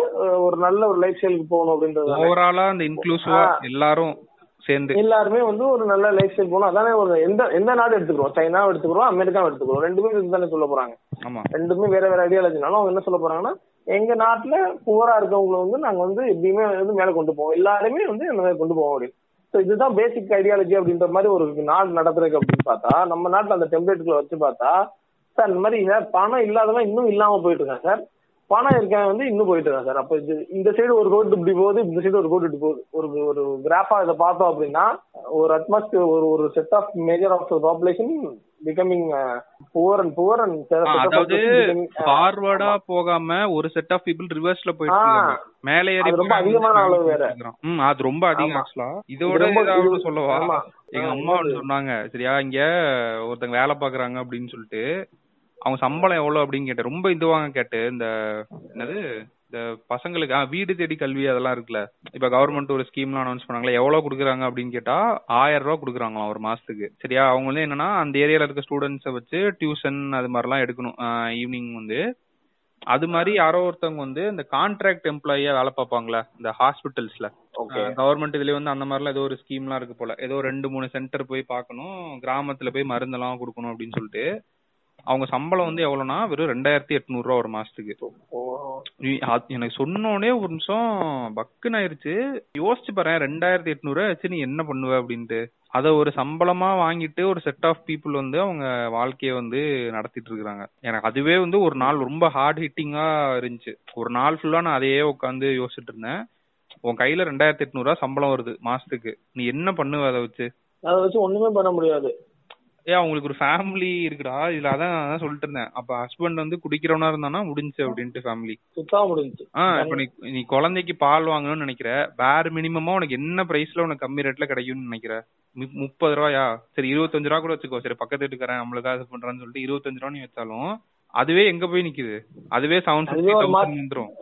ஒரு நல்ல ஒரு லைஃப் ஸ்டைலுக்கு போகணும் அப்படின்றது ஓவராலா அந்த இன்க்ளூசிவா. எல்லாரும் சேர்ந்து. எல்லாருமே வந்து ஒரு நல்ல லைஃப் ஸ்டைல் போகணும். அதானே ஒரு எந்த எந்த நாடு எடுத்துக்கிறோம்? சைனாவை எடுத்துக்கிறோம் அமெரிக்காவை எடுத்துக்கிறோம். ரெண்டுமே இதுதானே சொல்ல போறாங்க. ரெண்டுமே வேற வேற ஐடியாலஜினாலும் அவங்க என்ன சொல்ல போறாங்கன்னா எங்க நாட்டுல புவரா இருக்கவங்களை வந்து நாங்க வந்து எப்படியுமே வந்து மேல கொண்டு போவோம். எல்லாருமே வந்து இந்த மாதிரி கொண்டு போவோம் அப்படின்னு ஸோ இதுதான் பேசிக் ஐடியாலஜி அப்படின்ற மாதிரி ஒரு நாடு நடத்துறதுக்கு அப்படின்னு பார்த்தா நம்ம நாட்டுல அந்த டெம்ப்ளேட்டுக்குள்ள வச்சு பார்த்தா சார் இந்த மாதிரி சார் பணம் இல்லாதவன் இன்னும் இல்லாம போயிட்டு இருக்கான் சார். பணம் இருக்கவன் வந்து இன்னும் போயிட்டு இருக்கான் சார். அப்ப இது இந்த சைடு ஒரு ரோடு இப்படி போகுது இந்த சைடு ஒரு ரோடு இப்படி போகுது. ஒரு ஒரு கிராஃபா இதை பார்த்தோம் அப்படின்னா ஒரு அட்மாஸ்பியர் ஒரு ஒரு set of major of population becoming poor and poor and அதாவது ஃபார்வர்டா போகாம ஒரு செட் ஆஃப் பீப்புள் ரிவர்ஸ்ல போயிட்டு மேல ஏறி ரொம்ப அதிகமான அளவு வேற. ம் அது ரொம்ப அதிகம். ஆக்சுவலா இது இதோட ஏதாவது சொல்லவா. எங்க அம்மா சொன்னாங்க. சரியா இங்க ஒருத்தங்க வேலை பாக்குறாங்க அப்படின்னு சொல்லிட்டு. அவங்க சம்பளம் எவ்வளவு அப்படின்னு கேட்டேன். ரொம்ப இதுவாங்க கேட்டு இந்த என்னது இந்த பசங்களுக்கு வீடு தேடி கல்வி அதெல்லாம் இருக்குல்ல. இப்ப கவர்மெண்ட் ஒரு ஸ்கீம்லாம் அனௌன்ஸ் பண்ணாங்களா எவ்வளவு குடுக்குறாங்க அப்படின்னு கேட்டா ஆயிரம் ரூபாய் குடுக்குறாங்களாம் ஒரு மாசத்துக்கு. சரியா? அவங்க வந்து என்னன்னா அந்த ஏரியால இருக்க ஸ்டூடெண்ட்ஸை வச்சு டியூஷன் அது மாதிரிலாம் எடுக்கணும். ஈவினிங் வந்து. அது மாதிரி யாரோ ஒருத்தவங்க வந்து இந்த கான்ட்ராக்ட் எம்ப்ளாயியா வேலை பார்ப்பாங்களா இந்த ஹாஸ்பிட்டல்ஸ்ல கவர்மெண்ட் இதுலயே வந்து அந்த மாதிரிலாம் ஏதோ ஒரு ஸ்கீம்லாம் இருக்கு போல. ஏதோ ரெண்டு மூணு சென்டர் போய் பார்க்கணும் கிராமத்துல போய் மருந்தெல்லாம் கொடுக்கணும் அப்படின்னு சொல்லிட்டு. அவங்க சம்பளம் வந்து எவ்வளவுனா வெறும் ரெண்டாயிரத்தி எட்நூறு ரூபா ஒரு மாசத்துக்கு. எனக்கு சொன்னோடனே ஒரு நிமிஷம் பக்குன்னு ஆயிருச்சு. யோசிச்சு பாரு ரெண்டாயிரத்தி எட்நூறு வச்சு நீ என்ன பண்ணுவ அப்படின்ட்டு. அத ஒரு சம்பளமா வாங்கிட்டு ஒரு செட் ஆஃப் பீப்புள் வந்து அவங்க வாழ்க்கைய வந்து நடத்திட்டு இருக்காங்க எனக்கு அதுவே வந்து ஒரு நாள் ரொம்ப ஹார்ட் ஹிட்டிங்கா இருந்துச்சு. ஒரு நாள் ஃபுல்லா நான் அதையே உட்காந்து யோசிச்சுட்டு இருந்தேன். உன் கையில ரெண்டாயிரத்தி எட்நூறு ரூபா சம்பளம் வருது மாசத்துக்கு. நீ என்ன பண்ணுவ அதை வச்சு? அதை வச்சு ஒண்ணுமே பண்ண முடியாது. ஏன் அவங்களுக்கு ஒரு ஃபேமிலி இருக்குடா. இதுல அதான் அதான் சொல்லிட்டு இருந்தேன். அப்ப ஹஸ்பண்ட் வந்து குடிக்கிறவனா இருந்தானா முடிஞ்சு அப்படின்ட்டு ஃபேமிலி சுத்தா முடிஞ்சுச்சு. ஆ இப்ப நீ நீ குழந்தைக்கு பால் வாங்கணும்னு நினைக்கிற. பேர் மினிமமா உனக்கு என்ன பிரைஸ்ல உனக்கு கம்மி ரேட்ல கிடைக்கும்னு நினைக்கிற? முப்பது ரூபாயா? சரி இருபத்தஞ்சு ரூபா கூட வச்சுக்கோ. சரி பக்கத்து வீட்டுக்காரன் நம்மளுக்காக இது பண்றான்னு சொல்லிட்டு இருபத்தஞ்சு ரூபா நீ வச்சாலும் அதுவே எங்க போய் நிக்குது? அதுவே செவன் அதுவே ஃபிஃப்டி தௌசண்ட் வந்துரும்.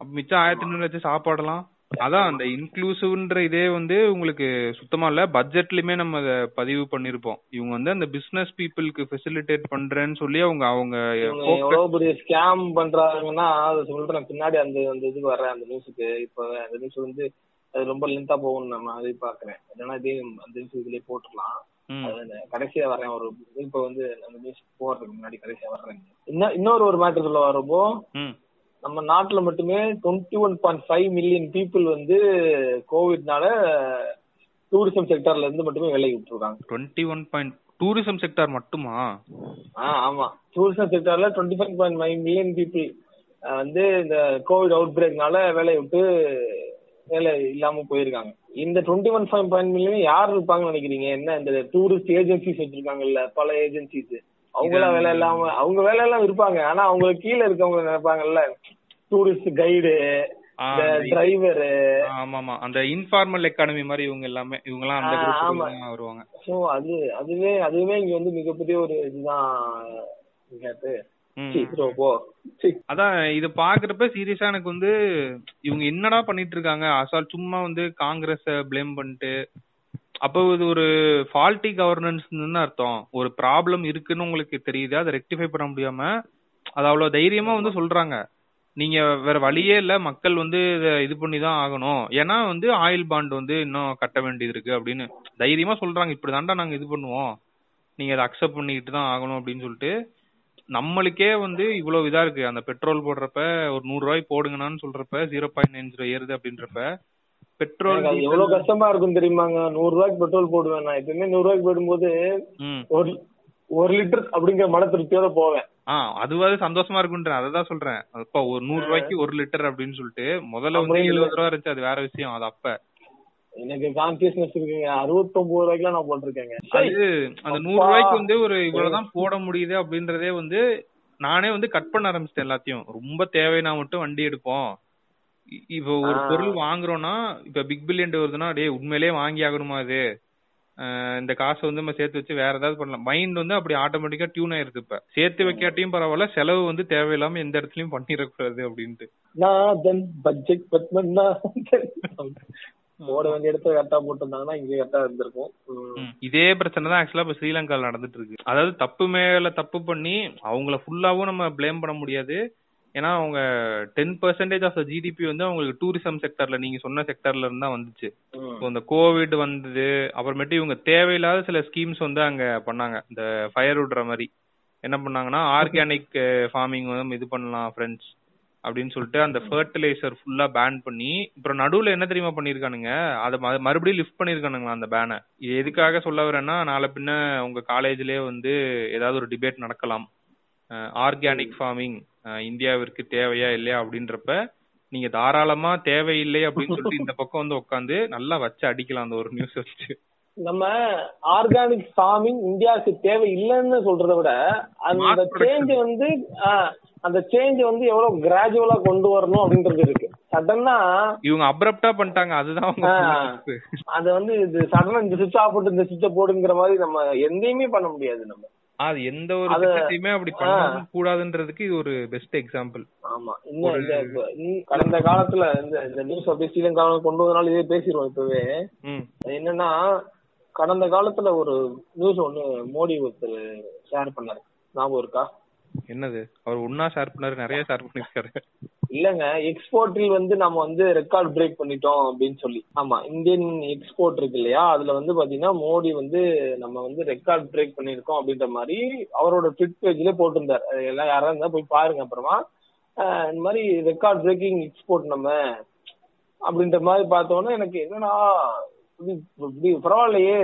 மிச்சம் ஆயிரத்தி ஐநூறு வச்சு சாப்பாடலாம் அதான் அந்த இன்க்ளூசிவ்ன்ற இதே வந்து உங்களுக்கு சுத்தமா இல்ல. பட்ஜெட்லயுமே நம்ம அதை பதிவு பண்ணிருப்போம். இவங்க வந்து அந்த பிசினஸ் பீப்புளுக்கு ஃபெசிலிட்டேட் பண்றேன்னு சொல்லி அவங்க அவங்க எவ்வளவு பெரிய ஸ்கேம் பண்றாங்கன்னா அதை சொல்றேன் பின்னாடி அந்த அந்த இதுக்கு வர்றேன் அந்த நியூஸுக்கு இப்ப அந்த நியூஸ் வந்து அது ரொம்ப லென்த்தா போகும்னு நம்ம அதை பார்க்கறேன். இல்லைன்னா இதே அந்த நியூஸ் இதுலயே போட்டுடலாம். ம், அது நான் கடைசியா வரேன் ஒரு இப்ப வந்து அந்த நியூஸ் போறதுக்கு முன்னாடி கடைசியா வர்றேன். இன்னும் இன்னொரு ஒரு மேட்டர் சொல்ல வரப்போ. நம்ம நாட்டுல மட்டுமே twenty one point five million people வந்து கோவிட்னால டூரிசம் செக்டர்ல இருந்து மட்டுமே வேலைக்கு விட்டுருக்காங்க. Twenty one point tourism sector மட்டுமா? ஆ ஆமா. Tourism செக்டர்ல twenty five point five million people வந்து இந்த கோவிட் அவுட் பிரேக்னால வேலையை விட்டு வேலை இல்லாம போயிருக்காங்க. இந்த twenty one five point million யார் இருப்பாங்கன்னு நினைக்கிறீங்க? என்ன இந்த டூரிஸ்ட் ஏஜென்சிஸ் வச்சிருக்காங்கல்ல பல ஏஜென்சிஸ் அவங்களாம் வேலை இல்லாம அவங்க வேலை எல்லாம் இருப்பாங்க. ஆனா அவங்களுக்கு கீழே இருக்கவங்க நினைப்பாங்கல்ல? டூரிஸ்ட் கைடு டிரைவரு ஆமா ஆமா அந்த இன்ஃபார்மல் எக்கானமி மாதிரி இவங்க எல்லாமே இவங்க எல்லாம் அந்த. தான் வருவாங்க. ஸோ அது அதுவே அதுவே இங்க வந்து மிகப்பெரிய ஒரு இதுதான். சீ, சீ. அதான் இத பாக்குறப்ப சீரியஸா எனக்கு வந்து இவங்க என்னடா பண்ணிட்டு இருக்காங்க? அசால் சும்மா வந்து காங்கிரஸ ப்ளேம் பண்ணிட்டு அப்போ இது ஒரு ஃபால்ட்டி கவர்னன்ஸ்னு அர்த்தம். ஒரு ப்ராப்ளம் இருக்குன்னு உங்களுக்கு தெரியுது அதை ரெக்டிஃபை பண்ண முடியாம அது அவ்வளவு தைரியமா வந்து சொல்றாங்க. நீங்க வேற வழியே இல்ல மக்கள் வந்து இது பண்ணி தான் ஆகணும். ஏன்னா வந்து ஆயில் பாண்ட் வந்து இன்னும் கட்ட வேண்டியது இருக்கு அப்படின்னு தைரியமா சொல்றாங்க. இப்படிதான்டா நாங்க இது பண்ணுவோம். நீங்க அதை அக்செப்ட் பண்ணிக்கிட்டு தான் ஆகணும் அப்படின்னு சொல்லிட்டு நம்மளுக்கே வந்து இவ்வளவு இதா இருக்கு. அந்த பெட்ரோல் போடுறப்ப ஒரு நூறு ரூபாய் போடுங்கன்னு சொல்றப்ப ஜீரோ பாயிண்ட் நைன் ஜீரோ ஏறுது அப்படின்றப்ப பெட்ரோல் அது எவ்வளவு கஷ்டமா இருக்கும் தெரியுமாங்க? நூறு ரூபாய்க்கு பெட்ரோல் போடுவேன் நான். எப்பயுமே நூறு ரூபாய்க்கு போடும்போது ஒரு ஒரு லிட்டர் அப்படிங்கிற மன திருப்தியோட போவேன். ஆ அதுவாது சந்தோஷமா இருக்குன்றேன். அதை தான் சொல்றேன். அப்ப ஒரு நூறு ரூபாய்க்கு ஒரு லிட்டர் அப்படின்னு சொல்லிட்டு முதல்ல வந்து எழுபது ரூபா இருந்துச்சு. அது வேற விஷயம். அது அப்ப. எனக்கு கான்சியஸ்னஸ் இருக்குங்க. அறுபத்தொன்பது ரூபாய்க்குலாம் நான் போட்டிருக்கேங்க. அது அந்த நூறு ரூபாய்க்கு வந்து ஒரு இவ்வளவுதான் போட முடியுது அப்படின்றதே வந்து நானே வந்து கட் பண்ண ஆரம்பிச்சிட்டேன் எல்லாத்தையும். ரொம்ப தேவைனா மட்டும் வண்டி எடுப்போம். இப்போ ஒரு. பொருள் வாங்குறோம்னா இப்ப பிக் பில்லியன் வருதுன்னா டேய் உண்மையிலேயே வாங்கி ஆகணுமா அது இந்த காசை வந்து நம்ம சேர்த்து வச்சு வேற ஏதாவது பண்ணலாம். மைண்ட் வந்து அப்படி ஆட்டோமேட்டிக்கா டியூன் ஆயிருது இப்ப. சேர்த்து வைக்காட்டியும் பரவாயில்ல செலவு வந்து தேவையில்லாம எந்த இடத்துலயும் பண்ணிடக்கூடாது அப்படின்ட்டு. நாதன் பட்ஜெட் பத்மநாதன் போட வேண்டிய இடத்துல கரெக்டா போட்டிருந்தாங்கன்னா இங்க கரெக்டா இருந்திருக்கும். இதே பிரச்சனை தான் ஆக்சுவலா இப்ப ஸ்ரீலங்கால நடந்துட்டு இருக்கு. அதாவது தப்பு மேல தப்பு பண்ணி அவங்கள ஃபுல்லாவும் நம்ம ப்ளேம் பண்ண முடியாது. ஏன்னா அவங்க ten percentage of the GDP வந்து அவங்களுக்கு டூரிசம் செக்டர்ல நீங்க சொன்ன செக்டர்ல இருந்து வந்துச்சு. இந்த கோவிட் வந்தது அப்புறமேட்டு இவங்க தேவையில்லாத சில ஸ்கீம்ஸ் வந்து அங்க பண்ணாங்க. இந்த ஃபயர் விடுற மாதிரி. என்ன பண்ணாங்கன்னா ஆர்கானிக் ஃபார்மிங் வந்து இது பண்ணலாம் ஃப்ரெண்ட்ஸ் அப்படின்னு சொல்லிட்டு அந்த ஃபர்டிலைசர் ஃபுல்லா பேன் பண்ணி அப்புறம் நடுவுல என்ன தெரியுமா பண்ணிருக்கானுங்க? அதை மறுபடியும் லிஃப்ட் பண்ணிருக்கானுங்களா அந்த பேனை இது எதுக்காக சொல்ல வரேன்னா நாளை பின்ன உங்க காலேஜ்லயே வந்து ஏதாவது ஒரு டிபேட் நடக்கலாம். ஆர்கானிக் ஃபார்மிங் இந்தியாவிற்கு தேவையா இல்லையா அப்படின்றப்ப நீங்க தாராளமா தேவையில்லை அப்படின்னு சொல்லிட்டு இந்த பக்கம் வந்து உட்காந்து நல்லா வச்சு அடிக்கலாம் அந்த ஒரு நியூஸ் வச்சு நம்ம ஆர்கானிக் ஃபார்மிங் இந்தியாவுக்கு தேவை இல்லைன்னு சொல்றதை விட அந்த. சேஞ்ச் வந்து அந்த சேஞ்ச் வந்து எவ்வளவு கிராஜுவலா கொண்டு வரணும் அப்படின்றது இருக்கு சடனா இவங்க அப்ரப்டா பண்ணிட்டாங்க அதுதான். அது வந்து இது சடனா இந்த சுவிட்ச் ஆஃப் போட்டு இந்த சுவிட்ச போடுங்கிற மாதிரி நம்ம எந்தையுமே பண்ண முடியாது நம்ம அது எந்த ஒரு திட்டத்தையுமே அப்படி பண்ண கூடாதுன்றதுக்கு இது ஒரு பெஸ்ட் எக்ஸாம்பிள் ஆமா. கடந்த காலத்துல இந்த நியூஸ் அப்படியே ஸ்ரீலங்காவில கொண்டு வந்தனால இதே பேசிடுவோம் இப்பவே. என்னன்னா கடந்த காலத்துல ஒரு நியூஸ் ஒண்ணு மோடி ஒருத்தர் ஷேர் பண்ணாரு. ஞாபகம் இருக்கா? என்னது? அவர் ஒன்னா ஷேர் பண்ணாரு நிறைய ஷேர் பண்ணிருக்காரு. இல்லங்க எக்ஸ்போர்ட்டில் வந்து நம்ம வந்து ரெக்கார்ட் பிரேக் பண்ணிட்டோம் அப்படின்னு சொல்லி. ஆமா இந்தியன் எக்ஸ்போர்ட் இருக்கு இல்லையா? அதுல வந்து பாத்தீங்கன்னா மோடி வந்து நம்ம வந்து ரெக்கார்ட் பிரேக் பண்ணிருக்கோம் அப்படின்ற மாதிரி அவரோட ட்விட் பேஜ்ல போட்டிருந்தார். எல்லாம் யாரா இருந்தா போய் பாருங்க அப்புறமா. இந்த மாதிரி ரெக்கார்ட் பிரேக்கிங் எக்ஸ்போர்ட் நம்ம அப்படின்ற மாதிரி பார்த்தோன்னே எனக்கு என்னன்னா இப்படி பரவாயில்லையே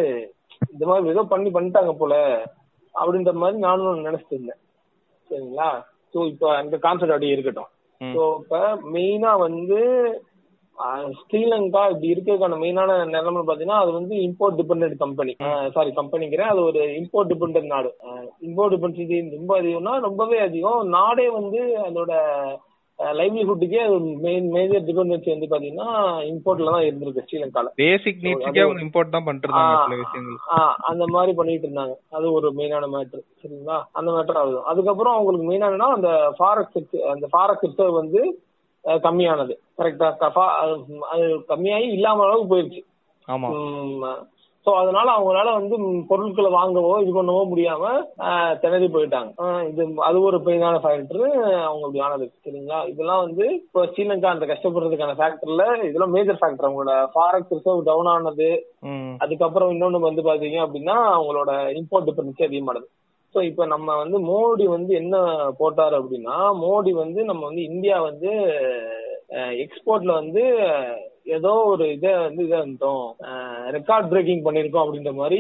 இந்த மாதிரி ஏதோ பண்ணி பண்ணிட்டாங்க போல அப்படின்ற மாதிரி நானும் நினைச்சிட்டு இருந்தேன். சரிங்களா? ஸோ இப்போ அந்த கான்செப்ட் அப்படியே இருக்கட்டும். ஸோ இப்போ மெயினா வந்து ஸ்ரீலங்கா இப்படி இருக்கிறதுக்கான மெயினான நிலைமை பார்த்தீங்கன்னா அது வந்து இம்போர்ட் டிபெண்டன்ட் கம்பெனி சாரி கம்பெனிங்கிறேன். அது ஒரு இம்போர்ட் டிபெண்டன்ட் நாடு. இம்போர்ட் டிபெண்டன்சி ரொம்ப அதிகம்னா ரொம்பவே அதிகம். நாடே வந்து அதோட லைவ்லிஹுட்டுக்கே மெயின் மேஜர் டிபெண்டன்சி வந்து பாத்தீங்கன்னா இம்போர்ட்ல தான் இருந்திருக்கு ஸ்ரீலங்கால. பேசிக் நீட்ஸ்க்கே அவங்க இம்போர்ட் தான் பண்ணிட்டு இருந்தாங்க அந்த மாதிரி பண்ணிட்டு இருந்தாங்க. அது ஒரு மெயினான மேட்ரு சரிங்களா? அந்த மேட்டர் ஆகுது அதுக்கப்புறம் அவங்களுக்கு மெயினானா அந்த ஃபாரக்ஸ் அந்த ஃபாரக்ஸ் ரிசர்வ் வந்து கம்மியானது. கரெக்டா அது கம்மியாகி இல்லாம அளவுக்கு போயிருச்சு. ஆமா. சோ அதனால அவங்களால வந்து பொருட்களை வாங்கவோ இது பண்ணவோ முடியாம திணறி போயிட்டாங்க. இது அது ஒரு பெயினான ஃபேக்டர் அவங்க அப்படி ஆனது சரிங்களா? இதெல்லாம் வந்து இப்போ ஸ்ரீலங்கா அந்த கஷ்டப்படுறதுக்கான ஃபேக்டர்ல இதெல்லாம் மேஜர் ஃபேக்டர் அவங்களோட ஃபாரக்ஸ் ரிசர்வ் டவுன் ஆனது அதுக்கப்புறம் இன்னொன்னு வந்து பாத்தீங்க அப்படின்னா அவங்களோட இம்போர்ட் டிபெண்டன்சி அதிகமானது. ஸோ இப்போ நம்ம வந்து மோடி வந்து என்ன போட்டாரு அப்படின்னா மோடி வந்து நம்ம வந்து இந்தியா வந்து எக்ஸ்போர்ட்ல வந்து ஏதோ ஒரு இதை வந்து இதை இருந்தோம் ரெக்கார்ட் பிரேக்கிங் பண்ணிருக்கோம் அப்படின்ற மாதிரி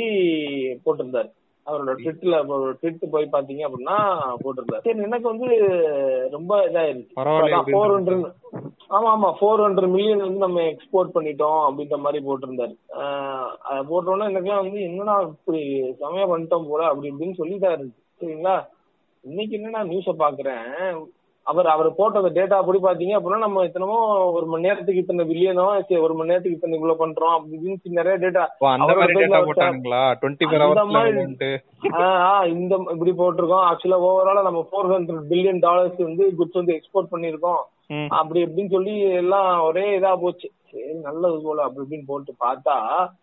போட்டிருந்தாரு. அவரோட ட்விட்ல ட்விட் போய் பாத்தீங்க அப்படின்னா போட்டிருந்தாரு. சரி எனக்கு வந்து ரொம்ப இதாயிருச்சு. ஃபோர் ஹண்ட்ரட் ஆமா ஆமா ஃபோர் ஹண்ட்ரட் மில்லியன் வந்து நம்ம எக்ஸ்போர்ட் பண்ணிட்டோம் அப்படின்ற மாதிரி போட்டிருந்தாரு. அதை போட்டோன்னே எனக்குலாம் வந்து என்னடா இப்படி செமையா பண்ணிட்டோம் போல அப்படி இப்படின்னு இருந்துச்சு சரிங்களா? இன்னைக்கு என்னன்னா நியூஸ பாக்குறேன் அவர் அவர் போட்ட அந்த டேட்டா அப்படி பாத்தீங்க அப்படின்னா நம்ம இத்தனமோ ஒரு மணி நேரத்துக்கு இத்தனை பில்லியனோ சரி ஒரு மணி நேரத்துக்கு இத்தனை இவ்வளவு பண்றோம் அப்படி இப்படின்னு நிறைய டேட்டா ஆஹ் இந்த இப்படி போட்டிருக்கோம். ஆக்சுவலா ஓவராலா நம்ம ஃபோர் ஹண்ட்ரட் பில்லியன் டாலர்ஸ் வந்து குட்ஸ் வந்து எக்ஸ்போர்ட் பண்ணிருக்கோம். அப்படி இப்படின்னு சொல்லி எல்லாம் ஒரே இதா போச்சு. சரி நல்லது போல அப்படி இப்படின்னு போட்டு பார்த்தா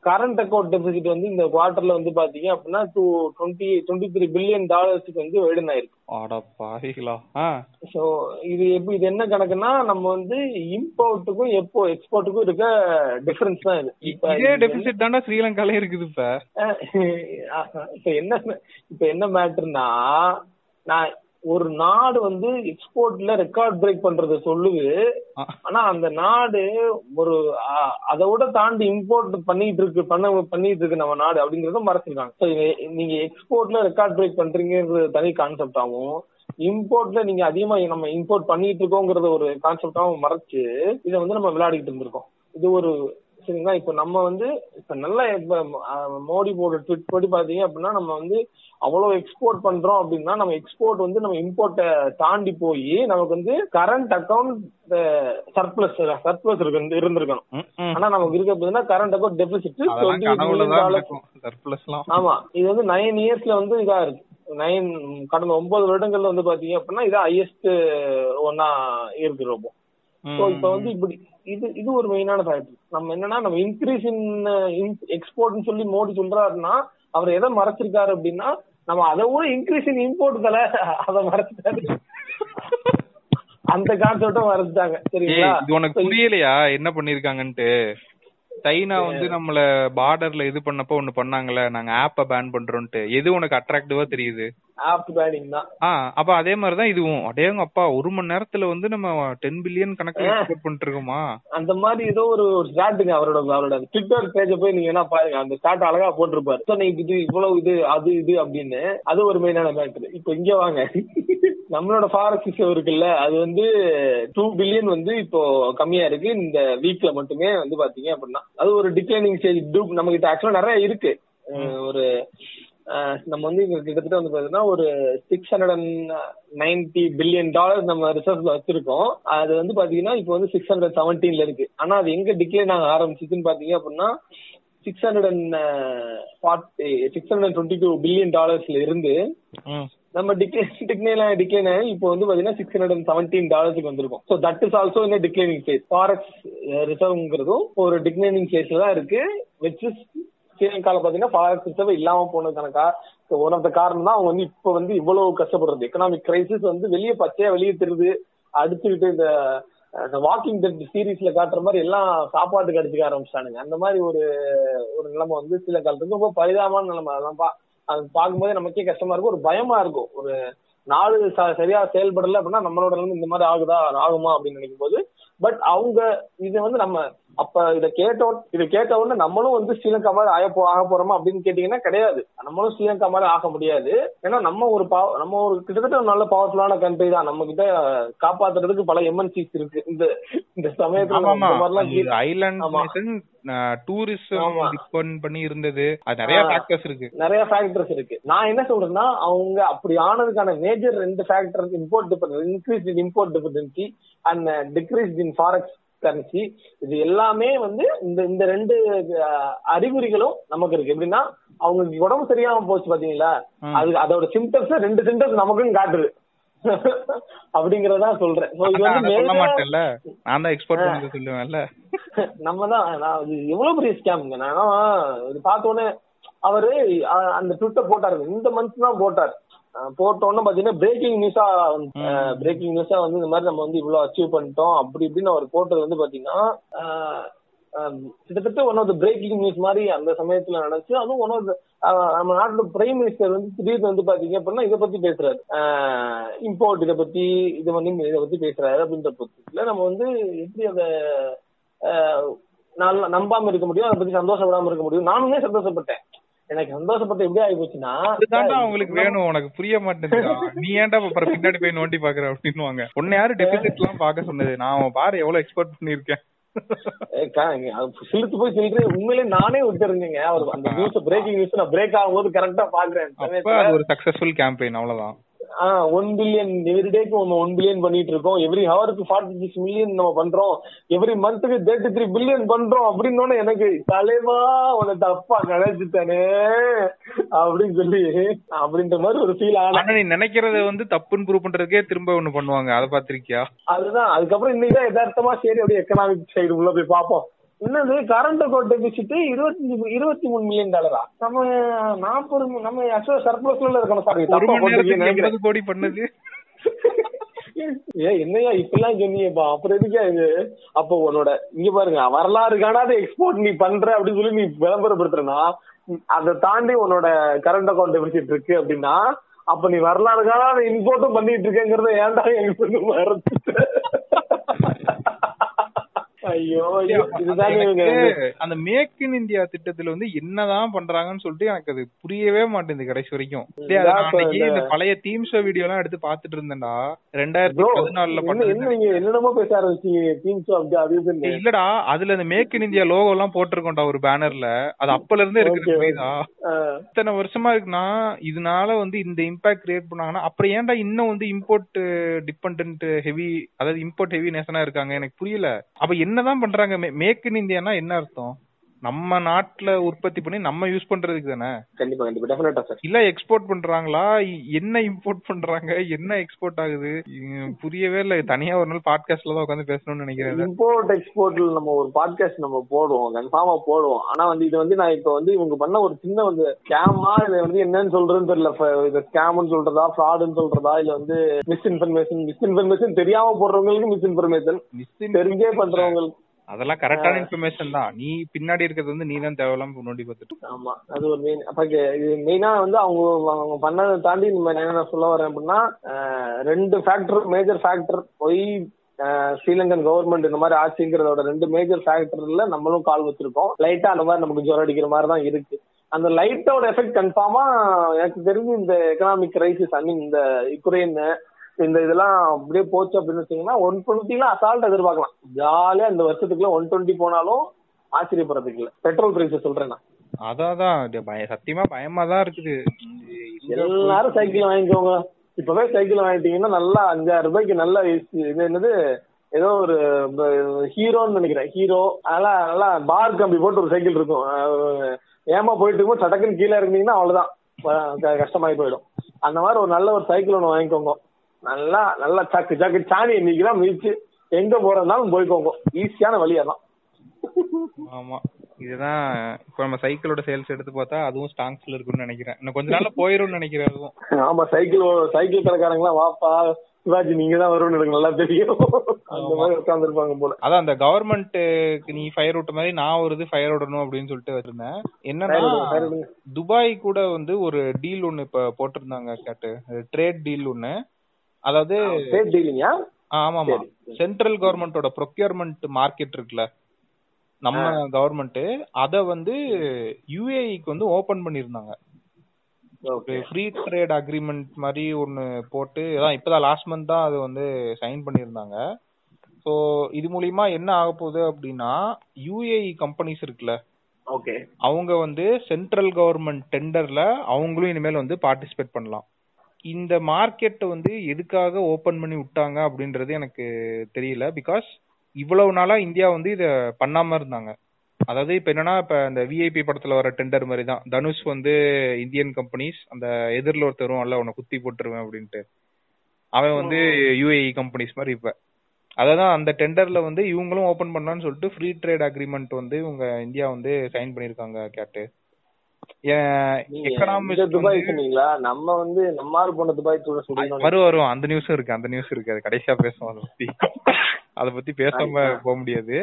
கரண்ட் அக்கௌண்ட் டெபிசிட் வந்து இந்த குவார்டர்ல வந்து பாத்தீங்க அப்படின்னா two twenty twenty three billion டாலர்ஸ்க்கு வந்து வைடன் ஆயிருக்கு. சோ இது எப்படி இது என்ன கணக்குன்னா நம்ம வந்து இம்போர்ட்டுக்கும் எப்போ எக்ஸ்போர்ட்டுக்கும் இருக்க டிஃபரன்ஸ் தான் இது. இப்ப இது டெபிசிட் தானே ஸ்ரீலங்காலே இருக்குது இப்ப. இப்ப என்ன இப்ப என்ன மேட்டர்னா நான் ஒரு நாடு வந்து எக்ஸ்போர்ட்ல ரெக்கார்ட் பிரேக் பண்றத சொல்லுது. ஆனா அந்த நாடு ஒரு அதை விட தாண்டி இம்போர்ட் பண்ணிட்டு இருக்கு பண்ண பண்ணிட்டு இருக்கு நம்ம நாடு அப்படிங்கறத மறைச்சிருக்காங்க நீங்க எக்ஸ்போர்ட்ல ரெக்கார்ட் பிரேக் பண்றீங்கிறது தனி கான்செப்டாவும் இம்போர்ட்ல நீங்க அதிகமா நம்ம இம்போர்ட் பண்ணிட்டு இருக்கோங்கிறத ஒரு கான்செப்டாவும் மறைச்சு இதை வந்து நம்ம விளையாடிட்டு இருந்திருக்கோம். இது ஒரு சரிங்களா? இப்ப நம்ம வந்து இப்ப நல்லா இப்ப மோடி போட ட்விட் படி பாத்தீங்க அப்படின்னா நம்ம வந்து அவ்வளவு எக்ஸ்போர்ட் பண்றோம் அப்படின்னா நம்ம எக்ஸ்போர்ட் வந்து நம்ம இம்போர்ட்டை தாண்டி போய் நமக்கு வந்து கரண்ட் அக்கவுண்ட் சர்ப்ளஸ் சர்ப்ளஸ் இருக்கு இருந்திருக்கணும். ஆனா நமக்கு இருக்க போதுன்னா கரண்ட் அக்கவுண்ட் டெபிசிட் ஆமா. இது வந்து நைன் இயர்ஸ்ல வந்து இதா இருக்கு. நைன் கடந்த ஒன்பது வருடங்கள்ல வந்து பாத்தீங்க அப்படின்னா இது ஹையஸ்ட் ஒன்னா இருக்கு ரொம்ப. ஸோ இப்போ வந்து இப்படி இது இது ஒரு மெயினான ஃபேக்டர் நம்ம என்னன்னா நம்ம இன்க்ரீஸ் இன் எக்ஸ்போர்ட்னு சொல்லி மோடி சொல்றாருன்னா அவர் எதை மறைச்சிருக்காரு அப்படின்னா நம்ம அதை விட இன்க்ரீஸ் இன் இம்போர்ட் தல அதை மறைச்சிட்டாரு. அந்த கான்செப்டும் மறைச்சிட்டாங்க. சரிங்களா? இது உனக்கு புரியலையா? என்ன பண்ணிருக்காங்கன்ட்டு? சைனா வந்து நம்மள பார்டர்ல இது பண்ணப்போ ஒண்ணு பண்ணாங்கல்ல நாங்க ஆப்ப பேன் பண்றோம்ட்டு எது உனக்கு அட்ராக்டிவா தெரியுது? அப்ப அதே மாதிரிதான் இதுவும். அடேங்க அப்பா ஒரு மணி நேரத்துல வந்து நம்ம டென் பில்லியன் கணக்குல எக்ஸ்போர்ட் பண்ணிட்டு இருக்கோமா அந்த மாதிரி ஏதோ ஒரு ஸ்டார்ட்டுங்க அவரோட அவரோட ட்விட்டர் பேஜ போய் நீங்க என்ன பாருங்க. அந்த ஸ்டார்ட் அழகா போட்டிருப்பாரு. இது இவ்வளவு இது அது இது அப்படின்னு. அது ஒரு மெயினான மேட்டர் இப்போ இங்க வாங்க. நம்மளோட ஃபாரஸ்ட் சிஸ்டம் இருக்குல்ல அது வந்து டூ பில்லியன் வந்து இப்போ கம்மியா இருக்கு. இந்த வீக்ல மட்டுமே வந்து பாத்தீங்க அப்படின்னா அது ஒரு டிக்ளைனிங் ஸ்டேஜ் டூப் நம்ம கிட்ட ஆக்சுவலா நிறைய இருக்கு. ஒரு நம்ம வந்து இங்க கிட்டத்தட்ட வந்து பாத்தீங்கன்னா ஒரு six hundred and ninety billion dollar நம்ம ரிசர்வ்ல வச்சிருக்கோம். அது வந்து பாத்தீங்கன்னா இப்போ வந்து சிக்ஸ் ஹண்ட்ரட் செவன்டீன்ல இருக்கு. ஆனா அது எங்க டிக்ளைன் ஆக ஆரம்பிச்சுன்னு பாத்தீங்க அப்படின்னா six hundred and forty six hundred twenty two billion டாலர்ஸ்ல இருந்து. நம்ம டிக்ளைன் டிக்ளைன் டிக்ளைன் இப்போ வந்து பாத்தீங்கன்னா சிக்ஸ் ஹண்ட்ரட் அண்ட் செவன்டீன் டாலர்ஸ்க்கு வந்திருக்கும். ஸோ தட் இஸ் ஆல்சோ இந்த டிக்ளைனிங் ஃபேஸ் ஃபாரெக்ஸ் ரிசர்வ்ங்கிறதும் ஒரு டிக்ளைனிங் ஃபேஸ்ல தான் இருக்கு விச் இஸ் ஸ்ரீலங்கால பாத்தீங்கன்னா ஃபாரெக்ஸ் ரிசர்வ் இல்லாம போனதுக்கான கா ஒன் ஆஃப் த காரணம் தான் அவங்க வந்து இப்போ வந்து இவ்வளவு கஷ்டப்படுறது. எக்கனாமிக் கிரைசிஸ் வந்து வெளியே பச்சையா வெளியே தெரியுது. அடிச்சுக்கிட்டு இந்த வாக்கிங் டெட் சீரீஸ்ல காட்டுற மாதிரி எல்லாம் சாப்பாட்டுக்கு அடிச்சுக்க ஆரம்பிச்சிட்டானுங்க. அந்த மாதிரி ஒரு ஒரு நிலைமை வந்து சில காலத்துக்கு ரொம்ப பரிதாபமான நிலைமை. அதெல்லாம் பா அது பார்க்கும்போதே நமக்கே கஷ்டமா இருக்கும். ஒரு பயமா இருக்கும். ஒரு நாடு ச- சரியா செயல்படல அப்படின்னா நம்மளோட நிலைமை இந்த மாதிரி ஆகுதா ஆகுமா அப்படின்னு நினைக்கும் போது பட் அவங்க இது வந்து நம்ம அப்ப இத கேட்ட இத கேட்ட உடனே நம்மளும் வந்து ஸ்ரீலங்கா மாதிரி ஆக போ ஆக போறோமா அப்படின்னு கேட்டீங்கன்னா கிடையாது. நம்மளும் ஸ்ரீலங்கா மாதிரி ஆக முடியாது. ஏன்னா நம்ம ஒரு பாவ நம்ம ஒரு கிட்டத்தட்ட நல்ல பவர்ஃபுல்லான கண்ட்ரி தான். நம்ம கிட்ட காப்பாத்துறதுக்கு பல எம்என்சிஸ் இருக்கு. இந்த இந்த சமயத்துல ஐலாண்ட் டூரிசம். டிபெண்ட் பண்ணி இருந்தது. அது நிறைய. ஃபேக்டர்ஸ் இருக்கு. நிறைய ஃபேக்டர்ஸ் இருக்கு. நான் என்ன சொல்றேன்னா அவங்க அப்படி ஆனதுக்கான மேஜர் ரெண்டு factor import depend increase in import dependency and decrease in forex currency இது எல்லாமே வந்து இந்த இந்த ரெண்டு அறிகுறிகளும் நமக்கு இருக்கு. எப்படின்னா அவங்களுக்கு உடம்பு சரியாம போச்சு பாத்தீங்களா. அது அதோட சிம்டம்ஸ் ரெண்டு சிம்டம்ஸ் நமக்கும் காட்டுது. அப்படிங்கறதா சொல்றேன். நான் தான் எக்ஸ்போர்ட் பண்ணி சொல்லுவேன்ல நம்ம தான் நான் எவ்வளவு பெரிய ஸ்கேம்ங்க நான் இது பார்த்த உடனே அவரு அந்த ட்விட்டர் போட்டாரு. இந்த மந்த் தான் போட்டார். அஹ், போட்ட உடனே பாத்தீங்கன்னா பிரேக்கிங் நியூஸா பிரேக்கிங் நியூஸா வந்து இந்த மாதிரி நம்ம வந்து இவ்வளவு அச்சீவ் பண்ணிட்டோம். அப்படி இப்படின்னு அவர் போட்டது வந்து பாத்தீங்கன்னா கிட்டத்தட்ட one of the breaking news மாதிரி அந்த சமயத்துல நடந்துச்சு. அதுவும் ஒன் ஆஃப் நம்ம நாட்டோட பிரைம் மினிஸ்டர் வந்து திடீர்னு வந்து பாத்தீங்க அப்படின்னா இதை பத்தி பேசுறாரு. இம்போர்ட் இதை பத்தி இது வந்து இதை பத்தி பேசுறாரு அப்படின்ற பட்சத்துல நம்ம வந்து எப்படி அதை நம்பாம இருக்க முடியும் அதை பத்தி சந்தோஷப்படாம இருக்க முடியும். நானுமே சந்தோஷப்பட்டேன். எனக்கு சந்தோஷப்பட்ட எப்படி ஆகி போச்சுன்னா அவங்களுக்கு வேணும் உனக்கு புரிய மாட்டேங்குதா நீ ஏன்டா அப்புறம் பின்னாடி போய் நோண்டி பாக்குற அப்படின்னுவாங்க. உன்னை யாரு டெபிசிட் எல்லாம் பாக்க சொன்னது? நான் பாரு எவ்வளவு எக்ஸ்போர்ட் பண்ணிருக்கேன் சிலுத்து போய் சிலுத்து உண்மையிலே நானே விட்டுருந்தீங்க அந்த நியூஸ் பிரேக்கிங் நியூஸ் நான் பிரேக் ஆகும்போது கரெக்டா பாக்குறேன் ஒரு சக்சஸ்ஃபுல் கேம்பெயின் அவ்வளவுதான். ஒன் பில்லியன் எவ்ரி டேக்கு நம்ம ஒன் பில்லியன் பண்ணிட்டு இருக்கோம் எவ்ரி ஹவருக்கு ஃபார்ட்டி சிக்ஸ் மில்லியன் நம்ம பண்றோம். எவ்ரி மந்த்துக்கு தேர்ட்டி த்ரீ பில்லியன் பண்றோம். அப்படின்னு எனக்கு தலைவா உன தப்பா நினைச்சிட்டானே அப்படின்னு சொல்லி அப்படின்ற மாதிரி ஒரு ஃபீல் ஆன நீ நினைக்கிறத வந்து தப்புன்னு ப்ரூவ் பண்றதுக்கே திரும்ப ஒண்ணு பண்ணுவாங்க. அதை பாத்திருக்கியா அதுதான். அதுக்கப்புறம் இன்னைக்கு தான் யதார்த்தமா சரி அப்படியே எக்கனாமிக் சைடு உள்ள போய் பார்ப்போம். என்னது? கரண்ட் அக்கௌண்ட் டெபிசிட் இருபத்தி இருபத்தி மூணு மில்லியன் டாலரா நம்ம நாற்பது நம்ம ஆக்சுவலா சர்ப்ளஸ்ல இருக்கணும். சாரி கோடி பண்ணது. ஏ என்னையா இப்பெல்லாம் சொன்னீங்கப்பா? அப்புறம் எதுக்கா இது அப்போ உன்னோட இங்க பாருங்க வரலாறு காணாத எக்ஸ்போர்ட் நீ பண்ற அப்படின்னு சொல்லி நீ விளம்பரப்படுத்துறனா அதை தாண்டி உன்னோட கரண்ட் அக்கௌண்ட் டெபிசிட் இருக்கு அப்படின்னா அப்ப நீ வரலாறு காணாத இம்போர்ட்டும் பண்ணிட்டு இருக்கேங்கிறத ஏன்டா எனக்கு வந்து மறந்துட்ட? அந்த மேக் இன் இந்தியா திட்டத்துல வந்து என்னதான் பண்றாங்கன்னு சொல்லிட்டு எனக்கு அது புரியவே மாட்டேங்குது கடைசி வரைக்கும். இந்த பழைய தீம் ஷோ வீடியோ எல்லாம் எடுத்து பாத்துட்டு இருந்தேன்டா. ரெண்டாயிரத்தி பதினாலுல என்ன என்ன என்னென்னமோ பேச ஆரம்பிச்சீங்க அப்படி இல்லடா அதுல இந்த மேக் இன் இந்தியா லோகோ எல்லாம் போட்டிருக்கோம்டா ஒரு பேனர்ல அது அப்பல இருந்தே இருக்கு புரியுதா இத்தனை வருஷமா இருக்குன்னா இதனால வந்து இந்த இம்பாக்ட் கிரியேட் பண்ணாங்கன்னா அப்புறம் ஏன்டா இன்னும் வந்து இம்போர்ட் டிபெண்ட் ஹெவி அதாவது இம்போர்ட் ஹெவி நேஷனா இருக்காங்க? எனக்கு புரியல. அப்ப என்னதான் பண்றாங்க? மேக் இன் இந்தியானா என்ன அர்த்தம்? நம்ம நாட்டுல உற்பத்தி பண்ணி நம்ம யூஸ் பண்றதுக்கு தானே? கண்டிப்பா கண்டிப்பா. டெஃபினட்டா சார் இல்ல எக்ஸ்போர்ட் பண்றாங்களா? என்ன இம்போர்ட் பண்றாங்க? என்ன எக்ஸ்போர்ட் ஆகுது? புரியவே இல்ல. தனியா ஒரு நாள் பாட்காஸ்ட்ல தான் உட்காந்து பேசணும்னு நினைக்கிறேன். இம்போர்ட் எக்ஸ்போர்ட்ல நம்ம ஒரு பாட்காஸ்ட் நம்ம போடுவோம். கன்ஃபார்மா போடுவோம். ஆனா வந்து இது வந்து நான் இப்ப வந்து இவங்க பண்ண ஒரு சின்ன வந்து ஸ்கேமா இதை வந்து என்னன்னு சொல்றதுன்னு தெரியல. இது ஸ்கேம்னு சொல்றதா ஃப்ராடுன்னு சொல்றதா இல்ல வந்து மிஸ் இன்ஃபர்மேஷன் மிஸ் இன்ஃபர்மேஷன் தெரியாம போடுறவங்களுக்கு மிஸ் இன்ஃபர்மேஷன் Misin- தெரிஞ்சே பண்றவங்களுக்கு அதெல்லாம் கரெக்டான இன்ஃபர்மேஷன் தான். நீ பின்னாடி இருக்கிறது வந்து நீ தான் தேவையில்லாம நோண்டி பார்த்துட்டு. ஆமா அது ஒரு மெயின் அப்ப மெயினா வந்து அவங்க அவங்க பண்ணதை தாண்டி நம்ம என்ன சொல்ல வரேன் அப்படின்னா ரெண்டு ஃபேக்டர் மேஜர் ஃபேக்டர் போய் ஸ்ரீலங்கன் கவர்மெண்ட் இந்த மாதிரி ஆட்சிங்கிறதோட ரெண்டு மேஜர் ஃபேக்டர்ல நம்மளும் கால் வச்சிருக்கோம். லைட்டா அந்த மாதிரி நமக்கு ஜுரம் அடிக்கிற மாதிரி தான் இருக்கு. அந்த லைட்டோட எஃபெக்ட் கன்ஃபார்மா எனக்கு தெரிஞ்சு இந்த எக்கனாமிக் கிரைசிஸ் ஐ மீன் இந்த யுக்ரைன் இந்த இதெல்லாம் அப்படியே போச்சு அப்படின்னு வச்சீங்கன்னா ஒன் டுவெண்ட்டிலாம் அசால்ட் எதிர்பார்க்கலாம். ஜாலியா இந்த வருஷத்துக்குள்ள ஒன் டுவெண்ட்டி போனாலும் ஆச்சரியப்படுறதுக்கு இல்ல. பெட்ரோல் பிரைஸ் சொல்றேன் நான். அதான் சத்தியமா பயமா தான் இருக்குது. எல்லாரும் சைக்கிள் வாங்கிக்கோங்க. இப்பவே சைக்கிள் வாங்கிட்டீங்கன்னா நல்லா அஞ்சாயிரம் ரூபாய்க்கு நல்ல இது என்னது? ஏதோ ஒரு ஹீரோன்னு நினைக்கிறேன். ஹீரோ அதெல்லாம் நல்லா பார் கம்பி போட்டு ஒரு சைக்கிள் இருக்கும். ஏமா போயிட்டு இருக்கும்போது சடக்குன்னு கீழே இருந்தீங்கன்னா அவ்வளவுதான். கஷ்டமாயி போயிடும். அந்த மாதிரி ஒரு நல்ல ஒரு சைக்கிள் ஒன்று வாங்கிக்கோங்க. நல்லா நல்லா சக்கு சக்கு சாணி இன்னைக்கு தான் மிதிச்சு எங்க போறதுனாலும் போய்க்கோங்க. ஈஸியான வழி அதான். ஆமா. இதுதான் இப்ப நம்ம சைக்கிளோட சேல்ஸ் எடுத்து பார்த்தா அதுவும் ஸ்டாங்ஸ்ல இருக்கும்னு நினைக்கிறேன். இன்னும் கொஞ்ச நாள்ல போயிரும்னு நினைக்கிறேன் அதுவும். ஆமா சைக்கிள் சைக்கிள் கடைக்காரங்களா வாப்பா சிவாஜி நீங்க தான் வரும்னு எனக்கு நல்லா தெரியும். அந்த மாதிரி உட்காந்துருப்பாங்க போல. அதான் அந்த கவர்மெண்ட்டுக்கு நீ ஃபயர் விட்ட மாதிரி நான் ஒரு இது ஃபயர் விடணும் அப்படின்னு சொல்லிட்டு வச்சிருந்தேன் என்னன்னா. துபாய் கூட வந்து ஒரு டீல் ஒன்னு இப்ப போட்டிருந்தாங்க கேட்டு. ட்ரேட் டீல் ஒன்னு அதாவது ஆமாமா சென்ட்ரல் கவர்மெண்டோட ப்ரொக்யூர்மெண்ட் மார்க்கெட் இருக்குல்ல. நம்ம கவர்மெண்ட் அத வந்து யுஏஇக்கு வந்து ஓபன் பண்ணிருந்தாங்க ஓகே. ஃப்ரீ ட்ரேட் அக்ரிமெண்ட் மாதிரி ஒன்னு போட்டு அதான் இப்பதான் லாஸ்ட் மந்த் தான் அது வந்து சைன் பண்ணியிருந்தாங்க. ஸோ இது மூலியமா என்ன ஆக போகுது அப்படின்னா யுஏஇ கம்பெனிஸ் இருக்குல்ல. ஓகே. அவங்க வந்து சென்ட்ரல் கவர்மெண்ட் டெண்டர்ல அவங்களும் இனிமேல் வந்து பார்ட்டிசிபேட் பண்ணலாம். இந்த மார்க்கெட் வந்து எதுக்காக ஓபன் பண்ணி விட்டாங்க அப்படின்றது எனக்கு தெரியல. பிகாஸ் இவ்வளவு நாளா இந்தியா வந்து இத பண்ணாம இருந்தாங்க. அதாவது இப்ப என்னன்னா இப்ப இந்த விஐபி படத்துல வர டெண்டர் மாதிரி தான். தனுஷ் வந்து இந்தியன் கம்பெனிஸ் அந்த எதிரில் ஒருத்தரும் அல்ல உன்னை குத்தி போட்டுருவேன் அப்படின்ட்டு. அவன் வந்து யுஏஇ கம்பெனிஸ் மாதிரி இப்ப. அதான் அந்த டெண்டர்ல வந்து இவங்களும் ஓபன் பண்ணான்னு சொல்லிட்டு ஃப்ரீ ட்ரேட் அக்ரிமெண்ட் வந்து இவங்க இந்தியா வந்து சைன் பண்ணிருக்காங்க கேட்டு. துபாய் சொன்னீங்களா? நம்ம வந்து நம்ம ஆள் போன துபாய் தூர சொல்றீங்க வரும் வரும். அந்த நியூஸும் இருக்கு அந்த நியூஸ் இருக்கு. அது கடைசியா பேசுவோம் அதை பத்தி. அத பத்தி பேசாம போக முடியாது.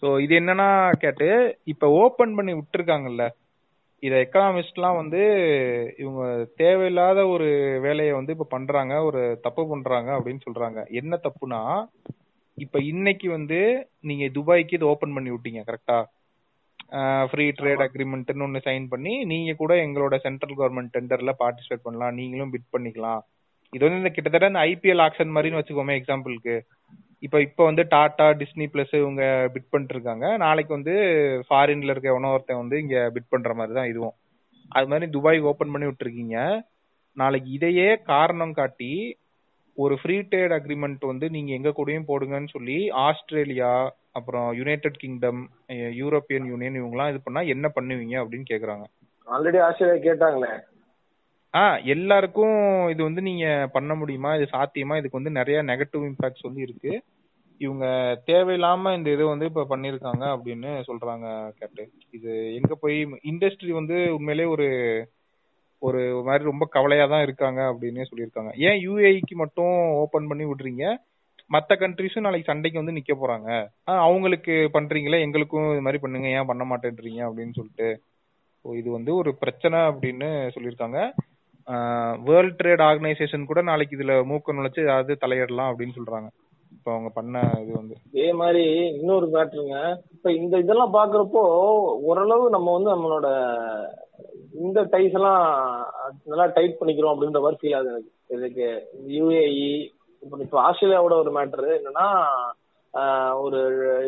சோ இது என்னன்னா கேட்டு இப்ப ஓபன் பண்ணி விட்டுருக்காங்கல்ல இத எக்கனாமிஸ்ட்லாம் வந்து இவங்க தேவையில்லாத ஒரு வேலையை வந்து இப்ப பண்றாங்க ஒரு தப்பு பண்றாங்க அப்படின்னு சொல்றாங்க. என்ன தப்புனா இப்ப இன்னைக்கு வந்து நீங்க துபாய்க்கு இது ஓபன் பண்ணி விட்டீங்க கரெக்டா ஃப்ரீ ட்ரேட் அக்ரிமெண்ட்னு ஒன்னு சைன் பண்ணி நீங்க கூட எங்களோட சென்ட்ரல் கவர்மெண்ட் டெண்டர்ல பார்ட்டிசிபேட் பண்ணலாம். நீங்களும் பிட் பண்ணிக்கலாம். இது வந்து இந்த கிட்டத்தட்ட இந்த ஐபிஎல் ஆக்ஷன் மாதிரின்னு வச்சுக்கோமே எக்ஸாம்பிளுக்கு இப்ப இப்ப வந்து டாடா டிஸ்னி பிளஸ் இவங்க பிட் பண்ணிட்டு இருக்காங்க நாளைக்கு வந்து ஃபாரின்ல இருக்க எவனோ ஒருத்தன் வந்து இங்க பிட் பண்ற மாதிரி தான் இதுவும். அது மாதிரி துபாய் ஓபன் பண்ணி விட்டுருக்கீங்க. நாளைக்கு இதையே காரணம் காட்டி ஒரு ஃப்ரீ ட்ரேட் அக்ரிமெண்ட் வந்து நீங்க எங்க கூடயும் போடுங்கன்னு சொல்லி ஆஸ்திரேலியா அப்புறம் யுனைடெட் கிங்டம் யூரோப்பியன் யூனியன் இவங்கலாம் இது பண்ணா என்ன பண்ணுவீங்க அப்படின்னு கேக்குறாங்க. Already Australia கேட்டாங்களே. ஆ எல்லாருக்கும் இது வந்து நீங்க பண்ண முடியுமா? இது சாத்தியமா? இதுக்கு வந்து நிறைய நெகட்டிவ் இம்பாக்ட்ஸ் வந்து இருக்கு. இவங்க தேவையில்லாம இந்த இது வந்து இப்ப பண்ணிருக்காங்க அப்படின்னு சொல்றாங்க கேட்டு இது எங்க போய் இண்டஸ்ட்ரி வந்து உண்மையிலே ஒரு ஒரு மாதிரி ரொம்ப கவலையா தான் இருக்காங்க அப்படின்னே சொல்லியிருக்காங்க. ஏன் யூஏஇக்கு மட்டும் ஓபன் பண்ணி விடுறீங்க? மற்ற கண்ட்ரிஸும் நாளைக்கு சண்டைக்கு வந்து நிக்க போறாங்க. ஆ, அவங்களுக்கு பண்றீங்களே? எங்களுக்கும் இது மாதிரி பண்ணுங்க. ஏன் பண்ண மாட்டேன்றீங்க? அப்படின்னு சொல்லிட்டு. ஸோ இது வந்து ஒரு பிரச்சனை அப்படின்னு சொல்லியிருக்காங்க. வேர்ல்ட் ட்ரேட் ஆர்கனைசேஷன் கூட நாளைக்கு இதுல மூக்க நுழைச்சு ஏதாவது தலையிடலாம் அப்படின்னு சொல்றாங்க. இப்ப அவங்க பண்ண இது வந்து. இதே மாதிரி இன்னொரு மேட்ருங்க. இப்ப இந்த இதெல்லாம் பாக்குறப்போ ஓரளவு நம்ம வந்து நம்மளோட இந்த டைஸ் எல்லாம் நல்லா டைட் பண்ணிக்கிறோம் அப்படின்ற மாதிரி ஃபீல் ஆகுது எனக்கு. இதுக்கு யுஏஇ இப்போ இப்போ ஆஸ்திரேலியாவோட ஒரு மேட்ரு என்னன்னா ஆஹ் ஒரு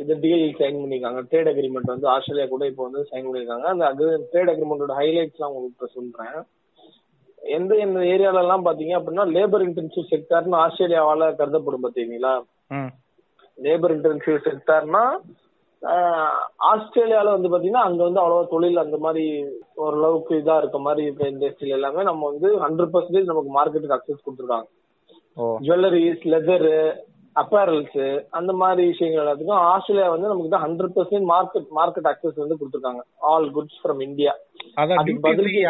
இது டீல் சைன் பண்ணிருக்காங்க. ட்ரேட் அக்ரிமெண்ட் வந்து ஆஸ்திரேலியா கூட இப்போ வந்து சைன் பண்ணிருக்காங்க. அந்த ட்ரேட் அக்ரிமெண்டோட ஹைலைட்ஸ்லாம் உங்களுக்கு சொல்றேன். எந்த எந்த ஏரியால எல்லாம் பாத்தீங்க அப்படின்னா லேபர் இன்டென்சிவ் செக்டார்னு ஆஸ்திரேலியாவால கருதப்படும் பாத்தீங்களா? லேபர் இன்டென்சிவ் செக்டார்னா ஆஸ்திரேலியால வந்து பாத்தீங்கன்னா அங்க வந்து அவ்வளவா தொழில் அந்த மாதிரி ஓரளவுக்கு இதா இருக்க மாதிரி இருக்க இண்டஸ்ட்ரியில எல்லாமே நம்ம வந்து ஹண்ட்ரட் பர்சன்டேஜ் நமக்கு மார்க்கெட்டுக்கு அக்சஸ் கொடுத்துருக்காங்க. ஜுவல்லரிஸ் லெதரு அப்பேரல்ஸ் அந்த மாதிரி விஷயங்கள் எல்லாத்துக்கும் ஆஸ்திரேலியா வந்து நமக்கு தான் hundred percent market market access வந்து கொடுத்துருக்காங்க. All goods from India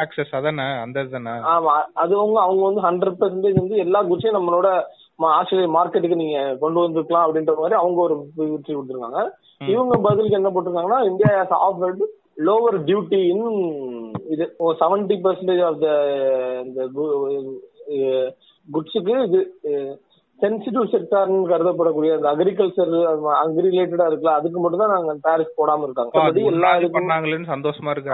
access அதானே? அந்த தானே ஆமா அது அவங்க அவங்க வந்து ஹண்ட்ரட் பர்சன்டேஜ் வந்து எல்லா குட்ஸையும் நம்மளோட ஆஸ்திரேலியா மார்க்கெட்டுக்கு நீங்க கொண்டு வந்துக்கலாம் அப்படின்ற மாதிரி அவங்க ஒரு வெற்றி கொடுத்துருக்காங்க. இவங்க பதிலுக்கு என்ன போட்டிருக்காங்கன்னா India has offered lower duty in இது செவன்டி பர்சன்டேஜ் ஆஃப் த இந்த குட்ஸுக்கு இது சென்சிட்டிவ் செக்டார்னு கருதப்படக்கூடிய அந்த அக்ரிகல்ச்சர் அக்ரி ரிலேட்டடா இருக்குல்ல அதுக்கு மட்டும் தான் நாங்க டாரிஃப் போடாம இருக்காங்க. எல்லா பண்ணாங்களேன்னு சந்தோஷமா இருக்கு.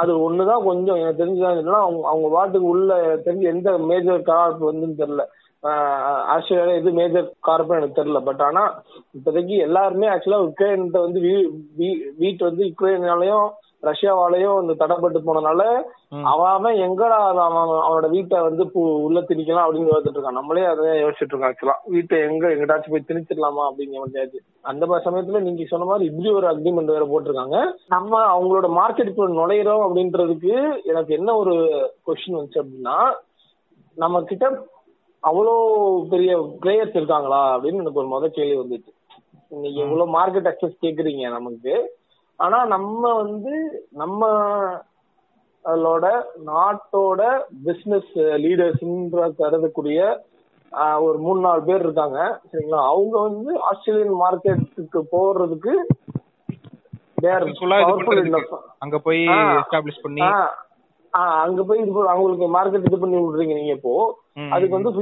அது ஒண்ணுதான் கொஞ்சம் எனக்கு தெரிஞ்சுதான் அவங்க அவங்க பாட்டுக்கு உள்ள தெரிஞ்சு எந்த மேஜர் கார்ப் வந்துன்னு தெரியல. ஆஹ் ஆஸ்திரேலியா எது மேஜர் கார்ப்னு எனக்கு தெரியல. பட் ஆனா இப்போதைக்கு எல்லாருமே ஆக்சுவலா உக்ரைன் வந்து வீ- வீ- வீட் வந்து உக்ரைனாலயும் ரஷ்யாவாலயும் இந்த தடைப்பட்டு போனனால ம். அவன் அவன் எங்கடா அவன் அவனோட வீட்டை வந்து உள்ள திணிக்கலாம் அப்படின்னு யோசிச்சுட்டு இருக்கான். நம்மளே அதை யோசிச்சுட்டு இருக்கோம் ஆக்சுவலா வீட்டை எங்க எங்கிட்டாச்சும் போய் திணிச்சிடலாமா அப்படிங்கிற மாதிரியாச்சு அந்த மாதிரி சமயத்துல நீங்க சொன்ன மாதிரி இப்படி ஒரு அக்ரிமெண்ட் வேற போட்டிருக்காங்க. நம்ம அவங்களோட மார்க்கெட்டுக்குள்ள நுழையிறோம் அப்படின்றதுக்கு எனக்கு என்ன ஒரு கொஸ்டின் வந்துச்சு அப்படின்னா நம்ம கிட்ட அவ்வளோ பெரிய பிளேயர்ஸ் இருக்காங்களா அப்படின்னு எனக்கு ஒரு முத கேள்வி வந்துச்சு. நீங்க இவ்வளவு மார்க்கெட் அக்சஸ் கேக்குறீங்க நமக்கு. ஆனா நம்ம வந்து நம்ம அதோட நாட்டோட பிசினஸ் லீடர்ஸ்ன்ற கருதக்கூடிய ஒரு மூணு நாலு பேர் இருக்காங்க. சரிங்களா? அவங்க வந்து ஆஸ்திரேலியன் மார்க்கெட்டுக்கு போறதுக்கு. அங்க போய். எஸ்டாப்ளிஷ் பண்ணி அங்க போய் இது அவங்களுக்கு மார்க்கெட் இது பண்ணி விடுறீங்க நீங்க இப்போ. அதுக்கு வந்து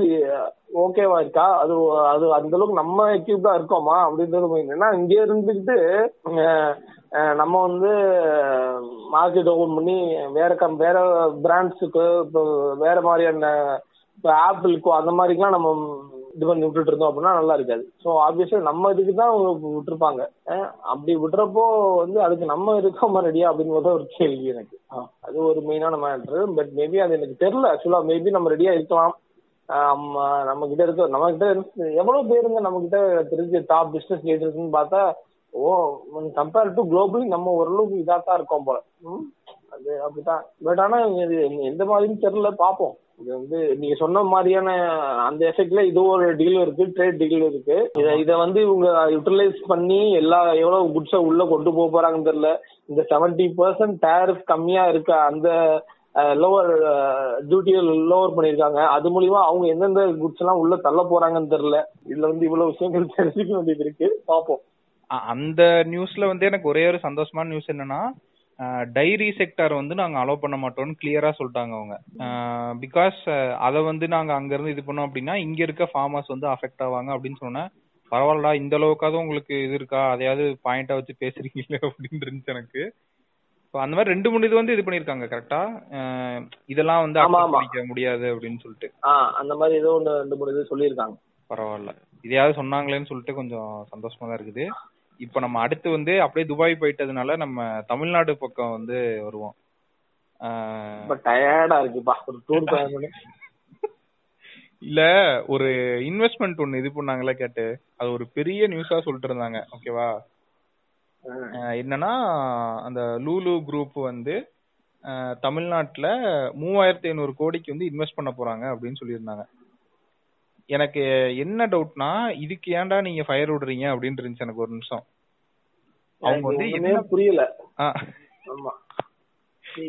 ஓகேவா இருக்கா? அது அது அந்த அளவுக்கு நம்ம எக்யூப்டா இருக்கோமா? அப்படின்றது. ஏன்னா இங்க இருந்துகிட்டு நம்ம வந்து மார்க்கெட் ஓபன் பண்ணி வேற கம் வேற பிராண்ட்ஸுக்கு இப்போ வேற மாதிரியான இப்போ ஆப்பிளுக்கோ அந்த மாதிரிக்கெல்லாம் நம்ம இது பண்ணி விட்டுட்டு இருந்தோம் அப்படின்னா நல்லா இருக்காது. ஸோ ஆப்வியஸா நம்ம இதுக்கு தான் அவங்க விட்டுருப்பாங்க அப்படி விடுறப்போ வந்து அதுக்கு நம்ம இருக்கோமா ரெடியா அப்படிங்கிறது ஒரு கேள்வி எனக்கு. அது ஒரு மெயினான மேட்ரு பட் மேபி அது எனக்கு தெரியல. ஆக்சுவலா மேபி நம்ம ரெடியா இருக்கலாம். நம்ம கிட்ட இருக்க நம்ம கிட்ட எவ்வளவு பேருங்க நம்ம கிட்ட தெரிஞ்ச டாப் பிசினஸ் லீடர்ஸ்ன்னு பார்த்தா ஓ கம்பேர் டு குளோபலி நம்ம ஓரளவுக்கு இதா தான் இருக்கோம் போல. ம், அது அப்படிதான் பட் ஆனா எந்த மாதிரின்னு தெரியல. பாப்போம் இது வந்து நீங்க சொன்ன மாதிரியான அந்த எஃபெக்ட்ல இது ஒரு டீல் இருக்கு ட்ரேட் டீல் இருக்கு. இத இத வந்து இவங்க யூட்டிலைஸ் பண்ணி எல்லா எவ்வளவு குட்ஸ உள்ள கொண்டு போக போறாங்கன்னு தெரியல. இந்த செவன்டி பர்சன்ட் டேரிஃப் கம்மியா இருக்க அந்த லோவர் டியூட்டியை லோவர் பண்ணிருக்காங்க அது மூலியமா அவங்க எந்தெந்த குட்ஸ் எல்லாம் உள்ள தள்ள போறாங்கன்னு தெரியல. இதுல வந்து இவ்வளவு விஷயங்கள் தெரிஞ்சுக்க வேண்டியது இருக்கு. பாப்போம். அ- அந்த நியூஸ்ல வந்து எனக்கு ஒரே ஒரு சந்தோஷமான நியூஸ் என்னன்னா டைரி செக்டார் வந்து நாங்க அலோவ் பண்ண மாட்டோம்னு கிளியரா சொல்லிட்டாங்க அவங்க. பிகாஸ் அதை வந்து நாங்க அங்க இருந்து இது பண்ணோம் அப்படின்னா இங்க இருக்க ஃபார்மர்ஸ் வந்து அஃபெக்ட் ஆவாங்க அப்படின்னு சொன்னேன். பரவாயில்லடா இந்த அளவுக்காவது உங்களுக்கு இது இருக்கா? அதையாவது பாயிண்டா வச்சு பேசுறீங்களே அப்படின்னு இருந்துச்சு எனக்கு. So, அந்த மாதிரி ரெண்டு மூணு இது வந்து இது பண்ணிருக்காங்க கரெக்டா இதெல்லாம் வந்து. பண்ணிக்க முடியாது அப்படின்னு சொல்லிட்டு. அந்த மாதிரி ஏதோ ஒன்று ரெண்டு மூணு இது சொல்லியிருக்காங்க. பரவாயில்ல. இதையாவது சொன்னாங்களேன்னு சொல்லிட்டு கொஞ்சம் சந்தோஷமா தான் இருக்குது. இப்போ நம்ம அடுத்து வந்து அப்படியே துபாய் போயிட்டதுனால நம்ம தமிழ்நாடு பக்கம் வந்து வருவோம். ஆஹ் ரொம்ப டயர்டா இருக்குப்பா. ஒரு டூர் பிளான் பண்ணி இல்ல ஒரு இன்வெஸ்ட்மெண்ட் ஒன்னு இது பண்ணாங்களே கேட்டு. அது ஒரு பெரிய நியூஸா சொல்லிட்டு இருந்தாங்க. ஓகேவா என்னன்னா அந்த லூலு குரூப் வந்து தமிழ்நாட்டுல மூவாயிரத்தி ஐநூறு கோடிக்கு வந்து இன்வெஸ்ட் பண்ண போறாங்க அப்படின்னு சொல்லியிருந்தாங்க. எனக்கு என்ன டவுட்னா இதுக்கு ஏன்டா நீங்க ஃபயர் விடுறீங்க அப்படின்னு இருந்துச்சு எனக்கு ஒரு நிமிஷம். அவங்க வந்து என்ன புரியல. ஆமா.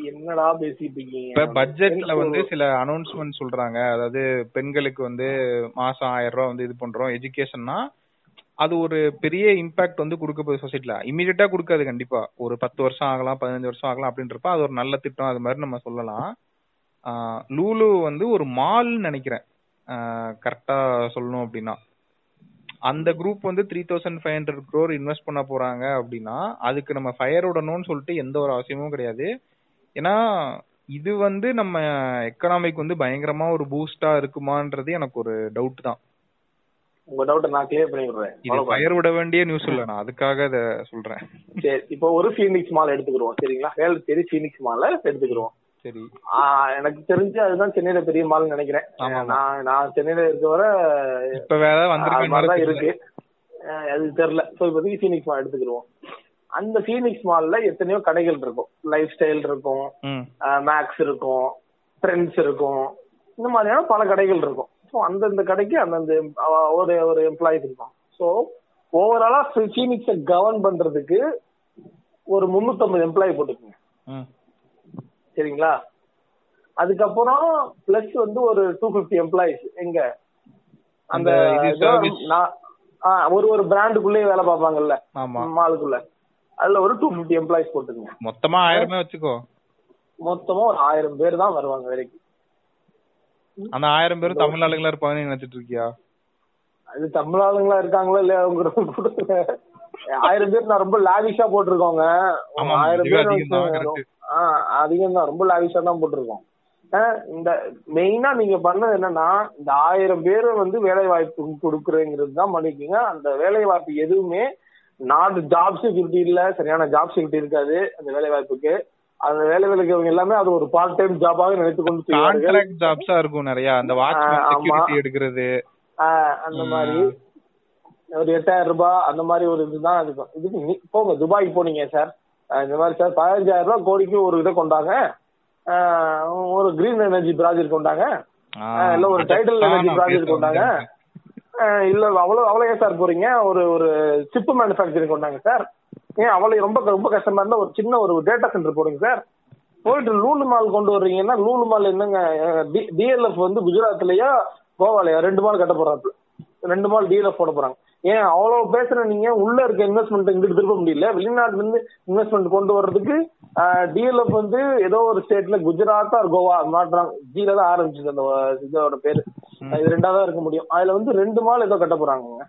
என்னடா பேசிட்டு இருக்கீங்க? இப்ப பட்ஜெட்ல வந்து சில அனௌன்ஸ்மெண்ட் சொல்றாங்க. அதாவது பெண்களுக்கு வந்து மாசம் ஆயிரம் ரூபாய் வந்து இது பண்றோம். எஜுகேஷன்னா அது ஒரு பெரிய இம்பாக்ட் வந்து கொடுக்க போகுது சொசைட்டில இமீடியட்டா கொடுக்காது கண்டிப்பா. ஒரு பத்து வருஷம் ஆகலாம் பதினஞ்சு வருஷம் ஆகலாம் அப்படின்றப்ப அது ஒரு நல்ல திட்டம் அது மாதிரி நம்ம சொல்லலாம். லூலு வந்து ஒரு மால்னு நினைக்கிறேன். கரெக்டா சொல்லணும் அப்படின்னா அந்த குரூப் வந்து three thousand five hundred crore invest பண்ண போறாங்க அப்படின்னா அதுக்கு நம்ம ஃபயர் விடணும்னு சொல்லிட்டு எந்த ஒரு அவசியமும் கிடையாது. ஏன்னா இது வந்து நம்ம எக்கனாமிக் வந்து பயங்கரமா ஒரு பூஸ்டா இருக்குமான்றது எனக்கு ஒரு டவுட் தான். உங்க டவுட்டை நான் கிளியர் பண்ணி விடுறேன். இது. ஃபயர் விட வேண்டிய நியூஸ் இல்ல நான் அதுக்காக இத சொல்றேன். சரி இப்போ ஒரு ஃபீனிக்ஸ் மால் எடுத்துக்கிறோம் சரிங்களா? வேலை சரி ஃபீனிக்ஸ் மால எடுத்துக்கிறோம் சரி. எனக்கு தெரிஞ்சு அதுதான் சென்னையில பெரிய மால்னு நினைக்கிறேன். நான் நான் சென்னையில இருக்க வர இப்ப வேற வந்திருக்க இருக்கு. அது தெரியல. ஸோ இப்போதைக்கு ஃபீனிக்ஸ் மால் எடுத்துக்கிடுவோம் அந்த ஃபீனிக்ஸ் மால்ல எத்தனையோ கடைகள் இருக்கும். லைஃப் ஸ்டைல் இருக்கும். மேக்ஸ் இருக்கும். ட்ரெண்ட்ஸ் இருக்கும். இந்த மாதிரியான பல கடைகள் இருக்கும். ஸோ அந்தந்த கடைக்கு அந்தந்த ஒரு ஒரு எம்ப்ளாயிஸ் இருக்கும் ஸோ ஓவராலா ஃபீனிக்ஸை கவர்ன் பண்றதுக்கு ஒரு முன்னூத்தம்பது எம்ப்ளாயி போட்டுக்கோங்க. சரிங்களா? அதுக்கப்புறம் பிளஸ் வந்து ஒரு டூ பிப்டி எம்ப்ளாயிஸ் எங்க? அந்த ஒரு ஒரு பிராண்டுக்குள்ளேயே வேலை பார்ப்பாங்கல்ல? மாலுக்குள்ள அதுல ஒரு டூ பிப்டி எம்ப்ளாயிஸ் போட்டுங்க மொத்தமா ஆயிரமே வச்சுக்கோ. மொத்தமா ஒரு ஆயிரம் பேர் தான் வருவாங்க வேலைக்கு. அந்த ஆயிரம் பேரும் தமிழ் ஆளுங்களா இருப்பாங்கன்னு நினைச்சிட்டு இருக்கியா? அது தமிழ் ஆளுங்களா இருக்காங்களா இல்லையா அவங்க ஆயிரம் பேர் நான் ரொம்ப லாவிஷா போட்டிருக்கோங்க. ஆயிரம் பேர் அதிகம் தான், ரொம்ப லாவிஷா தான் போட்டிருக்கோம். இந்த மெயினா நீங்க பண்ணது என்னன்னா இந்த ஆயிரம் பேர் வந்து வேலை வாய்ப்பு கொடுக்குறேங்கிறது தான் பண்ணிக்கோங்க அந்த வேலை வாய்ப்பு எதுவுமே நாட் ஜாப் செக்யூரிட்டி இல்ல சரியான ஜாப் செக்யூரிட்டி இருக்காது அந்த வேலை வாய்ப்புக்கு அந்த வேலை இருக்கிறவங்க எல்லாமே அது ஒரு பார்ட் டைம் ஜாபாக நினைத்து கொண்டு கான்ட்ராக்ட் ஜாப்ஸா இருக்கும் நிறைய. அந்த ஆமா. செக்யூரிட்டி எடுக்கிறது. அந்த மாதிரி. ஒரு எட்டாயிரம் ரூபாய் அந்த மாதிரி ஒரு இதுதான் இருக்கும். இதுக்கு போங்க துபாய்க்கு போனீங்க சார். இந்த மாதிரி சார் பதினஞ்சாயிரம் ரூபாய் கோடிக்கு ஒரு இதை கொண்டாங்க. ஒரு கிரீன் எனர்ஜி ப்ராஜெக்ட் கொண்டாங்க. இல்ல ஒரு டைட்டில் எனர்ஜி ப்ராஜெக்ட் கொண்டாங்க. இல்ல அவ்வளவு அவ்வளவு ஏன் சார் போறீங்க. ஒரு ஒரு சிப் மேனுஃபேக்சரிங் கொண்டாங்க சார். ஏன் அவளை ரொம்ப ரொம்ப கஷ்டமா இருந்தா ஒரு சின்ன ஒரு டேட்டா சென்டர் போடுங்க சார். போயிட்டு லூலு மால் கொண்டு வர்றீங்கன்னா லூலு மால் என்னங்க? டிஎல்எஃப் வந்து குஜராத்லயா கோவாலயா ரெண்டு மால் கட்ட போறாங்க ரெண்டு மால் டிஎல்எஃப் போட போறாங்க. ஏன் அவ்வளவு பேசுற நீங்க? உள்ள இருக்க இன்வெஸ்ட்மெண்ட் இங்கிட்டு திருப்ப முடியல. வெளிநாட்டுல இருந்து இன்வெஸ்ட்மெண்ட் கொண்டு வர்றதுக்கு டிஎல்எஃப் வந்து ஏதோ ஒரு ஸ்டேட்ல குஜராத் ஆர் கோவா மாட்டுறாங்க ஜில தான் ஆரம்பிச்சது அந்த இதோட பேரு. இது ரெண்டாவதா இருக்க முடியும். அதுல வந்து ரெண்டு மால் ஏதோ கட்ட போறாங்க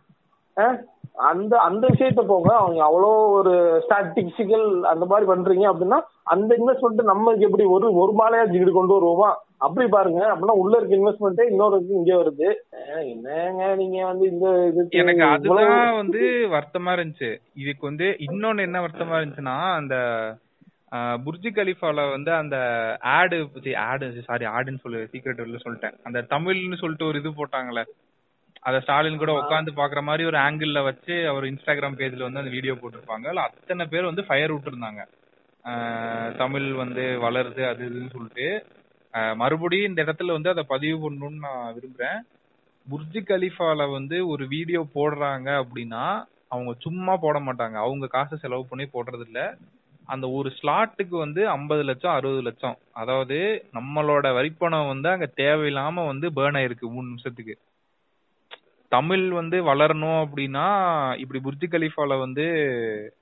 அந்த அந்த விஷயத்த போங்க. அவங்க அவ்வளோ ஒரு ஸ்டாட்டிஸ்டிக்கல் அந்த மாதிரி பண்றீங்க அப்படின்னா அந்த இன்வெஸ்ட்மெண்ட் நம்மளுக்கு எப்படி ஒரு ஒரு மாலையா ஜிகிடு கொண்டு வருவோமா? அப்படி பாருங்க. அப்படின்னா உள்ள இருக்க இன்வெஸ்ட்மெண்ட்டே இன்னொரு இங்க வருது. என்னங்க நீங்க வந்து இந்த இதுக்கு எனக்கு அதுதான் வந்து வருத்தமா இருந்துச்சு. இதுக்கு வந்து இன்னொன்னு என்ன வருத்தமா இருந்துச்சுன்னா அந்த புர்ஜி கலிஃபால வந்து அந்த ஆடு ஆடு சாரி ஆடுன்னு சொல்லு சீக்ரெட் சொல்லிட்டேன். அந்த தமிழ்னு சொல்லிட்டு ஒரு இது போட்டாங்களே அத ஸ்டாலின் கூட உட்காந்து பாக்குற மாதிரி ஒரு ஆங்கிள் வச்சு அவர் இன்ஸ்டாகிராம் பேஜ்ல வந்து அந்த வீடியோ போட்டிருப்பாங்க. அதுல அத்தனை பேர் வந்து ஃபயர் விட்டுருந்தாங்க தமிழ் வந்து வளருது அது இதுன்னு சொல்லிட்டு. மறுபடியும் இந்த இடத்துல வந்து அதை பதிவு பண்ணணும்னு நான் விரும்புறேன். புர்ஜி கலிஃபால வந்து ஒரு வீடியோ போடுறாங்க அப்படின்னா அவங்க சும்மா போட மாட்டாங்க. அவங்க காசை செலவு பண்ணி போடுறது இல்ல அந்த ஒரு ஸ்லாட்டுக்கு வந்து ஐம்பது லட்சம் அறுபது லட்சம். அதாவது நம்மளோட வரிப்பணம் வந்து அங்க தேவையில்லாம வந்து பேர்ன் ஆயிருக்கு மூணு நிமிஷத்துக்கு. தமிழ் வந்து வளரணும் அப்படின்னா இப்படி புர்ஜி கலிஃபால வந்து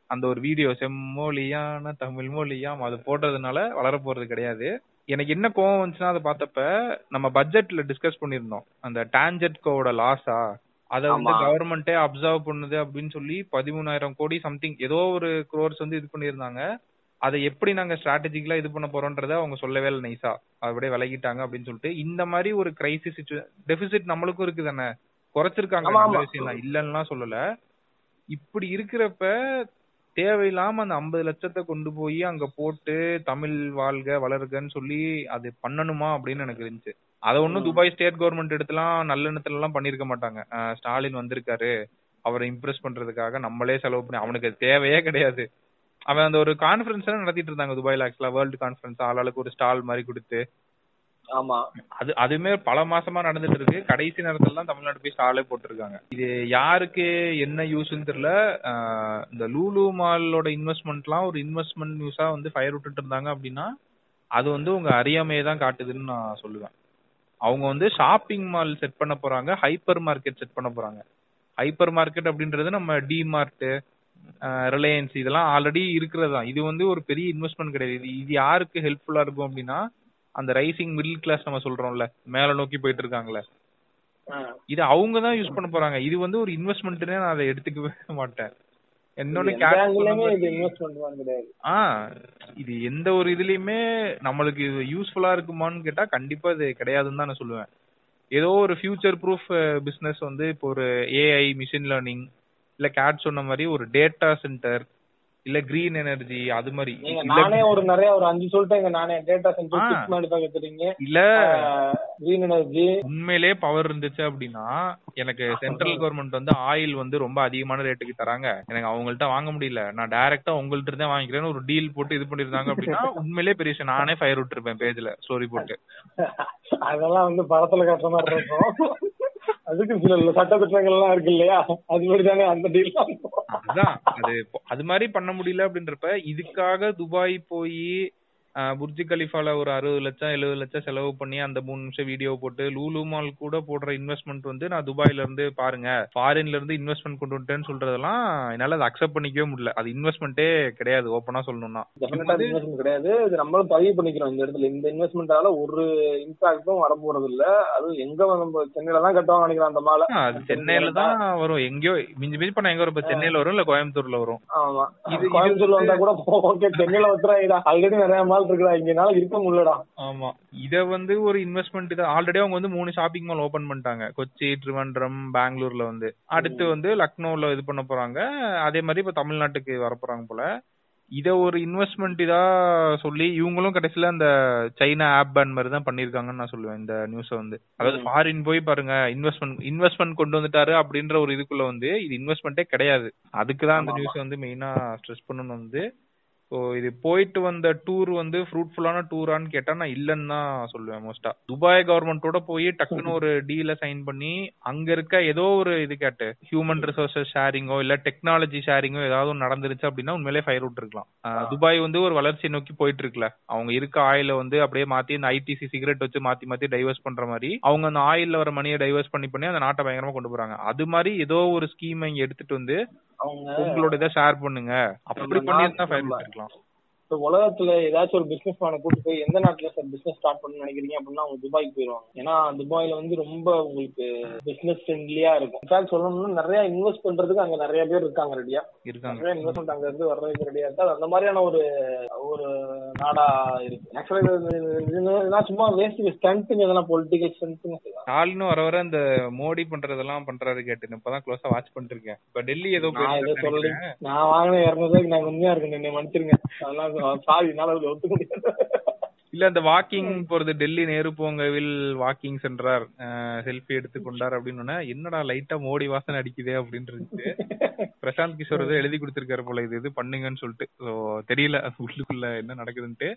அந்த ஒரு வீடியோ செம்மொழியான தமிழ் மொழியாம் அது போடுறதுனால வளர போறது கிடையாது. எனக்கு என்ன கோவம் வந்துச்சுன்னா அதை பார்த்தப்ப நம்ம பட்ஜெட்ல டிஸ்கஸ் பண்ணியிருந்தோம். அந்த டான்ஜெட்கோட லாஸா அதை வந்து. கவர்மெண்டே அப்சர்வ் பண்ணுது அப்படின்னு சொல்லி பதிமூணாயிரம் கோடி சம்திங் ஏதோ ஒரு க்ரோர்ஸ் வந்து இது பண்ணியிருந்தாங்க. அதை எப்படி நாங்க ஸ்ட்ராட்டஜிக்கலா இது பண்ண போறோன்றத அவங்க சொல்லவே இல்லை நைஸா அப்படியே விலகிட்டாங்க அப்படின்னு சொல்லிட்டு இந்த மாதிரி ஒரு கிரைசிஸ் டெபிசிட் நம்மளுக்கும் இருக்கு தானே குறைச்சிருக்காங்க நல்ல. விஷயம் இல்லைன்னா சொல்லல. இப்படி இருக்கிறப்ப தேவையில்லாம அந்த ஐம்பது லட்சத்தை கொண்டு போய் அங்க போட்டு தமிழ் வாழ்க வளருகன்னு சொல்லி அது பண்ணணுமா அப்படின்னு எனக்கு இருந்துச்சு. அதை ஒண்ணும் துபாய் ஸ்டேட் கவர்மெண்ட் இடத்துலாம் நல்லெண்ணத்துல எல்லாம் பண்ணிருக்க மாட்டாங்க. ஸ்டாலின் வந்திருக்காரு. அவரை இம்ப்ரெஸ் பண்றதுக்காக நம்மளே செலவு பண்ணி அவனுக்கு தேவையே கிடையாது. அவன் அந்த ஒரு கான்ஃபரன்ஸ் நடத்திட்டு இருந்தாங்க துபாய்ல ஆக்சுவலா வேர்ல்டு கான்ஃபரன்ஸ் ஆளாளுக்கு ஒரு ஸ்டால் மாதிரி கொடுத்து ஆமா. அது அதுமே பல மாசமா நடந்துட்டு இருக்கு. கடைசி நேரத்துல தான் தமிழ்நாடு போய் ஸ்டாலே போட்டிருக்காங்க. இது யாருக்கு என்ன யூஸ்னு தெரியல. இந்த லூலு மாலோட இன்வெஸ்ட்மெண்ட்லாம் ஒரு இன்வெஸ்ட்மெண்ட் நியூஸா வந்து ஃபயர் விட்டுட்டு இருந்தாங்க அப்படின்னா அது வந்து உங்க அறியாமையை தான் காட்டுதுன்னு நான் சொல்லுவேன். அவங்க வந்து ஷாப்பிங் மால் செட் பண்ண போறாங்க ஹைப்பர் மார்க்கெட் செட் பண்ண போறாங்க. ஹைப்பர் மார்க்கெட் அப்படின்றது நம்ம டிமார்ட் ரிலையன்ஸ் இதெல்லாம் ஆல்ரெடி இருக்கிறது தான். இது வந்து ஒரு பெரிய இன்வெஸ்ட்மெண்ட் கிடையாது. இது இது யாருக்கு ஹெல்ப்ஃபுல்லா இருக்கும் அப்படின்னா அந்த ரைசிங் மிடில் கிளாஸ் நம்ம சொல்றோம்ல மேல நோக்கி போயிட்டு இருக்காங்கல்ல. இது அவங்க தான் யூஸ் பண்ண போறாங்க. இது வந்து ஒரு இன்வெஸ்ட்மெண்ட்னே நான் அதை எடுத்துக்கவே மாட்டேன். கிடையாது. ஆ இது எந்த ஒரு இதுலயுமே நம்மளுக்கு இது யூஸ்ஃபுல்லா இருக்குமான்னு கேட்டா கண்டிப்பா இது கிடையாதுன்னு தான் நான் சொல்லுவேன். ஏதோ ஒரு ஃபியூச்சர் ப்ரூஃப் பிசினஸ் வந்து இப்போ ஒரு ஏஐ மிஷின் லேர்னிங் இல்ல கேட் சொன்ன மாதிரி ஒரு டேட்டா சென்டர் இல்ல கிரீன் எனர்ஜி அது மாதிரி. நானே ஒரு நிறைய ஒரு அஞ்சு சொல்லிட்டேங்க நானே. டேட்டா. சென்டர் மேனுஃபேக்சரிங் இல்ல. கிரீன் எனர்ஜி உண்மையிலே பவர் இருந்துச்சு அப்படின்னா எனக்கு சென்ட்ரல் கவர்மெண்ட் வந்து ஆயில் வந்து ரொம்ப அதிகமான ரேட்டுக்கு தராங்க. எனக்கு அவங்கள்ட்ட வாங்க முடியல. நான் டைரக்டா உங்கள்ட்ட இருந்தே வாங்கிக்கிறேன்னு ஒரு டீல் போட்டு இது பண்ணிருந்தாங்க அப்படின்னா உண்மையிலே பெரிய விஷயம். நானே ஃபயர் விட்டுருப்பேன் பேஜ்ல ஸ்டோரி போட்டு. அதெல்லாம் வந்து படத்துல கட்டுற மாதிரி இருக்கும். அதுக்கு சில சட்ட திட்டங்கள் எல்லாம் இருக்கு இல்லையா? அது மாதிரி தானே அந்த டீல் அதுதான். அது அது மாதிரி பண்ண முடியல அப்படின்றப்ப இதுக்காக துபாய் போய் புர்ஜி கலிஃபால ஒரு அறுபது லட்சம் எழுபது லட்சம் செலவு பண்ணி அந்த மூணு நிமிஷம் வீடியோ போட்டு லூலு மால் கூட போடுற இன்வெஸ்ட்மெண்ட் வந்து நான் துபாயில இருந்து பாருங்க. ஃபாரின்ல இருந்து இன்வெஸ்ட்மெண்ட் கொண்டு வந்துட்டேன்னு சொல்றதெல்லாம் என்னால அதை அக்செப்ட் பண்ணிக்கவே முடியல. அது இன்வெஸ்ட்மெண்ட்டே கிடையாது ஓப்பனா சொல்லணும்னா. கிடையாது. இது நம்மளும் பதிவு பண்ணிக்கிறோம் இந்த இடத்துல. இந்த இன்வெஸ்ட்மெண்டால ஒரு இம்பாக்டும் வர போறது இல்ல அது எங்க நம்ம சென்னையில தான் கட்டுவாங்க நினைக்கிறேன் அந்த மாலை சென்னையில தான் வரும். எங்கேயோ மிஞ்சி மிஞ்சி பண்ண எங்க வரும்? இப்ப சென்னையில வரும் இல்ல கோயம்புத்தூர்ல வரும்? ஆமா. இது- கோயம்புத்தூர்ல வந்தா கூட ஓகே சென்னையில இதா ஆல்ரெடி நிறைய மால் இருக்குடா இங்க என்னால இருக்க முடியலடா ஆமா. இத வந்து ஒரு இன்வெஸ்ட்மெண்ட் தான் ஆல்ரெடி அவங்க வந்து மூணு ஷாப்பிங் மால் ஓபன் பண்ணிட்டாங்க. கொச்சி ட்ரிவண்ட்ரம் பெங்களூர்ல வந்து. அடுத்து வந்து லக்னோல இது பண்ண போறாங்க. அதே மாதிரி இப்ப தமிழ்நாட்டுக்கு வர போறாங்க போல. இத ஒரு இன்வெஸ்ட்மெண்ட் இதா சொல்லி இவங்களும் கடைசியில அந்த சைனா ஆப் பேன் மாதிரி தான் பண்ணிருக்காங்கன்னு நான் சொல்லுவேன். இந்த நியூஸ வந்து. அதாவது ஃபாரின் போய் பாருங்க. இன்வெஸ்ட்மெண்ட் இன்வெஸ்ட்மெண்ட் கொண்டு வந்துட்டாரு அப்படின்ற ஒரு இதுக்குள்ள வந்து இது இன்வெஸ்ட்மெண்ட்டே கிடையாது. அதுக்கு தான் அந்த நியூஸ் வந்து மெயினா ஸ்ட்ரெஸ் பண்ணணும் வந்து. ஸோ இது போயிட்டு வந்த டூர் வந்து ஃப்ரூட்ஃபுல்லான டூரான்னு கேட்டா நான் இல்லைன்னு தான் சொல்லுவேன் மோஸ்டா துபாய் கவர்மெண்டோட போய் டக்குன்னு ஒரு டீல சைன் பண்ணி அங்க இருக்க ஏதோ ஒரு இது கேட்டு ஹியூமன் ரிசோர்சஸ் ஷேரிங்கோ இல்ல டெக்னாலஜி ஷேரிங்கோ ஏதாவது நடந்துருச்சு அப்படின்னா உண்மையிலே ஃபயர் இருக்கலாம் அஹ் துபாய் வந்து ஒரு வளர்ச்சி நோக்கி போயிட்டு இருக்குல்ல. அவங்க இருக்க ஆயில வந்து அப்படியே மாத்தி இந்த ஐடிசி சிகரெட் வச்சு மாத்தி மாத்தி டைவர்ஸ் பண்ற மாதிரி அவங்க அந்த ஆயில்ல வர மணியை டைவர்ஸ் பண்ணி பண்ணி அந்த நாட்டை பயங்கரமா கொண்டு போறாங்க. அது மாதிரி ஏதோ ஒரு ஸ்கீம் இங்க எடுத்துட்டு வந்து உங்களோட இதை ஷேர் பண்ணுங்க. அப்படி பண்ணி இருந்தா ஃபயர் நாட்டுல Islam இப்ப உலகத்துல ஏதாச்சும் ஒரு பிசினஸ் மேன கூட்டு போய் எந்த நாட்டுல சார் பிசினஸ் ஸ்டார்ட் பண்ணணும்னு நினைக்கிறீங்க? அப்படின்னா அவங்க துபாய்க்கு போயிருவாங்க. ஏன்னா துபாயில வந்து ரொம்ப உங்களுக்கு பிசினஸ் ஃப்ரெண்ட்லியா இருக்கும். இன்ஃபேக்ட் சொல்லணும்னா நிறைய இன்வெஸ்ட் பண்றதுக்கு அங்க நிறைய பேர் இருக்காங்க ரெடியா இருக்காங்க. நிறைய இன்வெஸ்ட்மெண்ட் அங்க இருந்து வர்றதுக்கு ரெடியா இருக்கு அந்த மாதிரியான ஒரு ஒரு நாடா இருக்கு. ஆக்சுவலா சும்மா வேஸ்ட் ஸ்டண்ட்டுங்க இதெல்லாம் பொலிட்டிக்கல் ஸ்டண்ட்டுங்க ஸ்டாலினும் வர வர இந்த மோடி பண்றதெல்லாம் பண்றாரு கேட்டு இப்பதான் க்ளோஸா வாட்ச் பண்ணிட்டு இருக்கேன். இப்ப டெல்லி ஏதோ. நான் வாங்கின இரநூறுவாய்க்கு நான் உண்மையா இருக்கேன். என்னை மன்னிச்சிருங்க. அதெல்லாம் சாரி என்னால அதுல ஒத்துக்க முடியாது. இல்ல இந்த வாக்கிங் போறது டெல்லி நேரு பூங்காவில் வாக்கிங் சென்றார். செல்ஃபி எடுத்து கொண்டார் அப்படின்னு என்னடா லைட்டா மோடி வாசனை அடிக்குதே அப்படின்னு இருந்துச்சு. பிரசாந்த் கிஷோர் ஏதோ எழுதி கொடுத்திருக்காரு போல இது இது பண்ணுங்கன்னு சொல்லிட்டு. சோ தெரியல உள்ளுக்குள்ள என்ன நடக்குதுன்ட்டு.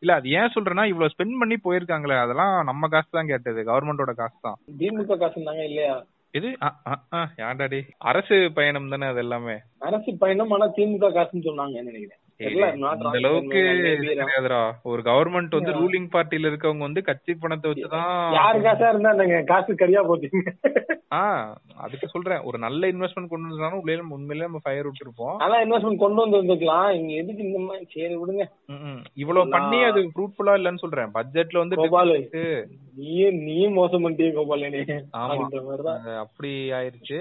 இல்ல அது ஏன் சொல்றேன்னா இவ்வளவு ஸ்பெண்ட் பண்ணி போயிருக்காங்களே அதெல்லாம் நம்ம காசு தான் கேட்டது கவர்மெண்டோட காசு தான் திமுக காசு இருந்தாங்க இல்லையா? இது அ- அ- அ, ஏன்டா டேய்? அரசு பயணம் தானே அது எல்லாமே. அரசு பயணம் ஆனா திமுக காசுன்னு சொன்னாங்க நினைக்கிறேன்? அளவுக்கு. கிடையாதுடா. ஒரு கவர்மெண்ட் வந்து ரூலிங் பார்ட்டில இருக்கவங்க வந்து கட்சி பணத்தை வச்சுதான் யாரு காசா இருந்தா காசு கரியா போட்டீங்க ஆ அதுக்கு சொல்றேன். ஒரு நல்ல இன்வெஸ்ட்மெண்ட் கொண்டு வந்தாலும் உள்ளே உண்மையிலே நம்ம ஃபயர் விட்டுருப்போம். நல்லா இன்வெஸ்ட்மெண்ட் கொண்டு வந்து இருந்துக்கலாம் இங்க எதுக்கு இந்த மாதிரி சரி விடுங்க. இவ்வளவு பண்ணி அது ஃப்ரூட்ஃபுல்லா இல்லன்னு சொல்றேன். பட்ஜெட்ல வந்து கோபாலு. நீயும் நீயும் மோசம் பண்ணிட்டீங்க கோபால் நீ அப்படி ஆயிருச்சு.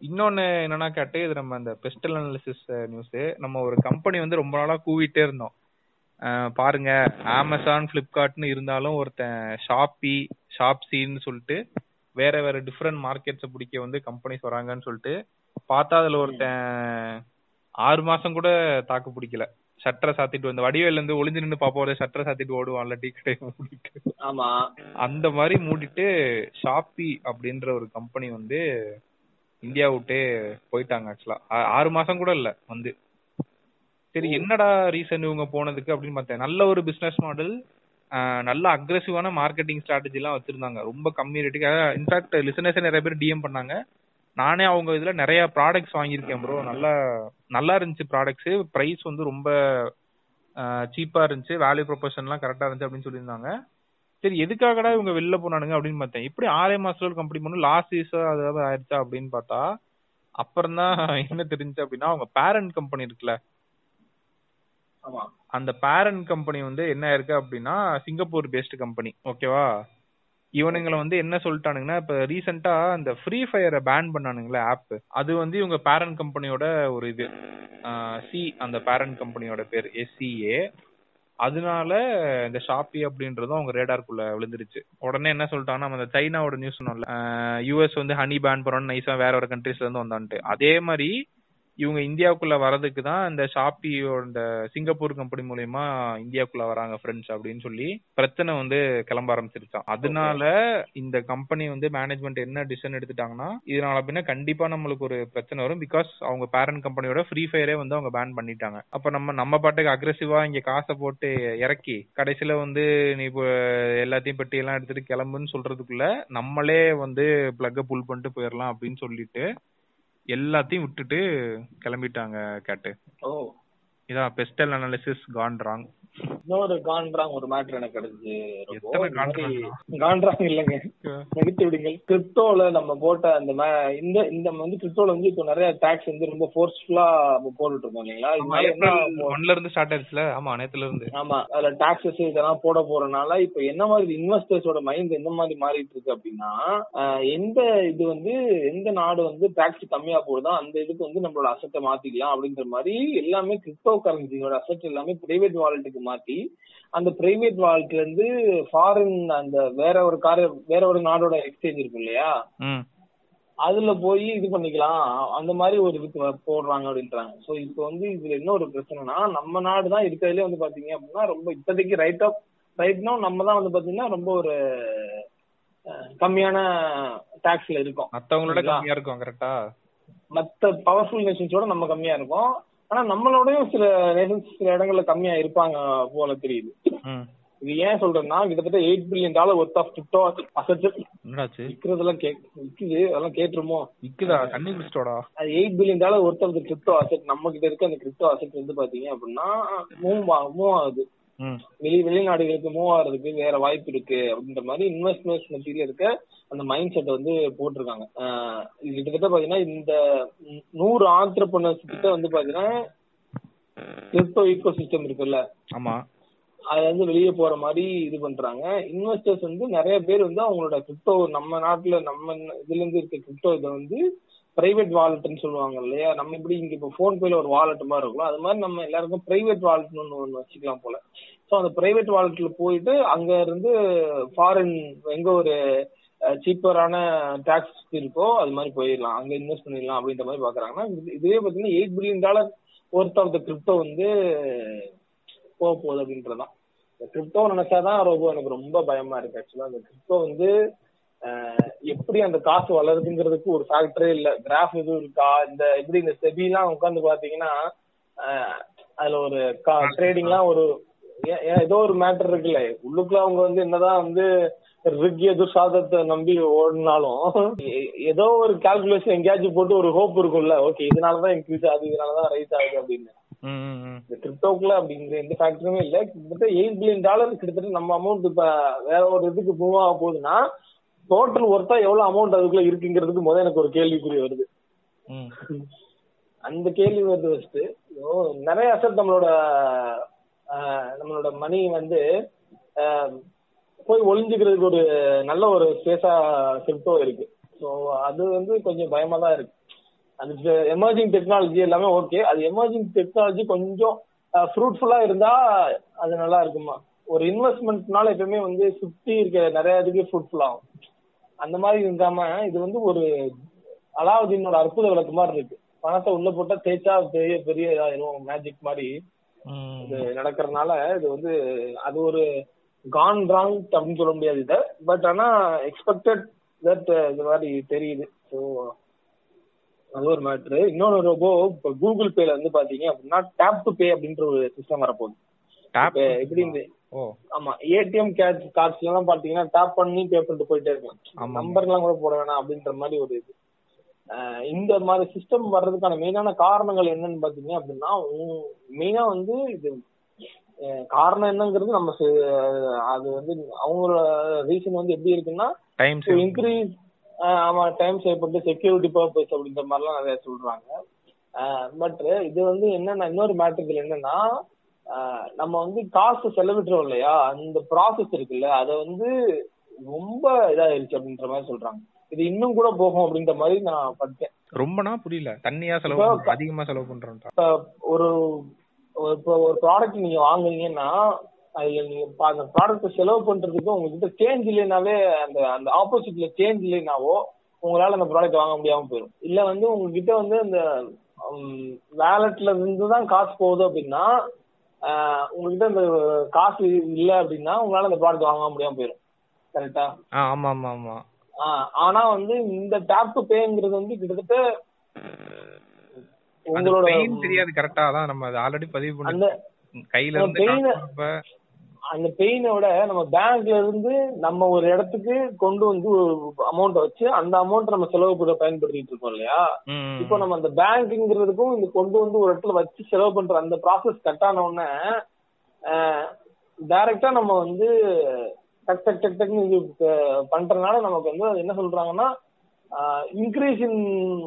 இன்னொன்னு என்னன்னா கேட்டு இது நம்ம அந்த பெஸ்டல் அனாலிசிஸ் நியூஸ் நம்ம ஒரு கம்பெனி வந்து ரொம்ப நாளா கூவிட்டே இருந்தோம். பாருங்க அமேசான் பிளிப்கார்ட்னு இருந்தாலும் ஒருத்தன் ஷாப்பி ஷாப்சின்னு சொல்லிட்டு வேற வேற டிஃப்ரெண்ட் மார்க்கெட்ஸை பிடிக்க வந்து கம்பெனிஸ் வராங்கன்னு சொல்லிட்டு பார்த்தா அதுல ஒருத்தன் ஆறு மாசம் கூட தாக்கு பிடிக்கல. ஷட்டரை சாத்திட்டு வந்து வடிவேல இருந்து ஒளிஞ்சு நின்று பாப்போம் ஷட்டரை சாத்திட்டு ஓடுவான்ல டீ கடை ஆமா. அந்த மாதிரி மூடிட்டு ஷாப்பி அப்படின்ற ஒரு கம்பெனி வந்து இந்தியா விட்டே போயிட்டாங்க ஆக்சுவலா ஆறு மாசம் கூட இல்ல வந்து. சரி என்னடா ரீசன் இவங்க போனதுக்கு அப்படின்னு பார்த்தேன். நல்ல ஒரு பிசினஸ் மாடல் நல்ல அக்ரெசிவான மார்க்கெட்டிங் ஸ்ட்ராட்டஜி எல்லாம் வச்சிருந்தாங்க. ரொம்ப கம்மி ரேட்டுக்கு இன்ஃபேக்ட் லிசனர்ஸ் நிறைய பேர் டிஎம் பண்ணாங்க. நானே அவங்க இதுல நிறைய ப்ராடக்ட்ஸ் வாங்கியிருக்கேன் ப்ரோ நல்லா நல்லா இருந்துச்சு ப்ராடக்ட்ஸ் பிரைஸ் வந்து ரொம்ப சீப்பா இருந்துச்சு. வேல்யூ ப்ரொபோஷன்லாம் கரெக்டா இருந்துச்சு அப்படின்னு சொல்லியிருந்தாங்க. சரி எதுக்காகடா இவங்க வெளில போனானுங்க அப்படின்னு பார்த்தேன். இப்படி ஆறே மாசத்துல கம்பெனி பண்ணும் லாஸ்ட் இயர்ஸ் அதாவது ஆயிடுச்சா அப்படின்னு பார்த்தா அப்புறம் தான் என்ன தெரிஞ்சு அப்படின்னா அவங்க பேரண்ட் கம்பெனி இருக்குல்ல. ஆமா. அந்த பேரண்ட் கம்பெனி வந்து என்ன இருக்கு அப்படின்னா சிங்கப்பூர் பேஸ்டு கம்பெனி ஓகேவா இவனுங்களை வந்து என்ன சொல்லிட்டானுங்கன்னா இப்ப ரீசெண்டா அந்த ஃப்ரீ ஃபயரை பேன் பண்ணானுங்களே ஆப் அது வந்து இவங்க பேரண்ட் கம்பெனியோட ஒரு இது. சி அந்த பேரண்ட் கம்பெனியோட பேர் எஸ்சிஏ அதனால இந்த ஷாப்பி அப்படின்றதும் அவங்க ரேடார்க்குள்ள விழுந்துருச்சு. உடனே என்ன சொல்லிட்டாங்கன்னா நம்ம இந்த சைனாவோட நியூஸ் சொன்னோம்ல யூஎஸ் வந்து ஹனி பேன் பண்ணணும்னு நைஸா வேற ஒரு கண்ட்ரீஸ்ல இருந்து வந்தான்ட்டு. அதே மாதிரி இவங்க இந்தியாவுக்குள்ள வரதுக்கு தான் இந்த ஷாப்பியோட சிங்கப்பூர் கம்பெனி மூலயமா இந்தியாவுக்குள்ள வராங்க ஃப்ரெண்ட்ஸ் அப்படின்னு சொல்லி பிரச்சனை வந்து கிளம்ப ஆரம்பிச்சிருச்சான் அதனால இந்த கம்பெனி வந்து மேனேஜ்மெண்ட் என்ன டிசிஷன் எடுத்துட்டாங்கன்னா இதனால பின்ன கண்டிப்பா நம்மளுக்கு ஒரு பிரச்சனை வரும் பிகாஸ் அவங்க பேரண்ட் கம்பெனியோட ஃப்ரீ ஃபயரே வந்து அவங்க பேன் பண்ணிட்டாங்க. அப்ப நம்ம நம்ம பாட்டுக்கு அக்ரெசிவா இங்க காசை போட்டு இறக்கி கடைசியில வந்து நீ இப்போ எல்லாத்தையும் பெட்டியெல்லாம் எடுத்துட்டு கிளம்புன்னு சொல்றதுக்குள்ள நம்மளே வந்து பிளக்க புல் பண்ணிட்டு போயிடலாம் அப்படின்னு சொல்லிட்டு எல்லாத்தையும் விட்டுட்டு கிளம்பிட்டாங்க கேட்டு. ஓ. இதான் பெஸ்டல் அனாலிசிஸ் கான் ராங் இன்னொரு காண்ட்ராங் ஒரு மேட்ரு எனக்கு கிடைச்சு காண்ட்ராங் இல்லைங்க. நிறுத்தி விடுங்கள். கிரிப்டோல நம்ம போட்ட அந்த இந்த இந்த வந்து கிரிப்டோல வந்து இப்போ நிறைய டாக்ஸ் வந்து ரொம்ப ஃபோர்ஸ்ஃபுல்லா போட்டுட்டு இருக்கோம் இல்லைங்களா? ஒன்ல இருந்து ஸ்டார்ட் ஆயிடுச்சுல. ஆமா நேத்துல இருந்து. ஆமா அதுல டாக்ஸஸ் இதெல்லாம் போட போறதுனால இப்ப என்ன மாதிரி இன்வெஸ்டர்ஸோட மைண்ட் எந்த மாதிரி மாறிட்டு இருக்கு அப்படின்னா எந்த இது வந்து எந்த நாடு வந்து டாக்ஸ் கம்மியா போடுதோ அந்த இதுக்கு வந்து நம்மளோட அசட்டை மாத்திக்கலாம் அப்படின்ற மாதிரி எல்லாமே கிரிப்டோ கரன்சியோட அசட் எல்லாமே பிரைவேட் வாலெட்டுக்கு மாத்தி அந்த பிரைவேட் வாலெட்ல இருந்து ஃபாரின் அந்த வேற ஒரு கார வேற ஒரு நாடோட எக்ஸ்சேஞ்ச் இருக்கும் இல்லையா? அதுல போய் இது பண்ணிக்கலாம் அந்த மாதிரி ஒரு வ- போடுறாங்க அப்படின்றாங்க. சோ இப்போ வந்து இதுல என்ன ஒரு பிரச்சனைனா நம்ம நாடு தான் இருக்கிறதுலே வந்து பாத்தீங்க அப்படின்னா ரொம்ப இப்போதைக்கு ரைட் ஆஃப் ரைட்னா நம்ம தான் வந்து பாத்தீங்கன்னா ரொம்ப ஒரு கம்மியான டாக்ஸ்ல இருக்கோம். மத்தவங்களோட? கம்மியா இருக்கும் கரெக்டா மத்த பவர்ஃபுல் நேஷன்ஸோட நம்ம கம்மியா இருக்கோம். ஆனா நம்மளோடயும் சில நேஷன்ஸ் சில இடங்கள்ல கம்மியா இருப்பாங்க போல தெரியுது. இது ஏன் சொல்றேன்னா கிட்டத்தட்ட eight billion dollar worth of crypto assets K விற்குது அதெல்லாம் கேட்டுருமோ? விக்குதா? தண்ணி குடிச்சிட்டோடா. அது eight billion dollar worth of crypto asset நம்ம கிட்ட இருக்க அந்த கிரிப்டோ அசெட் வந்து பாத்தீங்க அப்படின்னா மூவ் மூவ் ஆகுது. வெளி வெளிநாடுகளுக்கு மூவ் ஆகிறதுக்கு வேற வாய்ப்பு இருக்கு அப்படின்ற மாதிரி இன்வெஸ்ட்மெண்ட்ஸ் மெட்டீரியல் இருக்க அந்த மைண்ட் செட் வந்து போட்டிருக்காங்க. இது கிட்டத்தட்ட பாத்தீங்கன்னா இந்த நூறு ஆண்டர்பனர்ஸ் கிட்ட வந்து பாத்தீங்கன்னா கிரிப்டோ ஈகோ சிஸ்டம் இருக்குல்ல. ஆமா. அது வந்து வெளியே போற மாதிரி இது பண்றாங்க. இன்வெஸ்டர்ஸ் வந்து நிறைய பேர் வந்து அவங்களோட கிரிப்டோ நம்ம நாட்டுல நம்ம இதுல இருந்து இருக்க கிரிப்டோ இதை வந்து பிரைவேட் வாலெட்னு சொல்லுவாங்க இல்லையா? நம்ம எப்படி இங்க இப்போ ஃபோன் பேல ஒரு வாலெட் மாதிரி இருக்கும் அது மாதிரி நம்ம எல்லாருக்கும் பிரைவேட் வாலெட்னு ஒன்று ஒன்று வச்சுக்கலாம் போல. ஸோ அந்த பிரைவேட் வாலெட்ல போயிட்டு அங்க இருந்து ஃபாரின் எங்க ஒரு சீப்பரான டாக்ஸ் இருக்கோ அது மாதிரி போயிடலாம். அங்க இன்வெஸ்ட் பண்ணிடலாம் அப்படின்ற மாதிரி பாக்குறாங்கன்னா இதுவே பாத்தீங்கன்னா eight billion dollar worth of the crypto வந்து போக போகுது அப்படின்றதான் இந்த கிரிப்டோ நினைச்சாதான் ரொம்ப எனக்கு ரொம்ப பயமா இருக்கு. ஆக்சுவலா அந்த கிரிப்டோ வந்து எப்படி அந்த காசு வளருதுங்கிறதுக்கு ஒரு ஃபேக்டரே இல்ல. கிராஃப் எதுவும் இருக்கா? இந்த எப்படி இந்த செபிலாம் உட்காந்து பாத்தீங்கன்னா அதுல ஒரு ட்ரேடிங்லாம் ஒரு ஏ- ஏ- ஏதோ ஒரு மேட்டர் இருக்குல்ல. உள்ளுக்குள்ள அவங்க வந்து என்னதான் வந்து ரிக் எதிர்சாதத்தை நம்பி ஓடினாலும் ஏதோ ஒரு கால்குலேஷன் எங்கேயாச்சும் போட்டு ஒரு ஹோப் இருக்கும்ல. ஓகே இதனாலதான் இன்க்ரீஸ் ஆகுது இதனாலதான் ரைஸ் ஆகுது அப்படின்னு. இந்த கிரிப்டோக்குள்ள அப்படிங்கிற எந்த ஃபேக்டருமே இல்ல. கிட்டத்தட்ட எயிட் பில்லியன் டாலர் கிட்டத்தட்ட நம்ம அமௌண்ட் இப்ப வேற ஒரு இதுக்கு மூவ் ஆக போகுதுன்னா டோட்டல் ஒர்த்தா எவ்வளவு அமௌண்ட் அதுக்குள்ள இருக்குங்கிறதுக்கு முதல்ல எனக்கு ஒரு கேள்விக்குறி வருது. அந்த கேள்வி வந்து ஃபர்ஸ்ட் நிறைய அசட் நம்மளோட நம்மளோட மணி வந்து போய் ஒளிஞ்சுக்கிறதுக்கு ஒரு நல்ல ஒரு ஸ்பேஸா கிரிப்டோ இருக்கு. ஸோ அது வந்து கொஞ்சம் பயமா தான் இருக்கு. அந்த எமர்ஜிங் டெக்னாலஜி எல்லாமே ஓகே அது எமர்ஜிங் டெக்னாலஜி கொஞ்சம் ஃப்ரூட்ஃபுல்லா இருந்தா அது நல்லா இருக்குமா? ஒரு இன்வெஸ்ட்மெண்ட்னால எப்பவுமே வந்து சுத்தி இருக்க நிறைய இதுக்கு ஃப்ரூட்ஃபுல் ஆகும். அந்த மாதிரி இருந்தாம இது வந்து ஒரு அலாவுதீனோட அற்புத விளக்கு மாதிரி இருக்கு. பணத்தை உள்ள போட்டா தேய்ச்சா பெரிய பெரிய இதாயிரும் மேஜிக் மாதிரி இது நடக்கறதுனால இது வந்து அது ஒரு கான் ராங் அப்படின்னு சொல்ல முடியாது இதை. பட் ஆனா எக்ஸ்பெக்டட் தட் இது மாதிரி தெரியுது. ஸோ அது ஒரு மேட்ரு இன்னொன்று ரொம்ப இப்போ கூகுள் பேல வந்து பாத்தீங்க அப்படின்னா டேப் டு பே அப்படின்ற ஒரு சிஸ்டம் வரப்போகுது. எப்படி இந்த ஆமா ஏடிஎம் கேட் கார்ட்ஸ்ல எல்லாம் பாத்தீங்கன்னா டேப் பண்ணி பே பண்ணிட்டு போயிட்டே இருக்கலாம். நம்பர் எல்லாம் கூட போட வேணாம் அப்படின்ற மாதிரி ஒரு இது. இந்த மாதிரி சிஸ்டம் வர்றதுக்கான மெயினான காரணங்கள் என்னன்னு பாத்தீங்க அப்படின்னா மெயினா வந்து இது காரணம் என்னங்கிறது நம்ம அது வந்து அவங்களோட ரீசன் வந்து எப்படி இருக்குன்னா டைம் இன்க்ரீஸ் ஆமா டைம் சேவ் பண்ணிட்டு செக்யூரிட்டி பர்பஸ் அப்படின்ற மாதிரிலாம் நிறைய சொல்றாங்க. பட் இது வந்து என்னன்னா இன்னொரு மேட்டர் என்னன்னா நம்ம வந்து காசு செலவிடுறோம் இல்லையா? அந்த ப்ராசஸ் இருக்குல்ல அதை வந்து ரொம்ப இதாயிருச்சு அப்படின்ற மாதிரி சொல்றாங்க. இது இன்னும் கூட போகும் அப்படின்ற மாதிரி நான் படிச்சேன். ரொம்பனா புரியல. தண்ணியா செலவு பண்றோம், அதிகமா செலவு பண்றோம்டா இப்ப ஒரு இப்போ ஒரு ப்ராடக்ட் நீங்க வாங்குறீங்கன்னா அதுல நீங்க அந்த ப்ராடக்ட் செலவு பண்றதுக்கு உங்ககிட்ட சேஞ்ச் இல்லைனாவே அந்த அந்த ஆப்போசிட்ல சேஞ்ச் இல்லைனாவோ உங்களால அந்த ப்ராடக்ட் வாங்க முடியாம போயிடும். இல்ல வந்து உங்ககிட்ட வந்து அந்த வேலட்ல இருந்து தான் காசு போகுது அப்படின்னா உங்ககிட்ட அந்த காசு இல்ல அப்படின்னா உங்களால அந்த ப்ராடக்ட் வாங்க முடியாம போயிடும் கரெக்டா ஆமா ஆமா ஆமா. ஆனா வந்து இந்த டேப் டு பேங்கிறது வந்து கிட்டத்தட்ட உங்களோட தெரியாது கரெக்டா அதான் நம்ம ஆல்ரெடி பதிவு பண்ணி கையில இருந்து அந்த பெயினோட நம்ம பேங்க்ல இருந்து நம்ம ஒரு இடத்துக்கு கொண்டு வந்து அமௌண்ட் வச்சு அந்த அமௌண்ட் நம்ம செலவு பண்ண பயன்படுத்திட்டு இருக்கோம் இல்லையா? இப்போ நம்ம அந்த பேங்க்ங்கிறதுக்கும் இந்த கொண்டு வந்து ஒரு இடத்துல வச்சு செலவு பண்ற அந்த ப்ராசஸ் கட் ஆன உடனே டைரக்டா நம்ம வந்து டக் டக் டக் டக்னு பண்றதுனால நமக்கு வந்து அது என்ன சொல்றாங்கன்னா இன்க்ரீஸ் இன்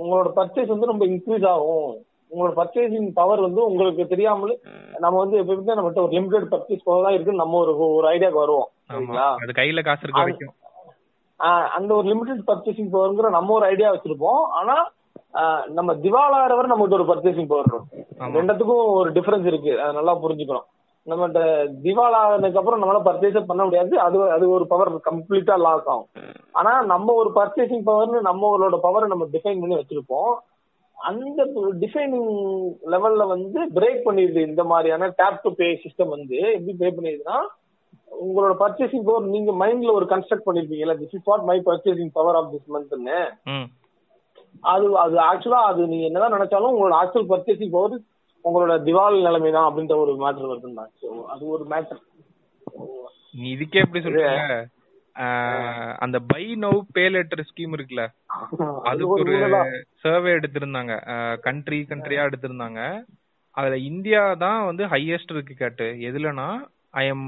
உங்களோட பர்ச்சேஸ் வந்து ரொம்ப இன்க்ரீஸ் ஆகும். உங்களோட பர்ச்சேசிங் பவர் வந்து உங்களுக்கு தெரியாமலே நம்ம வந்து எப்பவுமே நம்மகிட்ட ஒரு லிமிடெட் பர்ச்சேஸ் பவர் தான் இருக்குன்னு நம்ம ஒரு ஒரு ஐடியாக்கு வருவோம். சரிங்களா? அது கையில காசு இருக்க வரைக்கும். அந்த ஒரு லிமிடெட் பர்ச்சேசிங் பவர்ங்கிற நம்ம ஒரு ஐடியா வச்சிருப்போம். ஆனா நம்ம திவாலாகிறவர் நமக்கு ஒரு பர்ச்சேசிங் பவர் இருக்கும். ரெண்டுத்துக்கும் ஒரு டிஃபரன்ஸ் இருக்கு. அதை நல்லா புரிஞ்சுக்கணும். நம்மகிட்ட திவால் ஆனதுக்கு அப்புறம் நம்மளால பர்ச்சேஸ் பண்ண முடியாது. அது அது ஒரு பவர் கம்ப்ளீட்டா லாஸ் ஆகும். ஆனா நம்ம ஒரு பர்ச்சேசிங் பவர்னு நம்மளோட பவரை நம்ம டிஃபைன் பண்ணி வச்சிருப்போம். அந்த டிஃபைனிங் லெவல்ல வந்து பிரேக் பண்ணிடுது இந்த மாதிரியான டேப் டு பே சிஸ்டம் வந்து. எப்படி பே பண்ணிடுதுன்னா உங்களோட பர்ச்சேசிங் பவர் நீங்க மைண்ட்ல ஒரு construct பண்ணிருப்பீங்கல்ல this is what my purchasing power of this மந்த்னு அது அது ஆக்சுவலா அது நீங்க என்னதான் நினைச்சாலும் உங்களோட ஆக்சுவல் பர்ச்சேசிங் பவர் உங்களோட திவால் நிலைமை தான் அப்படின்ற ஒரு மேட்டர் வருதுன்னா அது ஒரு மேட்டர் நீ இதுக்கே எப்படி சொல்றீங்க? ஆஹ் அந்த buy now pay later scheme இருக்குல்ல அதுக்கு ஒரு சர்வே எடுத்திருந்தாங்க. கண்ட்ரி கண்ட்ரியா எடுத்திருந்தாங்க. அதுல இந்தியா தான் வந்து ஹையஸ்ட் இருக்கு கேட்டு. எதுலனா I'm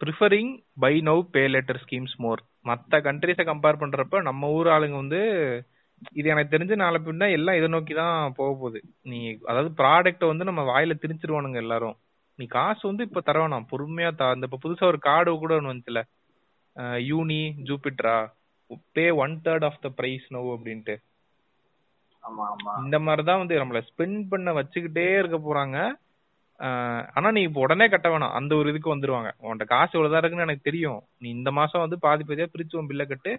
preferring buy now pay later schemes more மத்த கண்ட்ரிஸை கம்பேர் பண்றப்ப நம்ம ஊர் ஆளுங்க வந்து இது எனக்கு தெரிஞ்சு நாளை பின்ன எல்லாம் இதை நோக்கி தான் போக போகுது. நீ அதாவது ப்ராடக்ட்டை வந்து நம்ம வாயில திணிச்சிருவானுங்க எல்லாரும். நீ காசு வந்து இப்ப தர வேணாம் பொறுமையா தா இந்த இப்ப புதுசா ஒரு கார்டு கூட ஒன்று வந்துச்சுல. யூனி ஜூபிட்ரா pay one third of the price no அப்படின்ட்டு. ஆமா ஆமா. இந்த மாதிரி தான் வந்து நம்மள ஸ்பெண்ட் பண்ண வச்சுக்கிட்டே இருக்க போறாங்க. ஆனா நீ இப்போ உடனே கட்ட வேணாம். அந்த ஒரு இதுக்கு வந்துருவாங்க. உன்கிட்ட காசு இவ்வளவுதான் இருக்குன்னு எனக்கு தெரியும். நீ இந்த மாசம் வந்து பாதி பாதியா பிரிச்சு உன் பில்ல கட்டு.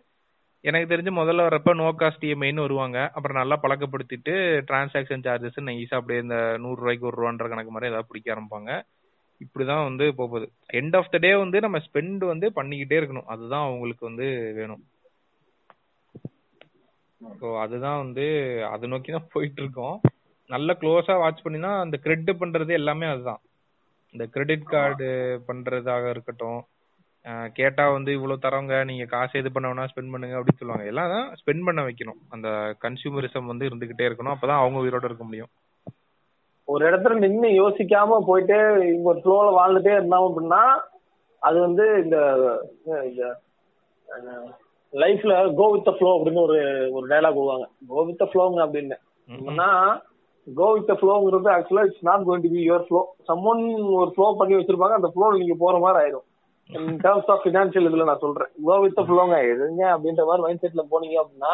எனக்கு தெரிஞ்சு முதல்ல வரப்ப நோ காஸ்ட் இஎம்ஐன்னு வருவாங்க. அப்புறம் நல்லா பழக்கப்படுத்திட்டு டிரான்சாக்ஷன் சார்ஜஸ் நைஸா அப்படியே இந்த நூறு ரூபாய்க்கு ஒரு ரூபான்ற கணக்கு மாதிரி ஏதாவது பிடிக்க ஆரம்பிப்பாங்க. இப்படிதான் வந்து போகுது. எண்ட் ஆஃப் த டே வந்து நம்ம ஸ்பெண்ட் வந்து பண்ணிக்கிட்டே இருக்கணும். அதுதான் அவங்களுக்கு வந்து வேணும். ஸோ அதுதான் வந்து அதை நோக்கி தான் போயிட்டு இருக்கோம். நல்ல க்ளோஸா வாட்ச் பண்ணினா அந்த கிரெடிட் பண்றது எல்லாமே அதுதான். இந்த கிரெடிட் கார்டு பண்றதாக இருக்கட்டும். கேட்டா வந்து இவ்வளவு தரவங்க நீங்க காசு எது பண்ண வேணா ஸ்பெண்ட் பண்ணுங்க அப்படின்னு சொல்லுவாங்க. எல்லாம் ஸ்பெண்ட் பண்ண வைக்கணும். அந்த கன்சியூமரிசம் வந்து இருந்துகிட்டே இருக்கணும். அப்பதான் அவங்க உயிரோட இருக்க முடியும். ஒரு இடத்துல நின்னு யோசிக்காம போயிட்டு இங்க ஒரு ஃப்ளோல வாழ்ந்துட்டே இருந்தோம் அப்படின்னா அது வந்து இந்த லைஃப்ல கோ வித் ஃப்ளோ அப்படின்னு ஒரு ஒரு டைலாக் போடுவாங்க. கோ வித் ஃப்ளோங்க அப்படின்னு. கோ வித் ஃப்ளோங்கிறது ஆக்சுவலா it's not going to be your flow summon ஒரு ஃப்ளோ பண்ணி வச்சிருப்பாங்க அந்த ஃப்ளோ நீங்க போற மாதிரி ஆயிடும் இன் டர்ம்ஸ் ஆஃப் ஃபினான்ஷியல் இதுல நான் சொல்றேன். கோ வித் ஃப்ளோங்க எதுங்க அப்படின்ற மாதிரி மைண்ட் செட்ல போனீங்க அப்படின்னா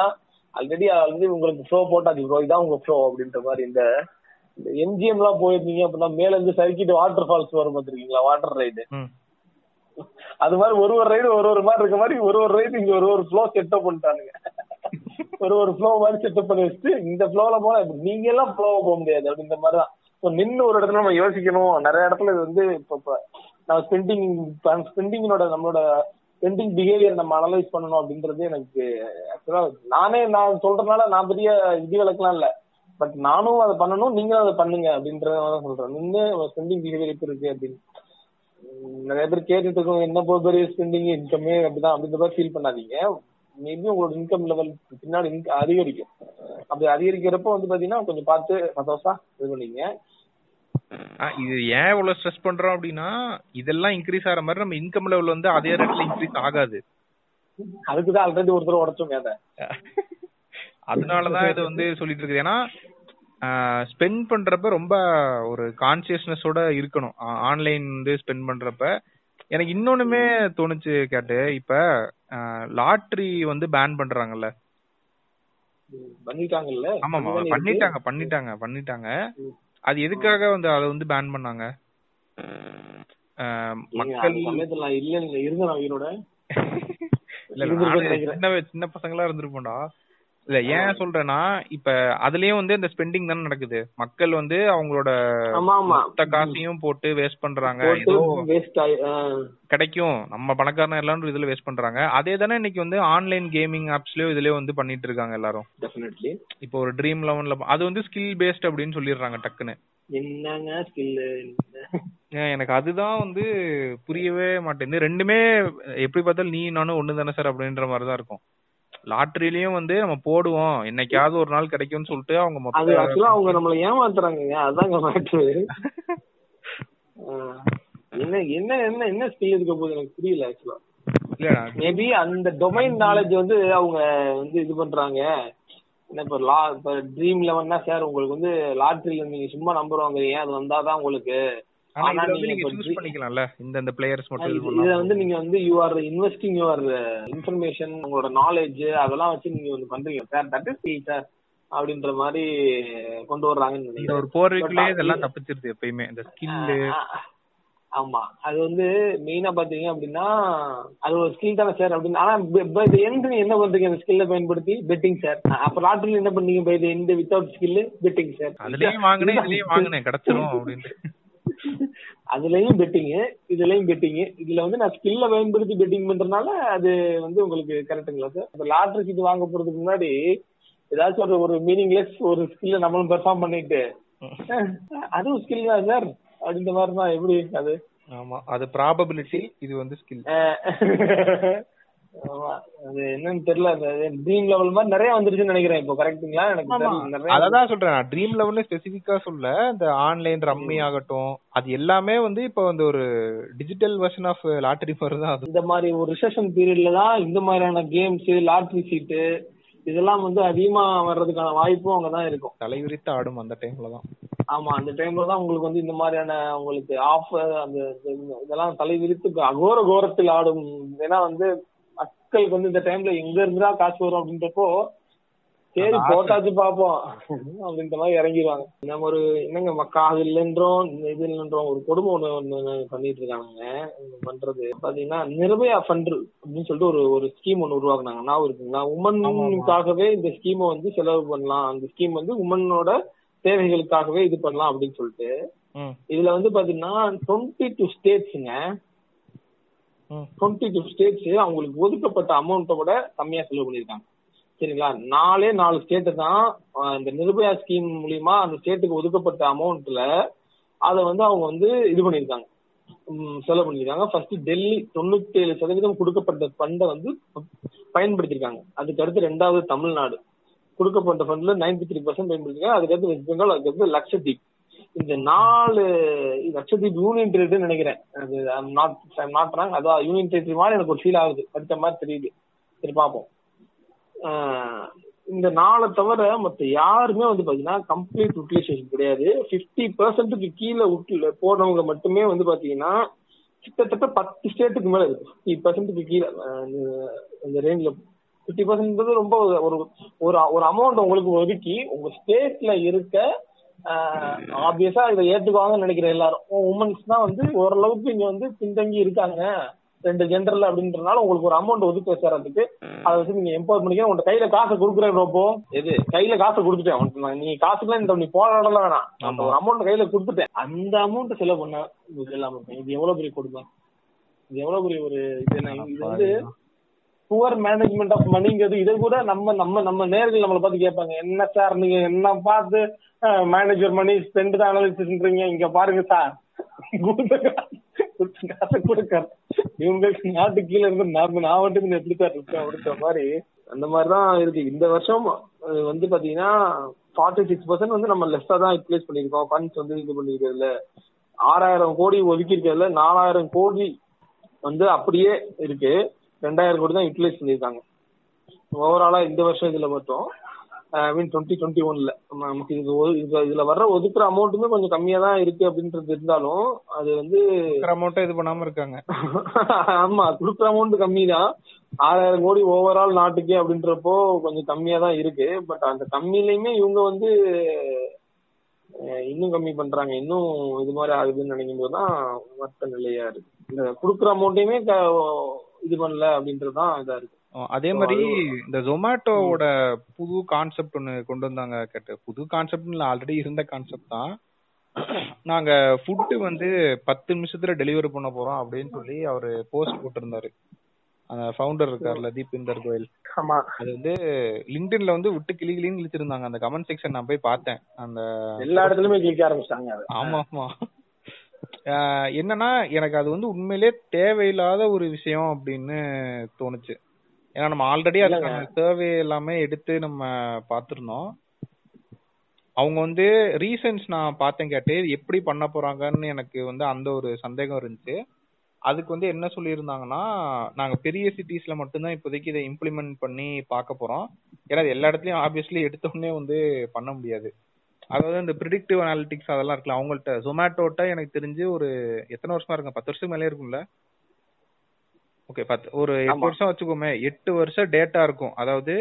ஆல்ரெடி ஆல்ரெடி உங்களுக்கு ஃப்ளோ போட்டாச்சு ப்ரோ இதான் உங்க ஃப்ளோ அப்படின்ற மாதிரி இந்த எம்ஜிஎம் எல்லாம் போயிருந்தீங்க அப்படின்னா மேல இருந்து சறுக்கிட்டு வாட்டர் ஃபால்ஸ் வரும் பார்த்திருக்கீங்களா? Water ride. அது மாதிரி ஒரு ஒரு ரைடு ஒரு ஒரு மாதிரி இருக்க மாதிரி ஒரு ஒரு ரைடு இங்க ஒரு ஒரு ஃப்ளோ செட்டப் பண்ணிட்டானுங்க. ஒரு ஒரு ஃப்ளோ மாதிரி செட்டப் பண்ணி வச்சுட்டு இந்த ஃப்ளோல போனா நீங்க எல்லாம் ஃப்ளோவா போக முடியாது. அப்படின்ற மாதிரி தான் ஸோ நின்று ஒரு இடத்துல நம்ம யோசிக்கணும். நிறைய இடத்துல இது வந்து இப்போ நம்ம ஸ்பெண்டிங் ஸ்பெண்டிங்கோட நம்மளோட ஸ்பெண்டிங் பிஹேவியர் நம்ம அனலைஸ் பண்ணணும் அப்படின்றது எனக்கு ஆக்சுவலா நானே நான் சொல்றதுனால நான் பெரிய விதிவிலக்கெல்லாம் இல்ல. பட் நானும் அதை பண்ணணும் நீங்களும் அதை பண்ணுங்க அப்படின்றத தான் சொல்றேன். நின்று ஸ்பெண்டிங் பிஹேவியர் எப்படி இருக்கு அப்படின்னு. நிறைய பேர் கேட்டுட்டு இருக்கோம் என்ன போக பெரிய ஸ்பெண்டிங் இன்கமே அப்படிதான் அப்படின்ற மாதிரி ஃபீல் பண்ணாதீங்க. மேபி உங்களோட இன்கம் லெவல் பின்னாடி அதிகரிக்கும். அப்படி அதிகரிக்கிறப்போ வந்து பாத்தீங்கன்னா கொஞ்சம் பார்த்து சந்தோஷமா இது பண்ணீங்க. இது ஏன் இவ்வளவு ஸ்ட்ரெஸ் பண்றோம் அப்படின்னா இதெல்லாம் இன்க்ரீஸ் ஆகிற மாதிரி நம்ம இன்கம் லெவல் வந்து அதே ரேட்ல இன்க்ரீஸ் ஆகாது. அதுக்கு தான் ஆல்ரெடி ஒருத்தர் உடச்சோங்க அதை. அதனாலதான் இது வந்து சொல்லிட்டு இருக்குது ஏன்னா ஸ்பெண்ட் பண்றப்ப ரொம்ப ஒரு கான்சியஸ்னஸோட இருக்கணும். ஆன்லைன் வந்து ஸ்பெண்ட் பண்றப்ப. எனக்கு இன்னொன்னுமே தோணுச்சு கேட்டு இப்ப லாட்ரி வந்து பேன் பண்றாங்கல்ல. பண்ணிட்டாங்கல்ல? ஆமாமா இருக்கு. பண்ணிட்டாங்க பண்ணிட்டாங்க பண்ணிட்டாங்க. அது எதுக்காக வந்து அதை வந்து பேன் பண்ணாங்க? மக்கள் இல்ல. சின்ன சின்ன பசங்களா இருந்திருப்போம்டா. இல்ல ஏன் சொல்றேன்னா இப்ப அதுலயும் வந்து இந்த ஸ்பெண்டிங் தானே நடக்குது. மக்கள் வந்து அவங்களோட மொத்த காசையும் போட்டு வேஸ்ட் பண்றாங்க. கிடைக்கும். நம்ம பணக்காரன் எல்லாரும் இதுல வேஸ்ட் பண்றாங்க. அதே தானே இன்னைக்கு வந்து ஆன்லைன் கேமிங் ஆப்ஸ்லயோ இதுலயோ வந்து பண்ணிட்டு இருக்காங்க எல்லாரும். டெஃபினெட்லி இப்போ ஒரு ட்ரீம் லெவன்ல அது வந்து ஸ்கில் பேஸ்ட் அப்படின்னு சொல்லிடுறாங்க டக்குன்னு. என்னங்க ஸ்கில் ஏன் எனக்கு அதுதான் வந்து புரியவே மாட்டேங்குது. ரெண்டுமே எப்படி பார்த்தாலும் நீ நானும் ஒண்ணு தானே சார் அப்படின்ற மாதிரி தான் இருக்கும். லாட்டரிலயும் வந்து நம்ம போடுவோம். என்னைக்காவது ஒரு நாள் கிடைக்கும்னு சொல்லிட்டு அவங்க அது மொத்த ஆக்சுவலா அவங்க நம்மள ஏமாத்துறாங்க அதாங்க மேட்ரு என்ன என்ன என்ன என்ன ஸ்கில் இருக்க போகுது எனக்கு புரியல ஆக்சுவலா மேபி அந்த டொமைன் நாலேஜ் வந்து அவங்க வந்து இது பண்றாங்க. என்ன இப்ப லா இப்ப ட்ரீம் லெவன்னா சார் உங்களுக்கு வந்து லாட்ரியில நீங்க சும்மா நம்பர் வாங்குறீங்க அது வந்தாதான் உங்களுக்கு. ஆனா ஆனா இதுல வந்து நீங்க நீங்க இப்ப சூஸ் dream- பண்ணிக்கலாம்ல. இந்த இந்த பிளேயர்ஸ் மட்டும். இதுல வந்து நீங்க வந்து you are investing your information உங்களோட நாலேஜ் அதெல்லாம் வச்சு நீங்க வந்து பண்றீங்க. சார் தட் இஸ் சார் அப்படின்ற மாதிரி கொண்டு வர்றாங்கன்னு இந்த ஒரு போர்வைக்குள்ளே But இதெல்லாம் அது- தப்பிச்சிருது எப்பயுமே. இந்த ஆ, ஆமா. அது வந்து மெயினா பாத்தீங்க அப்படின்னா அது ஒரு ஸ்கில் தானே சார் அப்படின்னு. ஆனா பை த எண்ட் என்ன பண்றீங்க? அந்த ஸ்கில்ல பயன்படுத்தி பெட்டிங் சார் அப்ப லாட்டரியில் என்ன பண்ணீங்க? By the end without skill betting sir அதுலயும் வாங்கினேன் இதுலயும் வாங்கினேன் கிடைச்சிரும் அப்படின்னு. அதுலயும் பெட்டிங் இதுலயும் பெட்டிங் இதுல வந்து நான் ஸ்கில்ல பயன்படுத்தி பெட்டிங் பண்றதுனால அது வந்து உங்களுக்கு கரெக்ட்டுங்களா சார் இப்ப லாட்டரி சீட் வாங்க போறதுக்கு முன்னாடி ஏதாச்சும் ஒரு ஒரு மீனிங்லெஸ் ஒரு ஸ்கில்ல நம்மளும் பெர்ஃபார்ம் பண்ணிட்டு. அதுவும் ஸ்கில் தான் சார் அப்படின்ற மாதிரி தான் எப்படி அது ஆமா அது ப்ராபபிலிட்டி இது வந்து ஸ்கில் ஆமா. அது என்னன்னு தெரியல. ட்ரீம் லெவல் மாதிரி நிறைய வந்துருச்சுன்னு நினைக்கிறேன் இப்போ. கரெக்ட்டுங்களா எனக்கு அததான் சொல்றேன். நான் ட்ரீம் லெவல்னு ஸ்பெசிபிக்கா சொல்ல இந்த ஆன்லைன் ரம்மி ஆகட்டும் அது எல்லாமே வந்து இப்போ வந்து ஒரு டிஜிட்டல் வெர்ஷன் ஆஃப் லாட்டரி மாதிரி தான். அது இந்த மாதிரி ஒரு ரிசெஷன் பீரியட்ல தான் இந்த மாதிரியான கேம்ஸ் லாட்ரி சீட்டு இதெல்லாம் வந்து அதிகமா வர்றதுக்கான வாய்ப்பும் அங்கதான் இருக்கும். தலைவிரித்து ஆடும் அந்த டைம்ல தான். ஆமா. அந்த டைம்ல தான் உங்களுக்கு வந்து இந்த மாதிரியான உங்களுக்கு ஆஃபர் அந்த இதெல்லாம் தலைவிரித்து அகோர கோரத்தில் ஆடும். ஏன்னா வந்து மக்களுக்கு வந்து இந்த டைம்ல எங்க இருந்துடா காசு வரும் அப்படின்றப்போ சரி. போட்டாச்சு பாப்போம். அப்படின்ற மாதிரி இறங்கிடுவாங்க நம்ம ஒரு என்னங்க மக்கா அது இல்லைன்றோம் இது இல்லைன்றோம் ஒரு கொடுமை ஒண்ணு ஒண்ணு பண்ணிட்டு இருக்கானுங்க. இவங்க பண்றது. பாத்தீங்கன்னா நிர்பயா ஃபண்ட் அப்படின்னு சொல்லிட்டு ஒரு ஒரு ஸ்கீம் ஒண்ணு உருவாக்குனாங்க. நான் இருக்குங்களா? உமனுக்காகவே இந்த ஸ்கீமை வந்து செலவு பண்ணலாம். அந்த ஸ்கீம் வந்து உமனோட தேவைகளுக்காகவே இது பண்ணலாம் அப்படின்னு சொல்லிட்டு. இதுல வந்து பாத்தீங்கன்னா டுவெண்ட்டி டூ ஸ்டேட்ஸுங்க. டுவெண்ட்டி டூ ஸ்டேட்ஸ் அவங்களுக்கு ஒதுக்கப்பட்ட அமௌண்ட்டை விட கம்மியா செலவு பண்ணியிருக்காங்க. சரிங்களா? நாலே நாலு ஸ்டேட்டு தான் இந்த நிர்பயா ஸ்கீம் மூலியமா அந்த ஸ்டேட்டுக்கு ஒதுக்கப்பட்ட அமௌண்ட்ல அதை வந்து அவங்க வந்து இது பண்ணியிருக்காங்க. செலவு பண்ணியிருக்காங்க. ஃபர்ஸ்ட் டெல்லி தொண்ணூத்தி ஏழு சதவீதம் கொடுக்கப்பட்ட ஃபண்டை வந்து பயன்படுத்திருக்காங்க அதுக்கு அடுத்து ரெண்டாவது தமிழ்நாடு. கொடுக்கப்பட்ட ஃபண்ட்ல 93% த்ரீ பர்சன்ட் பயன்படுத்திருக்காங்க அதுக்கடுத்து வெஸ்ட் பெங்கால் அதுக்கடுத்து லட்சத்தீப். இந்த நாலு லட்சத்தீப் யூனியன் டெரிட்டரி நினைக்கிறேன். அது நாட் நாட் ராங் அதான் யூனியன் டெரிட்டரி மாதிரி எனக்கு ஒரு ஃபீல் ஆகுது. படித்த மாதிரி தெரியுது. சரி பார்ப்போம். இந்த நாளை தவிர மத்த யாருமே வந்து பாத்தீங்கன்னா கம்ப்ளீட் யூட்டிலைசேஷன் கிடையாது. 50% பர்சன்ட்டுக்கு கீழே உட்ல போனவங்க மட்டுமே வந்து பாத்தீங்கன்னா கிட்டத்தட்ட பத்து ஸ்டேட்டுக்கு மேல இருக்கு. ஃபிஃப்டி பர்சன்ட்டுக்கு கீழே அந்த ரேஞ்சில் ஃபிஃப்டி பர்சன்ட் ரொம்ப ஒரு ஒரு ஒரு அமௌண்ட் உங்களுக்கு ஒதுக்கி உங்க ஸ்டேட்ல இருக்க ஆப்வியஸா இதை ஏத்துக்குவாங்கன்னு நினைக்கிறேன் எல்லாரும். உமன்ஸ் தான் வந்து ஓரளவுக்கு இங்க வந்து பின்தங்கி இருக்காங்க. ரெண்டு ஜெண்டர்ல அப்படின்றனால உங்களுக்கு ஒரு அமௌண்ட் ஒதுக்கி வச்சுறதுக்கு அதை வச்சு நீங்க எம்பவர் பண்ணிக்க உங்க கையில காசை கொடுக்குறேன் ரோப்போ எது? கையில காசை கொடுத்துட்டேன். நீ காசுக்குலாம் இந்த நீ போராடலாம் வேணாம். அந்த ஒரு அமௌண்ட் கையில கொடுத்துட்டேன். அந்த அமௌண்ட் செலவு பண்ண இது இல்லாம இது எவ்வளவு பெரிய கொடுமை? இது எவ்வளவு பெரிய ஒரு இது வந்து புவர் மேனேஜ்மெண்ட் ஆஃப் மணிங்கிறது இதை கூட நம்ம நம்ம நம்ம நேர்கள் நம்மளை பார்த்து கேட்பாங்க. என்ன சார் நீங்க என்ன பார்த்து மேனேஜர் மணி ஸ்பெண்ட் தான் அனாலிசிஸ்ன்றீங்க இங்க பாருங்க சார் காசு- கொடுத்த கொடுக்க இவங்களுக்கு நாட்டு கீழே இருந்து நான் நான் வந்துட்டு எப்படி சார் இருக்கேன் அப்படின்ற மாதிரி? அந்த மாதிரி தான் இருக்கு. இந்த வருஷம் வந்து பாத்தீங்கன்னா ஃபார்ட்டி சிக்ஸ் பர்சன்ட் வந்து நம்ம லெஸ்ஸா தான் யூட்டிலைஸ் பண்ணியிருக்கோம். ஃபண்ட்ஸ் வந்து இது பண்ணிருக்கிறதுல ஆறாயிரம் கோடி ஒதுக்கி இருக்கிறதுல நாலாயிரம் கோடி வந்து அப்படியே இருக்கு. ரெண்டாயிரம் கோடி தான் யூட்டிலைஸ் பண்ணியிருக்காங்க ஓவராலா இந்த வருஷம் இதுல மட்டும் ஐ மீன் டுவெண்ட்டி டுவெண்ட்டி ஒன்ல நமக்கு இது இது- இதுல வர்ற ஒதுக்குற அமௌண்ட்டுமே கொஞ்சம் கம்மியா தான் இருக்கு அப்படின்றது இருந்தாலும் அது வந்து அமௌண்ட்டை இது பண்ணாம இருக்காங்க. ஆமா கொடுக்குற அமௌண்ட் கம்மி தான். ஆறாயிரம் கோடி ஓவரால் நாட்டுக்கே அப்படின்றப்போ கொஞ்சம் கம்மியா தான் இருக்கு. பட் அந்த கம்மியிலையுமே இவங்க வந்து இன்னும் கம்மி பண்றாங்க. இன்னும் இது மாதிரி ஆகுதுன்னு நினைக்கும் போது தான் மற்ற நிலையா இருக்கு. இந்த கொடுக்குற அமௌண்ட்டையுமே இது பண்ணல அப்படின்றதுதான் இதா இருக்கு. அதே மாதிரி இந்த ஜொமேட்டோவோட புது கான்செப்ட் ஒன்னு கொண்டு வந்தாங்க கேட்டு. புது கான்செப்ட் ஆல்ரெடி இருந்த கான்செப்ட் தான். நாங்க ஃபுட்டு வந்து பத்து நிமிஷத்துல டெலிவரி பண்ண போறோம் அப்படின்னு சொல்லி அவரு போஸ்ட் போட்டிருந்தாரு. அந்த ஃபவுண்டர் இருக்கார்ல தீபிந்தர் கோயல். ஆமா. அது வந்து லிங்க்டின்ல வந்து விட்டு கிளி கிளின்னு இழுத்திருந்தாங்க. அந்த கமெண்ட் செக்ஷன் நான் போய் பார்த்தேன். அந்த எல்லா இடத்துலயுமே கிளிக்க ஆரம்பிச்சிட்டாங்க ஆமா ஆமா. என்னன்னா எனக்கு அது வந்து உண்மையிலே தேவையில்லாத ஒரு விஷயம் அப்படின்னு தோணுச்சு. ஏன்னா நம்ம ஆல்ரெடி அதுக்கான சர்வே எல்லாமே எடுத்து நம்ம பார்த்திருந்தோம். அவங்க வந்து ரீசன்ஸ் நான் பார்த்தேன் கேட்டு எப்படி பண்ண போறாங்கன்னு எனக்கு வந்து அந்த ஒரு சந்தேகம் இருந்துச்சு. அதுக்கு வந்து என்ன சொல்லியிருந்தாங்கன்னா நாங்க பெரிய சிட்டிஸ்ல மட்டும்தான் இப்போதைக்கு இதை இம்ப்ளிமெண்ட் பண்ணி பார்க்க போறோம். ஏன்னா எல்லா இடத்துலயும் ஆப்வியஸ்லி எடுத்த உடனே வந்து பண்ண முடியாது. அதாவது இந்த ப்ரிடிக்டிவ் அனாலிட்டிக்ஸ் அதெல்லாம் இருக்குல்ல அவங்கள்ட்ட ஜொமேட்டோட்ட எனக்கு தெரிஞ்சு ஒரு எத்தனை வருஷமா இருக்கும்? பத்து வருஷம் மேலே இருக்கும்ல? ஓகே பத்து ஒரு எட்டு வருஷம் வச்சுக்கோமே எட்டு வருஷம் டேட்டா இருக்கும். அதாவது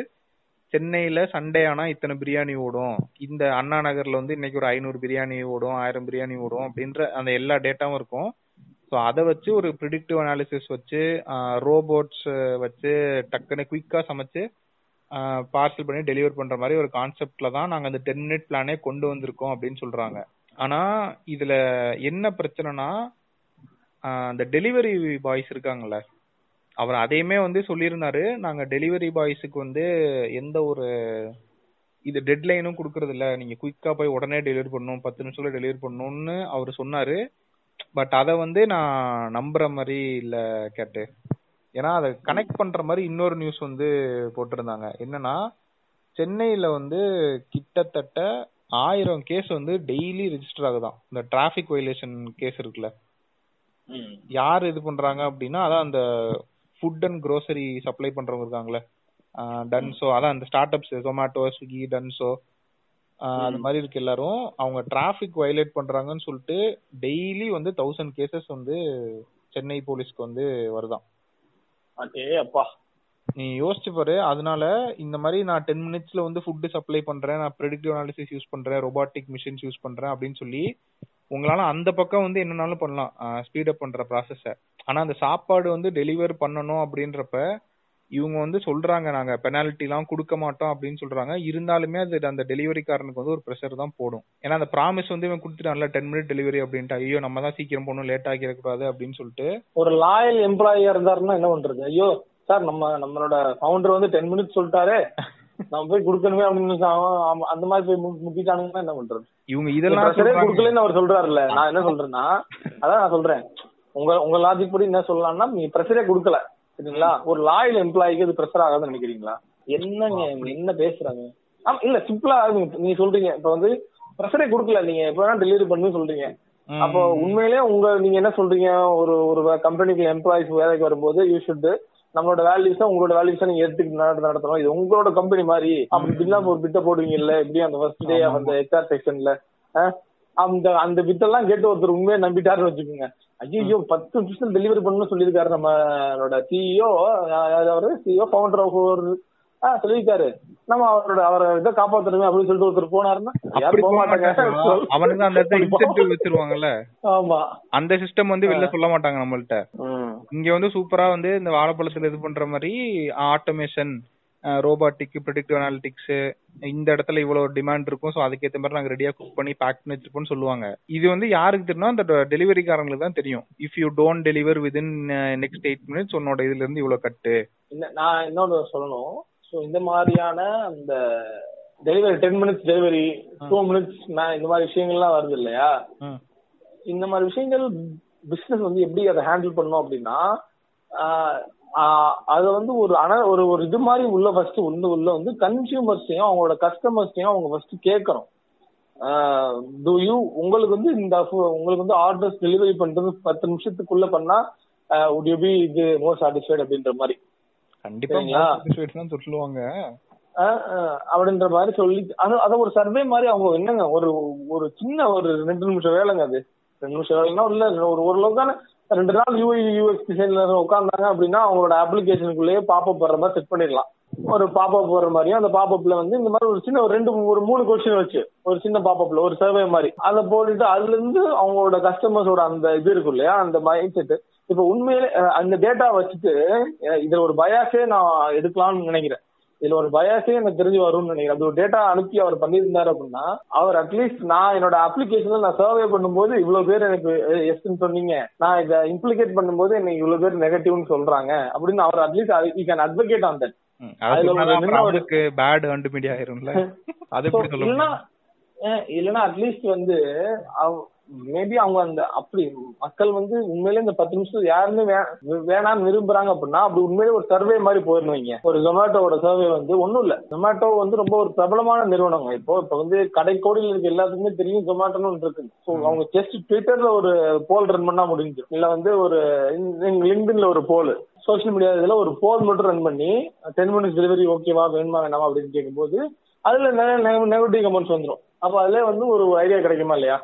சென்னையில சண்டே ஆனா இத்தனை பிரியாணி ஓடும். இந்த அண்ணா நகர்ல வந்து இன்னைக்கு ஒரு ஐநூறு பிரியாணி ஓடும் ஆயிரம் பிரியாணி ஓடும் அப்படின்ற அந்த எல்லா டேட்டாவும் இருக்கும். ஸோ அதை வச்சு ஒரு ப்ரிடிக்டிவ் அனாலிசிஸ் வச்சு ரோபோட்ஸ் வச்சு டக்குன்னு குயிக்கா சமைச்சு பார்சல் பண்ணி டெலிவர் பண்ற மாதிரி ஒரு கான்செப்ட்ல தான் நாங்க அந்த டென் மினிட் பிளானே கொண்டு வந்திருக்கோம் அப்படின்னு சொல்றாங்க. ஆனா இதுல என்ன பிரச்சனைனா அந்த டெலிவரி பாய்ஸ் இருக்காங்கல்ல அவர் அதையுமே வந்து சொல்லியிருந்தாரு. நாங்க டெலிவரி பாய்ஸுக்கு வந்து எந்த ஒரு இது டெட்லைனும் கொடுக்கறது இல்ல. நீங்க குயிக்கா போய் உடனே டெலிவரி பண்ணணும் பத்து நிமிஷத்துல டெலிவரி பண்ணணும்னு அவர் சொன்னாரு. பட் அதை வந்து நான் நம்புற மாதிரி இல்ல கேட்டு. ஏன்னா அதை கனெக்ட் பண்ற மாதிரி இன்னொரு நியூஸ் வந்து போட்டிருந்தாங்க. என்னன்னா சென்னையில வந்து கிட்டத்தட்ட ஆயிரம் கேஸ் வந்து டெய்லி ரெஜிஸ்டர் ஆகுதாம் இந்த டிராபிக் வயலேஷன் கேஸ் இருக்குல்ல. யார் இது பண்றாங்க அப்படின்னா அதான் அந்த ஃபுட் அண்ட் grocery சப்ளை பண்றவங்க இருக்காங்களே டன்சோ அதான் அந்த startups Zomato Swiggy Dunzo அது மாதிரி இருக்கு எல்லாரும். அவங்க டிராபிக் வயலேட் பண்றாங்கன்னு சொல்லிட்டு டெய்லி வந்து தௌசண்ட் கேசஸ் வந்து சென்னை போலீஸ்க்கு வந்து வருதாம் அடே அப்பா. நீ யோசிச்சு பாரு அதனால இந்த மாதிரி நான் டென் மினிட்ஸ்ல வந்து ஃபுட் சப்ளை பண்றேன் நான் ப்ரெடிக்டிவ் அனாலிசிஸ் யூஸ் பண்றேன் ரோபாட்டிக் மிஷின்ஸ் யூஸ் பண்றேன் அப்படின்னு சொல்லி உங்களால அந்த பக்கம் வந்து என்னனாலும் பண்ணலாம். ஸ்பீட் அப் பண்ற ப்ராசஸ ஆனா அந்த சாப்பாடு வந்து டெலிவர் பண்ணணும் அப்படின்றப்ப இவங்க வந்து சொல்றாங்க நாங்க பெனால்ட்டி எல்லாம் கொடுக்க மாட்டோம் அப்படின்னு சொல்றாங்க. இருந்தாலுமே அது அந்த டெலிவரிக்காரனுக்கு வந்து ஒரு ப்ரெஷர் தான் போடும். ஏன்னா அந்த ப்ராமிஸ் வந்து இவன் கொடுத்துட்டான்ல டென் மினிட் டெலிவரி அப்படின்ட்டு. ஐயோ நம்ம தான் சீக்கிரம் போகணும் லேட் ஆகிடக்கூடாது அப்படின்னு சொல்லிட்டு. ஒரு லாயல் எம்ப்ளாயியா இருந்தாருன்னா என்ன பண்றது? ஐயோ சார் நம்ம நம்மளோட ஃபவுண்டர் வந்து டென் மினிட்ஸ் சொல்லிட்டாரு. நம்ம போய் கொடுக்கணுமே அப்படின்னு அந்த மாதிரி போய் முக்கிட்டானுங்கன்னா என்ன பண்றது? இவங்க இதெல்லாம் கொடுக்கலன்னு அவர் சொல்றாருல்ல. நான் என்ன சொல்றேன்னா அதான் நான் சொல்றேன். உங்க உங்க லாஜிக் படி என்ன சொல்லலாம்னா நீங்க ப்ரெஷரே கொடுக்கல. சரிங்களா? ஒரு லாயல் எம்ப்ளாய்க்கு இது ப்ரெஷர் ஆகாதுன்னு நினைக்கிறீங்களா? என்னங்க என்ன பேசுறாங்க? ஆமா இல்ல சிம்பிளா நீங்க நீங்க சொல்றீங்க. இப்ப வந்து ப்ரெஷரே கொடுக்கல. நீங்க எப்ப வேணா டெலிவரி பண்ணு சொல்றீங்க. அப்போ உண்மையிலேயே உங்க நீங்க என்ன சொல்றீங்க? ஒரு ஒரு கம்பெனிக்கு எம்ப்ளாயிஸ் வேலைக்கு வரும்போது யூ ஷுட் நம்மளோட வேல்யூஸ உங்களோட வேல்யூஸ நீங்க எடுத்துக்கிட்டு நட- நடத்தணும். இது உங்களோட கம்பெனி மாதிரி. அப்படி இப்படிலாம் ஒரு பிட்ட போடுவீங்கல்ல இப்படி அந்த ஃபர்ஸ்ட் டே அந்த ஹெச்ஆர் செக்ஷன்ல அந்த அந்த பிட்டெல்லாம் கேட்டு ஒருத்தர் உண்மையை நம்பிட்டாருன்னு வச்சுக்கோங்க. ஐயோ பத்து நிமிஷம் டெலிவரி பண்ணணும்னு சொல்லியிருக்காரு நம்மளோட சிஇஓ அவரு சிஇஓ ஃபவுண்டர் ஆஃப் ஒரு ஆ சொல்லியிருக்காரு. நம்ம அவரோட அவரை இதை காப்பாத்தணுமே அப்படின்னு சொல்லிட்டு ஒருத்தர் போனாருன்னா யாரும் போக மாட்டாங்க. அவனுக்கு அந்த இடத்துல இன்சென்டிவ் வச்சிருவாங்கல்ல ஆமா. அந்த சிஸ்டம் வந்து வெளில சொல்ல மாட்டாங்க நம்மள்ட்ட. இங்க வந்து சூப்பரா வந்து இந்த வாழைப்பழத்துல இது பண்ற மாதிரி ஆட்டோமேஷன் ரோபாட்டிக் ப்ரிடிக்டிவ் அனாலிட்டிக்ஸ் இந்த இடத்துல இவ்வளவு டிமாண்ட் இருக்கும். சோ அதுக்கேத்த மாதிரி நாங்க ரெடியா குக் பண்ணி பேக் பண்ணி வச்சிருப்போம்னு சொல்லுவாங்க. இது வந்து யாருக்கு தெரியும் அந்த டெலிவரிக்காரங்களுக்கு தான் தெரியும். If you don't deliver within next eight minutes உன்னோட இதுல இருந்து இவ்வளவு கட்டு. இல்ல நான் இன்னொன்னு சொல்லணும். ஸோ இந்த மாதிரியான அந்த delivery ten minutes delivery two minutes இந்த மாதிரி விஷயங்கள்லாம் வருது இல்லையா? இந்த மாதிரி விஷயங்கள் பிசினஸ் வந்து எப்படி அதை ஹேண்டில் பண்ணணும் அப்படின்னா அது வந்து ஒரு அன ஒரு ஒரு இது மாதிரி உள்ள ஃபர்ஸ்ட் உள்ள உள்ள வந்து கன்சியூமர்ஸையும் அவங்களோட கஸ்டமர்ஸையும் அவங்க ஃபர்ஸ்ட் கேட்கணும். டு யூ உங்களுக்கு வந்து இந்த உங்களுக்கு வந்து ஆர்டர்ஸ் டெலிவரி பண்றது பத்து நிமிஷத்துக்குள்ள பண்ணா உட் யூ பி இது மோர் சாட்டிஸ்ஃபைட் அப்படின்ற மாதிரி. கண்டிப்பா சொல்லுவாங்க. அப்படின்ற மாதிரி சொல்லி அது அதை ஒரு சர்வே மாதிரி அவங்க என்னங்க ஒரு ஒரு சின்ன ஒரு ரெண்டு நிமிஷம் வேலைங்க அது. ரெண்டு நிமிஷம் வேலைன்னா இல்ல ஒரு ஓரளவுக்கான ரெண்டு நாள் யூஐ யூஎக்ஸ் டிசைன்ல உட்காந்தாங்க அப்படின்னா அவங்களோட அப்ளிகேஷனுக்குள்ளேயே பாப்பப் வர்ற மாதிரி செட் பண்ணிடலாம். ஒரு பாப்பப் வர்ற மாதிரியும் அந்த பாப்பப்ல வந்து இந்த மாதிரி ஒரு சின்ன ஒரு ரெண்டு ஒரு மூணு கொஸ்டின் வச்சு ஒரு சின்ன பாப்பப்ல ஒரு சர்வே மாதிரி அதை போட்டுட்டு அதுல இருந்து அவங்களோட கஸ்டமர்ஸோட அந்த இது இருக்கும் இல்லையா அந்த மைண்ட் செட் இப்ப உண்மையிலே அந்த டேட்டா வச்சுட்டு இதுல ஒரு பயாஸே நான் எடுக்கலாம்னு நினைக்கிறேன். இதுல ஒரு பயாஸே எனக்கு தெரிஞ்சு வரும்னு நினைக்கிறேன். அது ஒரு டேட்டா அனுப்பி அவர் பண்ணியிருந்தாரு அப்படின்னா அவர் அட்லீஸ்ட் நான் என்னோட அப்ளிகேஷன்ல நான் சர்வே பண்ணும்போது இவ்வளவு பேர் எனக்கு எஸ்ன்னு சொன்னீங்க. நான் இதை இம்ப்ளிகேட் பண்ணும்போது எனக்கு இவ்வளவு பேர் நெகட்டிவ்னு சொல்றாங்க அப்படின்னு அவர் at least you can advocate on that அவருக்கு பேட் அண்ட் மீடியா ஆயிரும்ல. அது அட்லீஸ்ட் வந்து மேபி அவங்க அந்த அப்படி மக்கள் வந்து உண்மையிலே இந்த பத்து நிமிஷம் யாருமே வேணாம்னு விரும்புறாங்க அப்படின்னா அப்படி உண்மையிலே ஒரு சர்வே மாதிரி போயிருந்தீங்க ஒரு ஜொமேட்டோட சர்வே வந்து ஒண்ணும் இல்ல. ஜொமேட்டோ வந்து ரொம்ப ஒரு பிரபலமான நிறுவனங்க. இப்போ இப்ப வந்து கடைக்கோடியில் இருக்க எல்லாத்துக்குமே தெரியும் ஜொமேட்டோன்னு இருக்கு ஸோ அவங்க ஜஸ்ட் ட்விட்டர்ல ஒரு போல் ரன் பண்ணா முடிஞ்சு. இல்ல வந்து ஒரு லிங்க்டின்ல ஒரு போல் சோஷியல் மீடியா இதுல ஒரு போல் மட்டும் ரன் பண்ணி டென் மினிட்ஸ் டெலிவரி ஓகேவா வேணுமா வேணாமா அப்படின்னு கேட்கும்போது அதுல நிறைய நெகட்டிவ் கமெண்ட்ஸ் வந்துரும். அப்ப அதுல வந்து ஒரு ஐடியா கிடைக்குமா இல்லையா?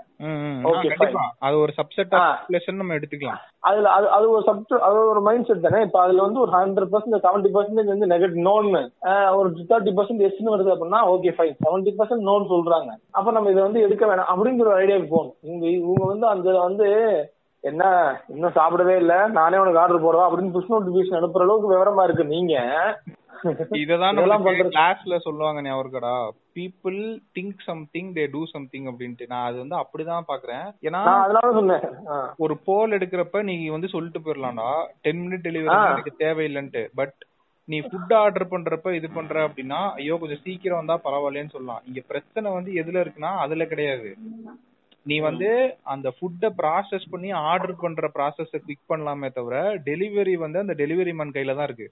கண்டிப்பா. அது ஒரு சப்செட். ஆஃப் நம்ம எடுத்துக்கலாம். அதுல அது அது ஒரு சப்ட் அது ஒரு மைண்ட் செட் தானே? இப்ப அதுல வந்து ஒரு ஹண்ட்ரட் பர்சன்ட் செவன்டி பர்சன்டேஜ் வந்து நெகட்டிவ் நோன்னு ஒரு தேர்ட்டி பர்சன்ட் எஸ்ன்னு வருது அப்படின்னா okay fine seventy percent no சொல்றாங்க. அப்ப நம்ம இதை வந்து எடுக்க வேணாம். அப்படிங்கிற ஒரு ஐடியாவுக்கு போகணும். இவங்க இவங்க வந்து அந்த வந்து என்ன இன்னும் சாப்பிடவே இல்ல. நானே உனக்கு ஆர்டர் போடுவா? அப்படின்னு புஷ் நோட்டிபிகேஷன் அனுப்புற அளவுக்கு விவரமா இருக்கு. நீங்க இததான் கிளாஸ்ல சொல்லுவாங்க ஞாபகம்டா people think something they do something அப்படின்ட்டு. நான் அது வந்து அப்படிதான் பாக்குறேன். ஏன்னா அதனால சொன்னேன். ஒரு போல் எடுக்கிறப்ப நீ வந்து சொல்லிட்டு போயிடலாம்டா டென் மினிட் டெலிவரி. எனக்கு தேவையில்லைன்ட்டு. பட் நீ ஃபுட் ஆர்டர் பண்றப்ப இது பண்ற அப்படின்னா ஐயோ கொஞ்சம் சீக்கிரம் வந்தா பரவாயில்லன்னு சொல்லலாம். இங்க பிரச்சனை வந்து எதுல இருக்குன்னா அதுல கிடையாது. நீ வந்து அந்த ஃபுட்டை ப்ராசஸ் பண்ணி ஆர்டர் பண்ற ப்ராசஸ குவிக் பண்ணலாமே தவிர டெலிவரி வந்து அந்த டெலிவரி மேன் கையில தான் இருக்கு.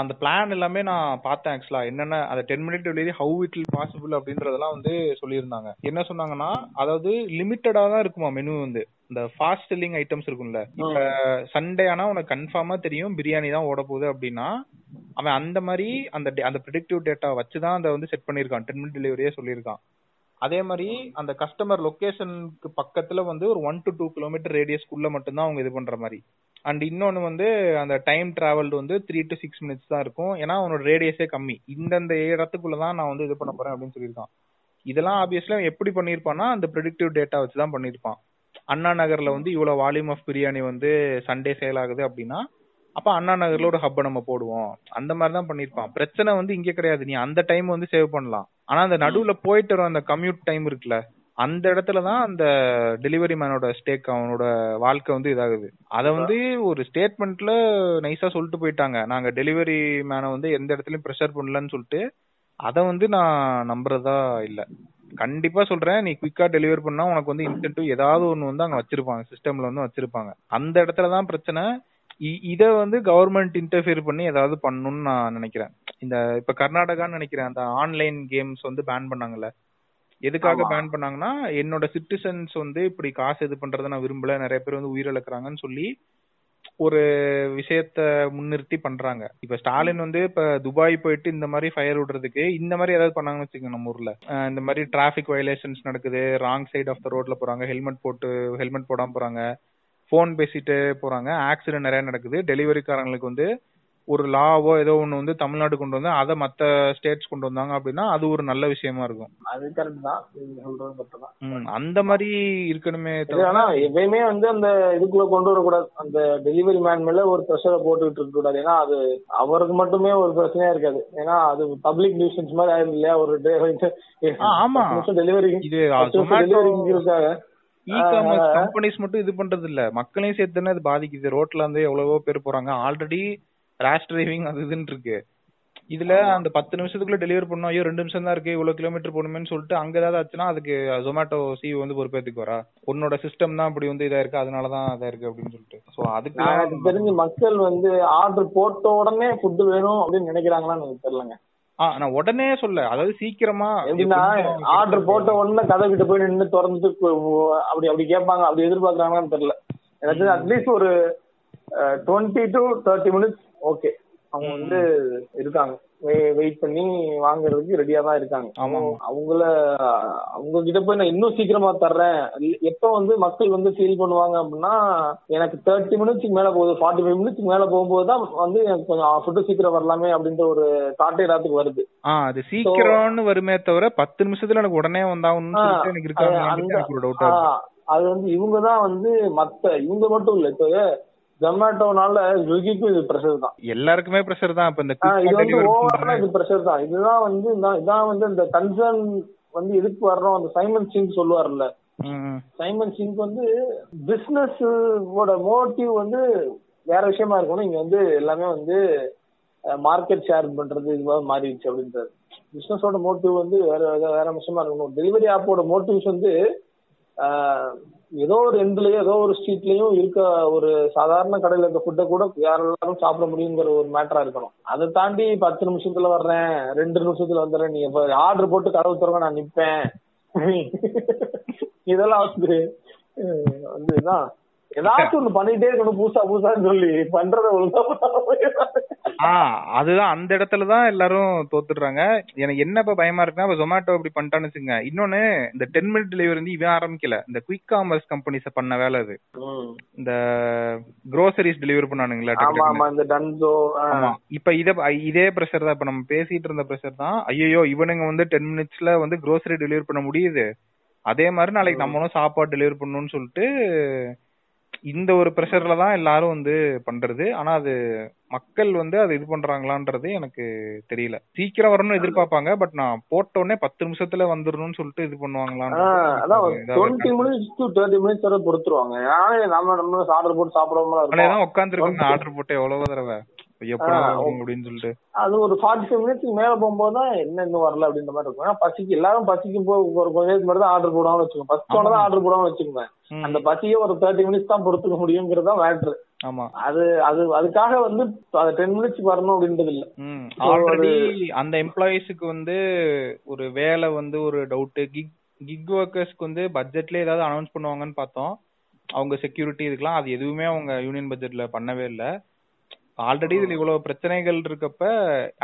அந்த பிளான் எல்லாமே நான் பார்த்தேன் ஆக்சுவலா என்னென்ன அந்த ten minute delivery how it is possible அப்படின்றதெல்லாம் வந்து சொல்லியிருந்தாங்க. என்ன சொன்னாங்கன்னா அதாவது லிமிட்டடா தான் இருக்குமா மெனு வந்து. இந்த ஃபாஸ்ட் செல்லிங் ஐட்டம்ஸ் இருக்கும்ல. இப்ப சண்டே ஆனா உனக்கு கன்ஃபார்மா தெரியும் பிரியாணி தான் ஓட போகுது அப்படின்னா அவன் அந்த மாதிரி அந்த அந்த ப்ரிடிக்டிவ் டேட்டா வச்சுதான் அதை வந்து செட் பண்ணிருக்கான் டென் மினிட் டெலிவரியே சொல்லியிருக்கான். அதே மாதிரி அந்த கஸ்டமர் லொகேஷனுக்கு பக்கத்துல வந்து ஒரு ஒன் டு டூ கிலோமீட்டர் ரேடியஸ்க்குள்ள மட்டும்தான் அவங்க இது பண்ற மாதிரி. அண்ட் இன்னொன்னு வந்து அந்த டைம் டிராவல் வந்து த்ரீ டு சிக்ஸ் மினிட்ஸ் தான் இருக்கும். ஏன்னா அவனோட ரேடியஸே கம்மி. இந்தந்த இடத்துக்குள்ள தான் நான் வந்து இது பண்ண போறேன் அப்படின்னு சொல்லியிருக்கான். இதெல்லாம் ஆப்வியஸ்லி எப்படி பண்ணியிருப்பான்னா அந்த ப்ரெடிக்டிவ் டேட்டா வச்சு தான் பண்ணியிருப்பான். அண்ணா நகர்ல வந்து இவ்வளவு வால்யூம் ஆஃப் பிரியாணி வந்து சண்டே சேல் ஆகுது அப்படின்னா அப்ப அண்ணா நகர்ல ஒரு ஹப்பை நம்ம போடுவோம். அந்த மாதிரி தான் பண்ணிருப்பான் பிரச்சனை வந்து இங்க கிடையாது. நீ அந்த டைம் வந்து சேவ் பண்ணலாம். ஆனா அந்த நடுவுல போயிட்டு வர அந்த கம்யூட் டைம் இருக்குல்ல அந்த இடத்துல தான் அந்த டெலிவரி மேனோட ஸ்டேக் அவனோட வாழ்க்கை வந்து இதாகுது. அத வந்து ஒரு ஸ்டேட்மெண்ட்ல நைஸா சொல்லிட்டு போயிட்டாங்க. நாங்க டெலிவரி மேனை வந்து எந்த இடத்துலயும் ப்ரெஷர் பண்ணலன்னு சொல்லிட்டு அத வந்து நான் நம்புறதா இல்ல. கண்டிப்பா சொல்றேன் நீ குயிக்கா டெலிவரி பண்ணா உனக்கு வந்து இன்சென்டிவ் ஏதாவது ஒண்ணு வந்து அங்க வச்சிருப்பாங்க சிஸ்டம்ல வந்து வச்சிருப்பாங்க. அந்த இடத்துல தான் பிரச்சனை. இத வந்து கவர்மெண்ட் இன்டர்ஃபியர் பண்ணி ஏதாவது பண்ணணும்னு நான் நினைக்கிறேன். இந்த இப்ப கர்நாடகான்னு நினைக்கிறேன் அந்த ஆன்லைன் கேம்ஸ் வந்து பேன் பண்ணாங்கல்ல. எதுக்காக. பேன் பண்ணாங்கன்னா என்னோட சிட்டிசன்ஸ் வந்து இப்படி காசு இது பண்றதை நான் விரும்பல நிறைய பேர் வந்து உயிரிழக்கிறாங்கன்னு சொல்லி ஒரு விஷயத்த முன்னிறுத்தி பண்றாங்க. இப்ப ஸ்டாலின் வந்து இப்ப துபாய் போயிட்டு இந்த மாதிரி ஃபயர் விடுறதுக்கு இந்த மாதிரி ஏதாவது பண்ணாங்கன்னு வச்சுக்கோங்க நம்ம ஊர்ல. இந்த மாதிரி டிராபிக் வயலேஷன்ஸ் நடக்குது ராங் சைடு ஆஃப் த ரோட்ல போறாங்க ஹெல்மெட் போட்டு ஹெல்மெட் போடாம போறாங்க. ஃபோன் பேசிட்டு போறாங்க. ஆக்சிடென்ட் நிறைய நடக்குது. டெலிவரிக்காரங்களுக்கு வந்து ஒரு லாவோ ஏதோ ஒண்ணு வந்து தமிழ்நாடு கொண்டு வந்து அதை மத்த ஸ்டேட்ஸ் கொண்டு வந்தாங்க அப்படின்னா அது ஒரு நல்ல விஷயமா இருக்கும். அது கரெக்ட் தான். நீங்க சொல்றது கரெக்ட் தான். ம், அந்த மாதிரி இருக்கணுமே ஆனா எப்பயுமே வந்து அந்த இதுக்குள்ள கொண்டு வரக்கூடாது. அந்த டெலிவரி மேன் மேல ஒரு ப்ரெஷரை போட்டுக்கிட்டு இருக்க கூடாது ஏன்னா அது அவருக்கு மட்டுமே ஒரு பிரச்சனையா இருக்காது. ஏன்னா அது பப்ளிக் நியூசன்ஸ் மாதிரி ஆயிரும் இல்லையா ஒரு ஆமா. டெலிவரி டெலிவரிங்கிறதுக்காக இ காமர்ஸ் கம்பெனிஸ் மட்டும் இது பண்றது இல்ல மக்களையும் சேர்த்து தானே இது பாதிக்குது. ரோட்ல வந்து எவ்வளவோ பேர் போறாங்க. ஆல்ரெடி ரேஷ் டிரைவிங் அது இதுன்னு இருக்கு. இதுல அந்த பத்து நிமிஷத்துக்குள்ள டெலிவரி பண்ணோம். ஐயோ ரெண்டு நிமிஷம் தான் இருக்கு. இவ்வளவு கிலோமீட்டர் போகணுமேன்னு சொல்லிட்டு அங்க ஏதாவது ஆச்சுன்னா அதுக்கு ஜொமேட்டோ சி வந்து பொறுப்பேத்துக்கு வரா உன்னோட சிஸ்டம் தான் அப்படி வந்து இதா இருக்கு. அதனாலதான் இதா இருக்கு அப்படின்னு சொல்லிட்டு. சோ அதுக்கு தெரிஞ்சு மக்கள் வந்து ஆர்டர் போட்ட உடனே ஃபுட் வேணும் அப்படின்னு நினைக்கிறாங்களான்னு எனக்கு தெரியலங்க. நான் உடனே சொல்ல. அதாவது சீக்கிரமா ஆர்டர் போட்ட உடனே கதை கிட்ட போய் நின்று திறந்துட்டு அப்படி அப்படி கேட்பாங்க. அப்படி எதிர்பார்க்கறாங்களான்னு தெரியல. எனக்கு அட்லீஸ்ட் ஒரு twenty to thirty minutes okay அவங்க வந்து இருக்காங்க. வெயிட் பண்ணி வாங்குறதுக்கு ரெடியா தான் இருக்காங்க. அவங்கள அவங்க கிட்ட போய் நான் இன்னும் சீக்கிரமா தர்றேன். எப்ப வந்து மக்கள் வந்து ஃபீல் பண்ணுவாங்க அப்படின்னா எனக்கு தேர்ட்டி மினிட்ஸ்க்கு மேல போகுது ஃபார்ட்டி ஃபைவ் மினிட்ஸ்க்கு மேல போகும்போது தான் வந்து எனக்கு கொஞ்சம் ஃபுட்டு சீக்கிரம் வரலாமே அப்படின்ற ஒரு தாட்டே எல்லாத்துக்கும் வருது. அது சீக்கிரம்னு வருமே தவிர பத்து நிமிஷத்துல எனக்கு உடனே வந்தாகணும்னு எனக்கு இருக்காங்க அது வந்து இவங்க தான் வந்து மத்த இவங்க மட்டும் இல்ல இப்போ ஜொமேட்டோனால ஸ்விக்கிக்கும் இது ப்ரெஷர் தான். எல்லாருக்குமே ப்ரெஷர் தான். இப்ப இந்த இது வந்து ஓவராலா இது ப்ரெஷர் தான். இதுதான் வந்து இதான் வந்து இந்த கன்சர்ன் வந்து எதுக்கு வர்றோம்? அந்த சைமன் சிங் சொல்லுவார்ல. சைமன் சிங் வந்து பிசினஸ் மோட்டிவ் வந்து வேற விஷயமா இருக்கணும். இங்க வந்து எல்லாமே வந்து மார்க்கெட் ஷேர் பண்றது இதுவாக மாறிடுச்சு அப்படின்றாரு. பிசினஸோட மோட்டிவ் வந்து வேற வேற- வேற விஷயமா இருக்கணும். டெலிவரி ஆப்போட மோட்டிவ்ஸ் வந்து ஏதோ ஒரு எண்ட்லயோ ஏதோ ஒரு ஸ்ட்ரீட்லயும் இருக்க ஒரு சாதாரண கடையில இருக்க ஃபுட்டை கூட யாரெல்லாரும் சாப்பிட முடியுங்கிற ஒரு மேட்டரா இருக்கணும். அதை தாண்டி பத்து நிமிஷத்துல வர்றேன் ரெண்டு நிமிஷத்துல வந்துடுறேன் நீ ஆர்டர் போட்டு கதவு திறங்க நான் நிப்பேன். இதெல்லாம் வந்து வந்து இதான் ஏதாச்சும் ஒண்ணு பண்ணிட்டே இருக்கணும் புதுசா புதுசான்னு சொல்லி. பண்றத அதுதான். அந்த இடத்துல தான் எல்லாரும் தோத்துடுறாங்க. எனக்கு என்ன இப்ப பயமா இருக்குன்னா இப்ப ஜொமேட்டோ இப்படி பண்ணிட்டான்னு வச்சுங்க இன்னொன்னு இந்த டென் மினிட் டெலிவரி வந்து இவன் ஆரம்பிக்கல. இந்த குயிக் காமர்ஸ் கம்பெனிஸ் பண்ண வேலை அது. இந்த க்ரோசரிஸ் டெலிவரி பண்ணானுங்களா இப்ப இத இதே ப்ரெஷர் தான். இப்ப நம்ம பேசிட்டு இருந்த ப்ரெஷர் தான். ஐயோ இவனுங்க வந்து டென் மினிட்ஸ்ல வந்து க்ரோசரி டெலிவரி பண்ண முடியுது. அதே மாதிரி நாளைக்கு நம்மளும் சாப்பாடு டெலிவரி பண்ணணும்னு சொல்லிட்டு இந்த ஒரு ப்ரெஷர்ல தான் எல்லாரும் வந்து பண்றது. ஆனா அது மக்கள் வந்து அது இது பண்றாங்களான்றது எனக்கு தெரியல. சீக்கிரம் வரணும்னு எதிர்பார்ப்பாங்க பட் நான் போட்ட உடனே பத்து நிமிஷத்துல வந்துடணும்னு சொல்லிட்டு இது பண்ணுவாங்களான்னு பொறுத்துருவாங்க. ஆர்டர் போட்டு தான் உட்காந்துருக்கோங்க ஆர்டர் போட்டு எவ்வளவு தடவை. அப்படின்னு சொல்லிட்டு. அது ஒரு ஃபார்ட்டி ஃபைவ் மினிட்ஸ்க்கு மேல போகும்போது தான் என்ன இன்னும் வரல அப்படின்ற மாதிரி இருக்கும். ஏன்னா பசிக்கு எல்லாரும் பசிக்கும் போது ஒரு கொஞ்ச நேரத்துக்கு மட்டும் தான் ஆர்டர் போடாம வச்சுக்கோங்க. பசிச்சோட தான் ஆர்டர் போடாம வச்சுக்கோங்க. அந்த பசியே ஒரு தேர்ட்டி மினிட்ஸ் தான் பொறுத்துக்க முடியுங்கிறது தான் மேட்ரு ஆமா. அது அது அதுக்காக வந்து அது டென் மினிட்ஸ் வரணும் அப்படின்றது இல்ல. ஆல்ரெடி அந்த எம்ப்ளாயிஸ்க்கு வந்து ஒரு வேலை வந்து ஒரு டவுட் கிக் கிக் ஒர்க்கர்ஸ்க்கு வந்து பட்ஜெட்ல ஏதாவது அனௌன்ஸ் பண்ணுவாங்கன்னு பார்த்தோம். அவங்க செக்யூரிட்டி இதுக்கெல்லாம் அது எதுவுமே அவங்க யூனியன் பட்ஜெட்ல பண்ணவே இல்ல. ஆல்ரெடி இதுல இவ்வளவு பிரச்சனைகள் இருக்கப்ப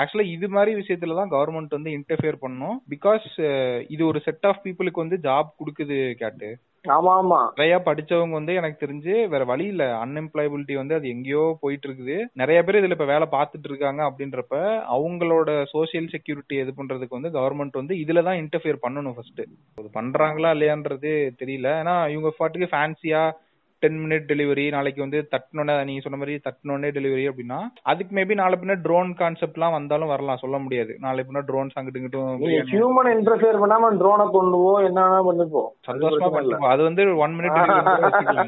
ஆக்சுவலா இது மாதிரி விஷயத்துல தான் கவர்மெண்ட் வந்து இன்டர்ஃபியர் பண்ணும். பிகாஸ் இது ஒரு செட் ஆஃப் பீப்புளுக்கு வந்து ஜாப் கொடுக்குது கேட்டு. ஆமா ஆமா. நிறைய படிச்சவங்க வந்து எனக்கு தெரிஞ்சு வேற வழி இல்ல. அன்எம்ப்ளாயபிலிட்டி வந்து அது எங்கேயோ போயிட்டு இருக்குது நிறைய பேர் இதுல இப்ப வேலை பார்த்துட்டு இருக்காங்க அப்படின்றப்ப அவங்களோட சோசியல் செக்யூரிட்டி இது பண்றதுக்கு வந்து கவர்மெண்ட் வந்து இதுல தான் இன்டர்ஃபியர் பண்ணணும் ஃபர்ஸ்ட் அது பண்றாங்களா இல்லையான்றது தெரியல. ஏன்னா இவங்க பாட்டுக்கு ஃபேன்சியா டென் மினிட் டெலிவரி நாளைக்கு வந்து தட்டினோடனே நீங்க சொன்ன மாதிரி தட்டினோடனே டெலிவரி அப்படின்னா அதுக்கு மேபி நாளை பின்ன ட்ரோன் கான்செப்ட்லாம் வந்தாலும் வரலாம் சொல்ல முடியாது. நாளை பின்ன ட்ரோன்ஸ் அங்கிட்டு இங்கிட்டும் ஹியூமன் இன்டர்ஃபியர் பண்ணாம ட்ரோனை கொண்டு போ என்ன பண்ணிப்போ சந்தோஷமா பண்ணிப்போம் அது வந்து ஒன் மினிட்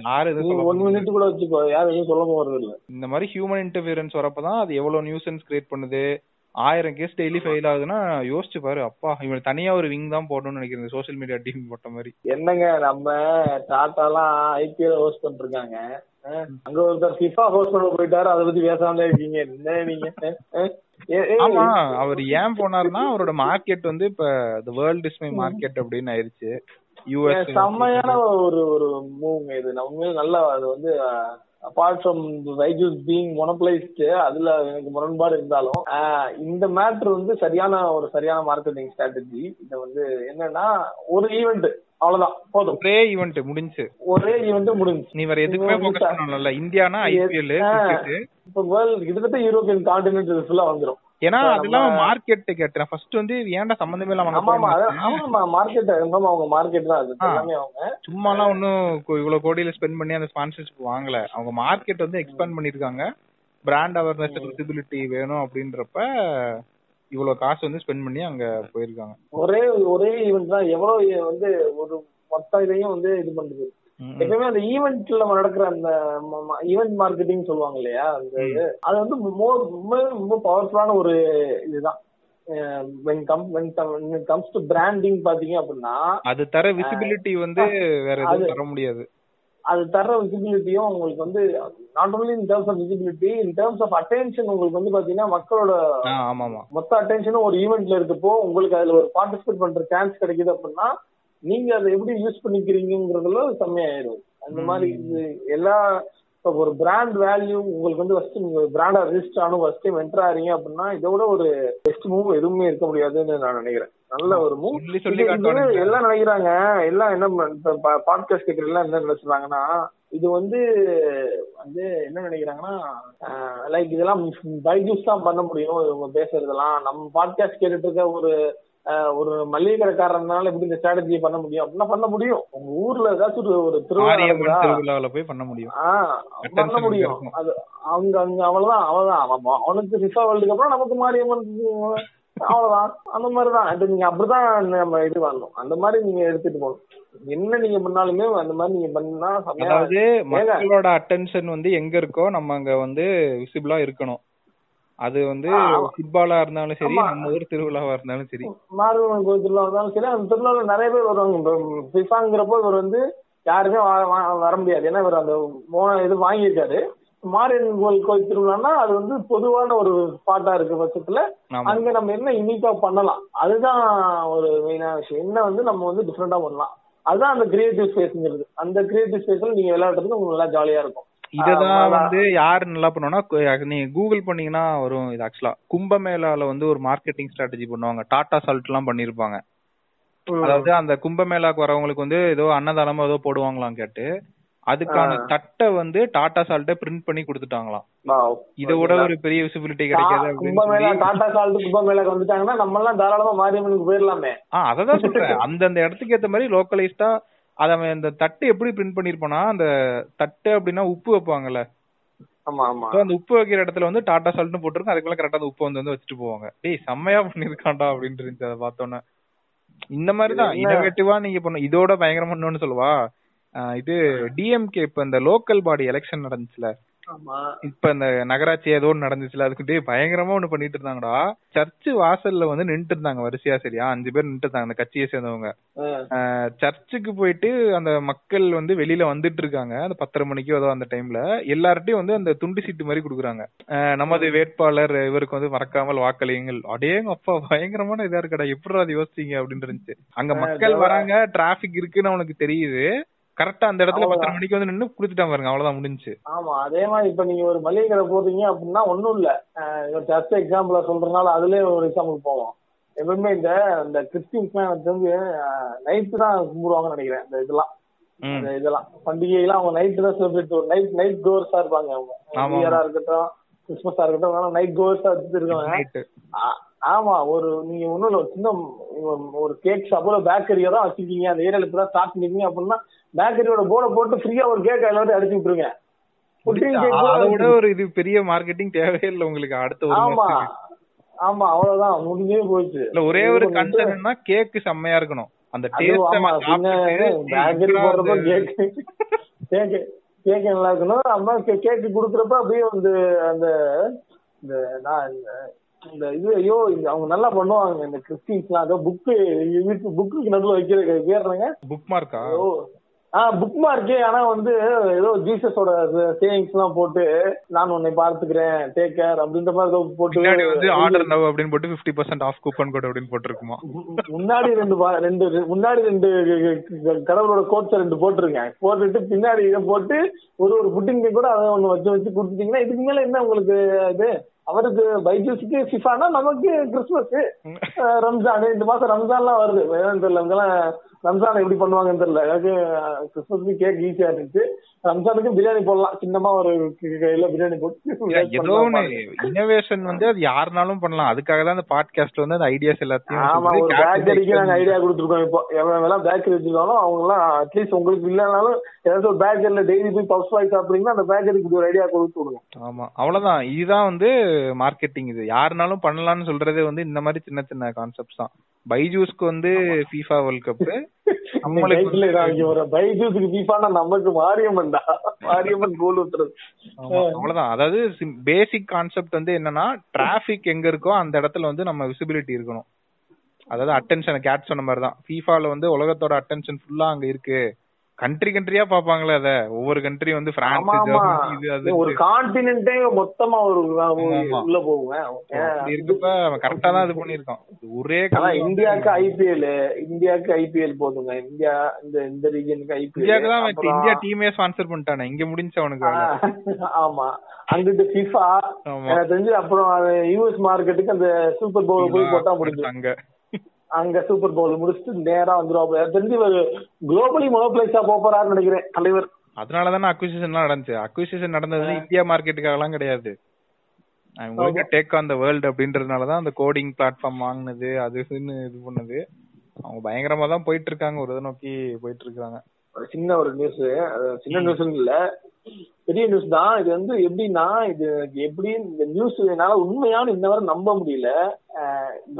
யாரு ஒன் மினிட் கூட வச்சுக்கோ யாரும் சொல்ல போறது இல்ல இந்த மாதிரி ஹியூமன் இன்டர்ஃபியரன்ஸ் வரப்பதான் அது எவ்வளவு நியூசன்ஸ் கிரியேட் பண்ணுது ஆயிரம் கேஸ் டெய்லி ஃபெயில் ஆகுதுன்னா யோசிச்சு பாரு அப்பா இவன் தனியா ஒரு விங் தான் போடணும்னு நினைக்கிறேன் சோஷியல் மீடியா டீம் போட்ட மாதிரி. என்னங்க நம்ம டாட்டாலாம் ஐபிஎல் ஹோஸ்ட் பண்ணிருக்காங்க. அஹ், அங்க ஒருத்தர் ஃபிஃபா ஹோஸ்ட் பண்ண போயிட்டாரு அதை பத்தி பேசாமலே இருக்கீங்க. என்ன நீங்க? ஆமா அவர் ஏன் போனாருன்னா அவரோட மார்க்கெட் வந்து இப்ப the world is my. Market அப்படின்னு ஆயிருச்சு. செம்மையான ஒரு ஒரு மூவ்ங்க இது. நம்ம நல்லா அது வந்து apart from Byju's being monopolised அதுல எனக்கு முரண்பாடு இருந்தாலும் இந்த மேட்ரு வந்து சரியான ஒரு சரியான மார்க்கெட்டிங் ஸ்ட்ராட்டஜி இது வந்து என்னன்னா ஒரு ஈவெண்ட் அவ்வளவுதான் போதும். ஒரே ஈவெண்ட் முடிஞ்சு. ஒரே ஈவெண்ட் முடிஞ்சு. நீ வேற எதுக்குமே ஃபோக்கஸ் பண்ணல இந்தியானா ஐபிஎல் இப்ப வேர்ல்ட் கிட்டத்தட்ட யூரோப்பியன் கான்டினென்ட் ஃபுல்லா வந்துரும். ஏன்னா அதெல்லாம் மார்க்கெட் கேட்டேன். ஃபர்ஸ்ட் வந்து ஏன்டா சம்பந்தமே இல்லாம ஆமா மார்க்கெட் அவங்க மார்க்கெட் தான் அது. எல்லாமே அவங்க. சும்மாலாம் ஒன்னும் இவ்வளவு கோடியில ஸ்பெண்ட் பண்ணி அந்த ஸ்பான்சர்ஷிப் வாங்கல. அவங்க மார்க்கெட் வந்து எக்ஸ்பேண்ட் பண்ணிருக்காங்க பிராண்ட் அவேர்னஸ் விசிபிலிட்டி வேணும் அப்படின்றப்ப இவ்வளவு காசு வந்து ஸ்பெண்ட் பண்ணி அங்க போயிருக்காங்க. ஒரே ஒரே ஈவெண்ட் தான். எவ்வளவு வந்து ஒரு மொத்த இதையும் வந்து இது பண்ணுது. ம், ம். எப்பவுமே அந்த ஈவெண்ட்ல நடக்கிற அந்த ஈவெண்ட் மார்க்கெட்டிங் சொல்லுவாங்க இல்லையா? அந்த இது. அது வந்து ரொம்ப ரொம்ப பவர்ஃபுல்லான ஒரு இதுதான். When come when comes to branding பாத்தீங்க அப்படின்னா அது தர விசிபிலிட்டி வந்து வேற எதுவும் அது- தர முடியாது. அது தர்ற விசிபிலிட்டியும் உங்களுக்கு வந்து not only in terms of visibility in terms of attention உங்களுக்கு வந்து பாத்தீங்கன்னா மக்களோட மொத்த அட்டென்ஷனும் ஒரு ஈவெண்ட்ல இருக்கப்போ உங்களுக்கு அதுல ஒரு பார்ட்டிசிபேட் பண்ற சான்ஸ் கிடைக்குது அப்படின்னா நீங்க அதை எப்படி யூஸ் பண்ணிக்கிறீங்கிறதுல செம்மையாயிரும் அந்த மாதிரி இது எல்லா இப்போ ஒரு பிராண்ட் வேல்யூ உங்களுக்கு வந்து ஃபர்ஸ்ட் நீங்க பிராண்டா ரெஜிஸ்டர் ஆனும் ஃபர்ஸ்ட் டைம் என்டர் ஆறீங்க அப்படின்னா இதோட ஒரு பெஸ்ட் மூவ் எதுவுமே இருக்க முடியாதுன்னு நான் நினைக்கிறேன். நல்ல ஒரு மூவ் எல்லாம் நினைக்கிறாங்க. எல்லாம் என்ன பாட்காஸ்ட் கேட்கற எல்லாம் என்ன நினைச்சுறாங்கன்னா இது வந்து வந்து என்ன நினைக்கிறாங்கன்னா லைக் இதெல்லாம் பைஜூஸ் தான் பண்ண முடியும் இவங்க பேசுறதெல்லாம். நம்ம பாட்காஸ்ட் கேட்டுட்டு இருக்க ஒரு ஒரு மளிகை கடைக்காரனால எப்படி இந்த ஸ்ட்ராட்டஜியை பண்ண முடியும்? அப்படின்னா பண்ண முடியும். உங்க ஊர்ல ஏதாச்சும் ஒரு-? திருவிழாவில போய் பண்ண முடியும். பண்ண முடியும். அது அவங்க அங்க அவ்வளவுதான் அவன்தான் அவன் அவனுக்கு ஃபிஃபா வேர்ல்டுக்கு அப்புறம் நமக்கு மாரியம்மன் அவ்வளவுதான். அந்த மாதிரிதான். இது நீங்க அப்படிதான் நம்ம இது பண்ணணும். அந்த மாதிரி நீங்க எடுத்துட்டு போகணும். என்ன நீங்க பண்ணாலுமே அந்த மாதிரி நீங்க பண்ணா அதாவது மக்களோட அட்டென்ஷன் வந்து எங்க இருக்கோ நம்ம அங்க வந்து விசிபிளா இருக்கணும். அது வந்து. ஃபுட்பாலா இருந்தாலும் சரி. நம்ம ஊர் திருவிழாவா இருந்தாலும் சரி. மாரியம்மன் கோயில் திருவிழா வந்தாலும் சரி அந்த திருவிழால நிறைய பேர் வருவாங்க. இப்போ ஃபிஃபாங்கிறப்போ இவர் வந்து யாருமே வர முடியாது. ஏன்னா இவர் அந்த இது வாங்கியிருக்காரு. மாரியம்மன் கோயில் கோயில் திருவிழான்னா அது வந்து பொதுவான ஒரு ஸ்பாட்டா இருக்கு பட்சத்துல அங்க நம்ம என்ன யூனிக்கா பண்ணலாம்? அதுதான் ஒரு மெயினான விஷயம். என்ன வந்து நம்ம வந்து டிஃப்ரெண்டா பண்ணலாம்? அதுதான் அந்த கிரியேட்டிவ் ஸ்பேஸ்ங்கிறது அந்த கிரியேட்டிவ் ஸ்பேஸ்ல நீங்க விளையாடுறதுக்கு உங்களுக்கு நல்லா ஜாலியா இருக்கும். இததான். வந்து யாரு நல்லா பண்ணுவோம்னா நீங்க கூகுள் பண்ணீங்கன்னா வரும் இது ஆக்சுவலா கும்பமேளால வந்து ஒரு மார்க்கெட்டிங் ஸ்ட்ராட்டஜி பண்ணுவாங்க டாடா சால்ட் எல்லாம் பண்ணிருப்பாங்க. அதாவது அந்த கும்பமேளாக்கு வரவங்களுக்கு வந்து ஏதோ அன்னதானமோ ஏதோ போடுவாங்களாம் கேட்டு அதுக்கான. தட்டை வந்து டாடா சால்ட்டே பிரிண்ட் பண்ணி கொடுத்துட்டாங்களாம். இதை விட ஒரு பெரிய விசிபிலிட்டி கிடைக்காது கும்பமேளா டாடா சால்ட் கும்பமேளாக்கு வந்துட்டாங்கன்னா நம்ம எல்லாம் தாராளமா மாரியம்மனுக்கு போயிடலாமே அததான் சொல்றேன் அந்தந்த இடத்துக்கு ஏத்த மாதிரி லோக்கலைஸ்டா அத அவன் இந்த தட்டு எப்படி பிரிண்ட் பண்ணிருப்பானா அந்த தட்டு அப்படின்னா உப்பு வைப்பாங்கல்ல. ஆமா ஆமா. So, அந்த உப்பு வைக்கிற இடத்துல வந்து டாடா சால்ட்னு போட்டிருக்கும். அதுக்கு மேல கரெக்டா அந்த உப்பு வந்து வந்து வச்சுட்டு போவாங்க. டேய் செம்மையா பண்ணிருக்கான்டா அப்படின்னு இருந்துச்சு அதை பார்த்தோன்னே. இந்த மாதிரிதான்? இனோவேட்டிவா நீங்க பண்ண இதோட பயங்கரமா இன்னொன்னு சொல்லுவா. இது டிஎம்கே இப்ப இந்த லோக்கல் பாடி எலெக்ஷன் நடந்துச்சுல. இப்ப இந்த நகராட்சி ஏதோ ஒண்ணு நடந்துச்சுல அதுக்கு டேய் பயங்கரமா ஒண்ணு பண்ணிட்டு இருந்தாங்கடா. சர்ச் வாசல்ல வந்து நின்னுட்டு இருந்தாங்க வரிசையா சரியா. அஞ்சு பேர் நின்னுட்டு இருந்தாங்க அந்த கட்சியை சேர்ந்தவங்க. சர்ச்சுக்கு போயிட்டு அந்த மக்கள் வந்து வெளியில வந்துட்டு இருக்காங்க. அந்த பத்தரை மணிக்கோ ஏதோ அந்த டைம்ல எல்லார்ட்டையும் வந்து அந்த துண்டு சீட்டு மாதிரி கொடுக்குறாங்க. நமது வேட்பாளர் இவருக்கு வந்து மறக்காமல் வாக்களியுங்கள். அடேங்க அப்பா பயங்கரமான இதா இருக்கடா. எப்படி அது யோசிச்சீங்க அப்படின்னு இருந்துச்சு. அங்க மக்கள் வராங்க டிராபிக் இருக்குன்னு அவனுக்கு தெரியுது. கரெக்டா அந்த இடத்துல பத்தரை மணிக்கு வந்து நின்னு குடுத்துட்டான் பாருங்க. அவ்வளவுதான் முடிஞ்சுச்சு. ஆமா அதே மாதிரி இப்ப நீங்க ஒரு மளிகை கடை போடுறீங்க அப்படின்னா ஒண்ணும் இல்ல. ஜஸ்ட் எக்ஸாம்பிள சொல்றதுனால அதுலயே ஒரு எக்ஸாம்பிள் போவோம். எப்பவுமே இந்த இந்த கிறிஸ்டின்ஸ்லாம் எனக்கு தெரிஞ்சு நைட்டு தான் கும்பிடுவாங்கன்னு நினைக்கிறேன் இந்த இதெல்லாம். இந்த இதெல்லாம். பண்டிகைலாம் அவங்க நைட்டு தான் செலிப்ரேட் நைட் நைட் கோர்ஸா இருப்பாங்க அவங்க. இயரா இருக்கட்டும் கிறிஸ்மஸா இருக்கட்டும் நைட் கோர்ஸா வச்சுட்டு இருக்காங்க. ஆமா ஒரு நீங்க ஒண்ணும் இல்ல ஒரு சின்ன ஒரு- ஒரு கேக் ஷாப்போ பேக்கரியா தான் வச்சிருக்கீங்க. அந்த ஏரியால இப்பதான் ஸ்டார்ட் பண்ணிருக்கீங்க அப்படின்னா பேக்கரியோட போர்டை போட்டு ஃப்ரீயா ஒரு கேக் எல்லாத்தையும் அடிச்சு விட்டுருங்க. அதை விட ஒரு இது பெரிய மார்க்கெட்டிங் தேவையே இல்ல உங்களுக்கு அடுத்த ஆமா. ஆமா அவ்வளவுதான். முடிஞ்சே போச்சு. இல்ல ஒரே ஒரு கன்சர்ன்னா கேக் செம்மையா இருக்கணும். அந்த டேஸ்ட் கேக் கேக் கேக் நல்லா இருக்கணும். அம்மா கேக் குடுக்குறப்ப அப்படியே வந்து அந்த இந்த நான் இந்த இது ஐயோ அவங்க நல்லா பண்ணுவாங்க. இந்த கிறிஸ்டின்ஸ்லாம் அதோ புக்கு வீட்டு புக்குக்கு நடுவில் வைக்கிற பேருங்க புக் மார்க்கா ஓ ஆ புக் மார்க்கே ஆனா வந்து ஏதோ ஜீசஸோட சேவிங்ஸ் எல்லாம் போட்டு நான் உன்னை பார்த்துக்கிறேன் டேக் கேர் அப்படின்ற மாதிரி ஏதோ பின்னாடி வந்து போட்டு ஆர்டர் நவ் அப்படின்னு போட்டு 50% பர்சன்ட் ஆஃப் கூப்பன் கோட் அப்படின்னு போட்டிருக்குமா? முன்னாடி ரெண்டு ரெண்டு முன்னாடி ரெண்டு கடவுளோட கோட்ஸை ரெண்டு போட்டிருங்க போட்டுட்டு பின்னாடி இதை போட்டு ஒரு ஒரு புட்டிங்க கூட அதை ஒண்ணு வச்சு வச்சு கொடுத்துட்டீங்கன்னா இதுக்கு மேல என்ன உங்களுக்கு இது? அவருக்கு பைஜூஸுக்கு ஃபிஃபானா நமக்கு கிறிஸ்துமஸ் ரம்ஜான். இந்த மாசம் ரம்ஜான்லாம் வருது. வேணும்னு தெரியல இவங்கெல்லாம் ரம்ஜான் எப்படி பண்ணுவாங்கன்னு தெரியல. எனக்கு கிறிஸ்துமஸ்க்கு கேக் ஈஸியா இருந்துச்சு. ரம்ஜானுக்கு பிரியாணி போடலாம். சின்னமா ஒரு கையில பிரியாணி போட்டு ஏதோ ஒண்ணு. இனோவேஷன் வந்து அது யாருனாலும் பண்ணலாம். அதுக்காக தான் அந்த பாட்காஸ்ட் வந்து அந்த ஐடியாஸ் எல்லாத்தையும் ஆமா ஒரு பேக்கரிக்கு நாங்க ஐடியா கொடுத்துருக்கோம் இப்போ. எவ்வளவு எல்லாம் பேக்கரி வச்சிருக்காலும் அவங்க எல்லாம் அட்லீஸ்ட் உங்களுக்கு இல்லைனாலும் ஏதாச்சும் ஒரு பேக்கரில டெய்லி போய் பப்ஸ் வாங்கி சாப்பிடுறீங்கன்னா அந்த பேக்கரிக்கு ஒரு ஐடியா கொடுத்து விடுங்க ஆமா அவ்வளவுதான். இதுதான் வந்து மார்க்கெட்டிங் இது. யாருனாலும் பண்ணலாம்னு சொல்றதே வந்து இந்த மாதிரி சின்ன சின்ன கான்செப்ட்ஸ் தான். பைஜூஸ்க்கு வந்து FIFA வேர்ல்ட் கப் நம்மளுக்கு பைக்ல இறங்கி ஒரு பைஜூஸுக்கு ஃபீஃபானா நமக்கு மாரியம்மன் தான் மாரியம்மன் கோல் ஊத்துறது. ஆமா, அவ்வளவுதான். அதாவது பேசிக் கான்செப்ட் வந்து என்னன்னா டிராபிக் எங்க இருக்கோ அந்த இடத்துல வந்து நம்ம விசிபிலிட்டி இருக்கணும். அதாவது அட்டென்ஷன் கேட் சொன்ன மாதிரி தான் ஃபீஃபால வந்து உலகத்தோட அட்டென்ஷன் ஃபுல்லா அங்க இருக்கு. கண்ட்ரி கண்ட்ரியா பாப்பாங்களே அத. ஒவ்வொரு கண்ட்ரி வந்து பிரான்ஸ் ஒரு கான்டினென்ட்டே மொத்தமா ஒரு. உள்ள அப்படி இருக்கப்ப கரெக்டா தான் இது பண்ணிருக்கான் ஒரே இந்தியாவுக்கு ஐபிஎல் இந்தியாவுக்கு ஐபிஎல் போதுங்க. இந்தியா இந்த இந்த ரீஜனுக்கு இந்தியாவுக்கு தான் ஐபிஎல் இந்தியா டீமே ஸ்பான்சர் பண்ணிட்டானே. இங்க முடிஞ்ச அவனுக்கு. ஆமா. அங்கிட்டு ஃபிஃபா. எனக்கு தெரிஞ்சு அப்புறம் யூஎஸ் மார்க்கெட்டுக்கு அந்த சூப்பர் பவுல் போய் போட்டா முடிஞ்சு அங்க அங்க சூப்பர் பவுல் முடிச்சுட்டு நேரா எனக்கு தெரிஞ்சு ஒரு குளோபலி மொனோபிளைஸா போறாருன்னு நினைக்கிறேன் தலைவர். அதனால தானே அக்விசிஷன் நடந்துச்சு அக்விசிஷன் நடந்தது இந்தியா மார்க்கெட்டுக்காக எல்லாம் கிடையாது உங்களுக்கு டேக் ஆன் த வேர்ல்டு அப்படின்றதுனால தான் அந்த கோடிங் பிளாட்ஃபார்ம் வாங்குனது அது இதுன்னு இது பண்ணது. அவங்க பயங்கரமா தான் போயிட்டு இருக்காங்க ஒரு இதை நோக்கி போயிட்டு இருக்காங்க. சின்ன ஒரு நியூஸ் சின்ன நியூஸ் இல்ல. பெரிய நியூஸ் தான். இது வந்து எப்படின்னா இது எப்படி இந்த நியூஸ் என்னால உண்மையான இன்ன வரை நம்ப முடியல.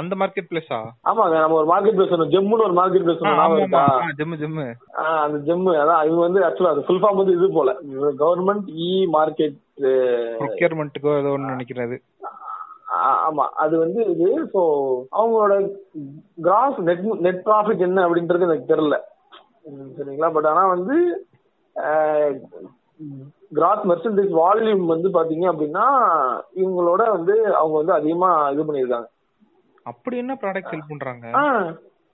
அந்த மார்க்கெட் பிளேஸா ஆமாங்க நம்ம ஒரு மார்க்கெட் பிளேஸ் சொன்னோம் ஜம்முன்னு ஒரு மார்க்கெட் பிளேஸ் ஞாபகம் இருக்கா? GeM GeM. அந்த ஜெம்மு அதான் இவங்க வந்து ஆக்சுவலா அது ஃபுல் ஃபார்ம் வந்து இது போல. கவர்மெண்ட் இ மார்க்கெட் ப்ரொக்யூர்மெண்ட்டுக்கோ ஏதோ ஒன்று நினைக்கிறது. ஆமா. அது வந்து இது ஸோ அவங்களோட கிராஸ் நெட் நெட் ப்ராஃபிட் என்ன அப்படின்றது எனக்கு தெரியல. சரிங்களா? பட் ஆனா வந்து கிராஸ் மெர்சன்டைஸ் வால்யூம் வந்து பாத்தீங்க அப்படின்னா இவங்களோட வந்து அவங்க வந்து அதிகமா இது பண்ணியிருக்காங்க. அப்படி என்ன ப்ராடக்ட் செல் பண்றாங்க?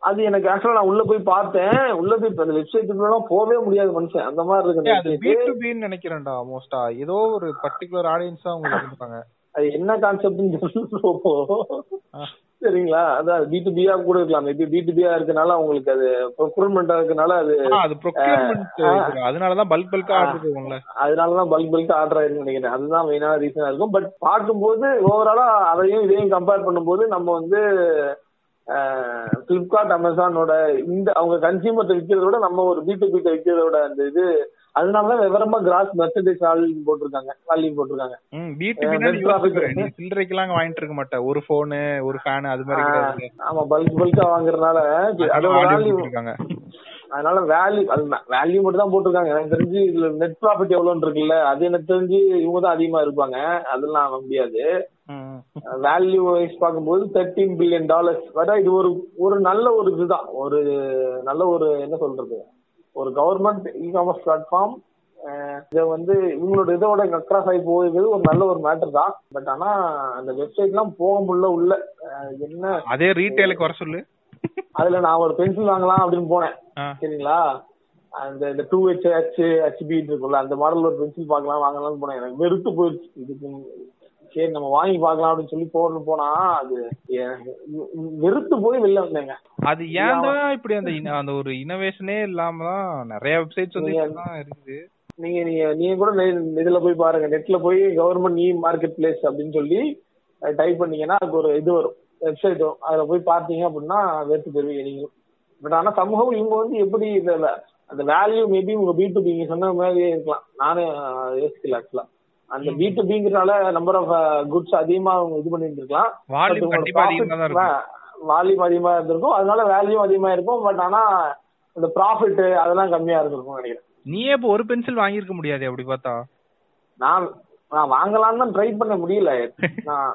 அது எனக்கு ஆக்சுவலா நான் உள்ள போய் பார்த்தேன். உள்ள போய் அந்த வெப்சைட்டுக்குலாம் போகவே முடியாது மனுஷன். அந்த மாதிரி இருக்கு நினைக்கிறேன்டா மோஸ்டா ஏதோ ஒரு பர்டிகுலர் ஆடியன்ஸ் உங்களுக்கு இருப்பாங்க அது என்ன கான்செப்ட்னு சரிங்களா? அதான் பி டு பியா கூட இருக்கலாம். மேபி பி டு பியா இருக்கனால உங்களுக்கு அது ப்ரொக்யூர்மெண்டா இருக்கனால அது அது ப்ரொக்யூர்மெண்ட் அதனாலதான் பல்க் பல்கா ஆர்டர் போகும்ல அதனாலதான் பல்க் பல்க் ஆர்டர் ஆயிருக்குன்னு நினைக்கிறேன். அதுதான் மெயினான ரீசனா இருக்கும். பட் பார்க்கும்போது ஓவராலா அதையும் இதையும் கம்பேர் பண்ணும்போது நம்ம வந்து பிளிப்கார்ட் அமேசானோட இந்த அவங்க கன்சியூமர்ட்ட விற்கிறத விட நம்ம ஒரு பி டு பி விற்கிறதோட அந்த இது அதனாலதான் விவரமா கிராஸ் மெர்சன்டைஸ் வால்யூம் போட்டிருக்காங்க வால்யூம் போட்டிருக்காங்க. ம் பி2பி net னா profit. யோசிக்கிறேன். நீ சில்லறைக்கெல்லாம் வாங்கிட்டு இருக்க மாட்ட ஒரு போனு ஒரு ஃபேன் அது மாதிரி ஆமா பல்க் பல்கா வாங்குறதுனால அதோட வால்யூம் கொடுத்திருக்காங்க. அதனால வேல்யூ அது வேல்யூ மட்டும் தான் போட்டிருக்காங்க. எனக்கு தெரிஞ்சு இதுல நெட் ப்ராஃபிட் எவ்வளோன்னு இருக்குல்ல அது எனக்கு தெரிஞ்சு இவங்க தான் அதிகமா இருப்பாங்க. அதெல்லாம் நம்ப முடியாது. வேல்யூ வைஸ் பார்க்கும்போது தேர்ட்டீன் பில்லியன் டாலர்ஸ் வர இது ஒரு ஒரு நல்ல ஒரு இதுதான். ஒரு நல்ல ஒரு என்ன சொல்றது? ஒரு கவர்மெண்ட் இ காமர்ஸ் பிளாட்ஃபார்ம் இதை வந்து இவங்களோட இதோட அக்ராஸ் ஆகி போகுது ஒரு நல்ல ஒரு மேட்டர் தான். பட் ஆனா அந்த வெப்சைட்லாம் போக முடியல உள்ள. என்ன? அதே ரீட்டைலுக்கு வர சொல்லு. அதுல நான் ஒரு பென்சில் வாங்கலாம் அப்படின்னு போனேன். சரிங்களா? அந்த இந்த டூ ஹெச் ஹெச் ஹெச்பி இருக்குல்ல அந்த மாடல் ஒரு பென்சில் பார்க்கலாம் வாங்கலாம்னு போனேன். எனக்கு வெறுத்து போயிடுச்சு. இதுக்கு சரி நம்ம வாங்கி பார்க்கலாம் அப்படின்னு சொல்லி போறேன்னு போனா அது வெறுத்து போய் வெளில வந்தேங்க. அது ஏன் இப்படி அந்த அந்த ஒரு இனோவேஷனே இல்லாம தான் நிறைய வெப்சைட்ஸ் வந்து இருக்குது. நீங்க நீங்க நீங்க கூட நெ- இதுல போய் பாருங்க. நெட்ல போய் கவர்மெண்ட் இ மார்க்கெட் பிளேஸ் அப்படின்னு சொல்லி டைப் பண்ணீங்கன்னா அதுக்கு ஒரு இது வரும். வெப்சைட் வரும். அதுல போய் பார்த்தீங்க அப்படின்னா வெறுத்து போயிருவீங்க நீங்க பட் ஆனா சமூகம் இவங்க வந்து எப்படி இதுல அந்த வேல்யூ மேபி உங்க பி டு நீங்க சொன்ன மாதிரியே இருக்கலாம். நானே யோசிக்கல ஆக்சுவலா அந்த பி டு பிங்கிறனால நம்பர் ஆஃப் குட்ஸ் அதிகமா அவங்க இது பண்ணிட்டு இருக்கலாம் வால்யூம் அதிகமா இருந்திருக்கும். அதனால வேல்யூ அதிகமா இருக்கும். பட் ஆனா அந்த ப்ராஃபிட் அதெல்லாம் கம்மியா இருந்திருக்கும் நினைக்கிறேன். நீயே இப்போ ஒரு பென்சில் வாங்கியிருக்க முடியாது அப்படி பார்த்தா. நான் நான் வாங்கலாம்னு தான் ட்ரை பண்ண முடியல. நான்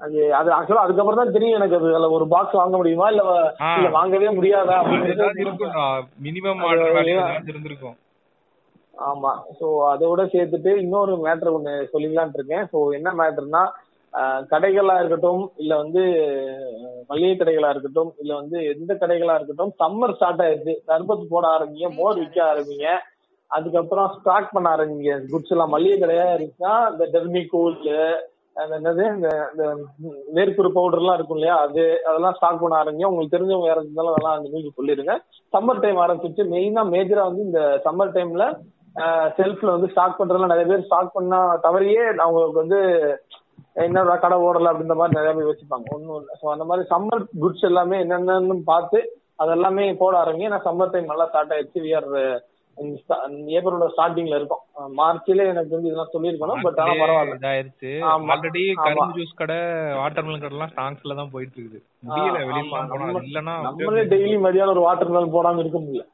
அது அது ஆக்சுவலா அதுக்கப்புறம் தான் தெரியும் எனக்கு அது அதுல ஒரு பாக்ஸ் வாங்க முடியுமா? இல்ல வாங்கவே முடியாதா? இருக்கும்டா. மினிமம் ஆர்டர் இருந்திருக்கும். ஆமா. சோ அதோட சேர்த்துட்டு இன்னொரு மேட்டர் ஒண்ணு சொல்லிக்கலாம்னு இருக்கேன். சோ என்ன மேட்டர்னா கடைகளா இருக்கட்டும் இல்ல வந்து மளிகை கடைகளா இருக்கட்டும் இல்ல வந்து எந்த கடைகளா இருக்கட்டும் சம்மர் ஸ்டார்ட் ஆயிருச்சு. தர்பத்து போட ஆரம்பிங்க மோர் விற்க ஆரம்பிங்க. அதுக்கப்புறம் ஸ்டாக் பண்ண ஆரம்பிங்க. குட்ஸ் எல்லாம் மளிகை கடையா இருந்துச்சுன்னா இந்த டெர்மி கூல் என்னது இந்த இந்த வேர்க்குரு பவுடர் எல்லாம் இருக்கும் இல்லையா அது அதெல்லாம் ஸ்டாக் பண்ண ஆரம்பிங்க. உங்களுக்கு தெரிஞ்சவங்க யாரும் இருந்தாலும் அதெல்லாம் அந்த நியூஸ் சொல்லிடுங்க. சம்மர் டைம் ஆரம்பிச்சு மெயினா மேஜரா வந்து இந்த சம்மர் டைம்ல செல்ஃப்ல வந்து ஸ்டாக் பண்றதுல நிறைய பேர் ஸ்டாக் பண்ணா தவறியே அவங்களுக்கு வந்து என்ன கடை ஓடல அப்படின்ற மாதிரி நிறைய பேர் வச்சுப்பாங்க ஒன்றும் இல்லை. ஸோ அந்த மாதிரி சம்மர் குட்ஸ் எல்லாமே என்னென்னு பார்த்து அதெல்லாமே போட ஆரம்பிங்க. ஏன்னா சம்மர் டைம் நல்லா ஸ்டார்ட் ஆயிடுச்சு. வி ஆர் ஏப்ரலோட ஸ்டார்டிங்ல இருக்கும். மார்ச்ல எனக்கு தெரிஞ்சு இதெல்லாம் சொல்லியிருக்கணும் பட் ஆனா பரவாயில்ல. இதாயிருச்சு. ஆமா. ஆல்ரெடி. கரும்பு ஜூஸ் கடை வாட்டர்மெலன் கடை எல்லாம் ஸ்டாங்ஸ்ல தான் போயிட்டு இருக்குது முடியல வெளியில. போனா இல்லன்னா நம்மளே டெய்லி மதியானம் ஒரு வாட்டர் மெலன் போடாம இருக்க முடியல.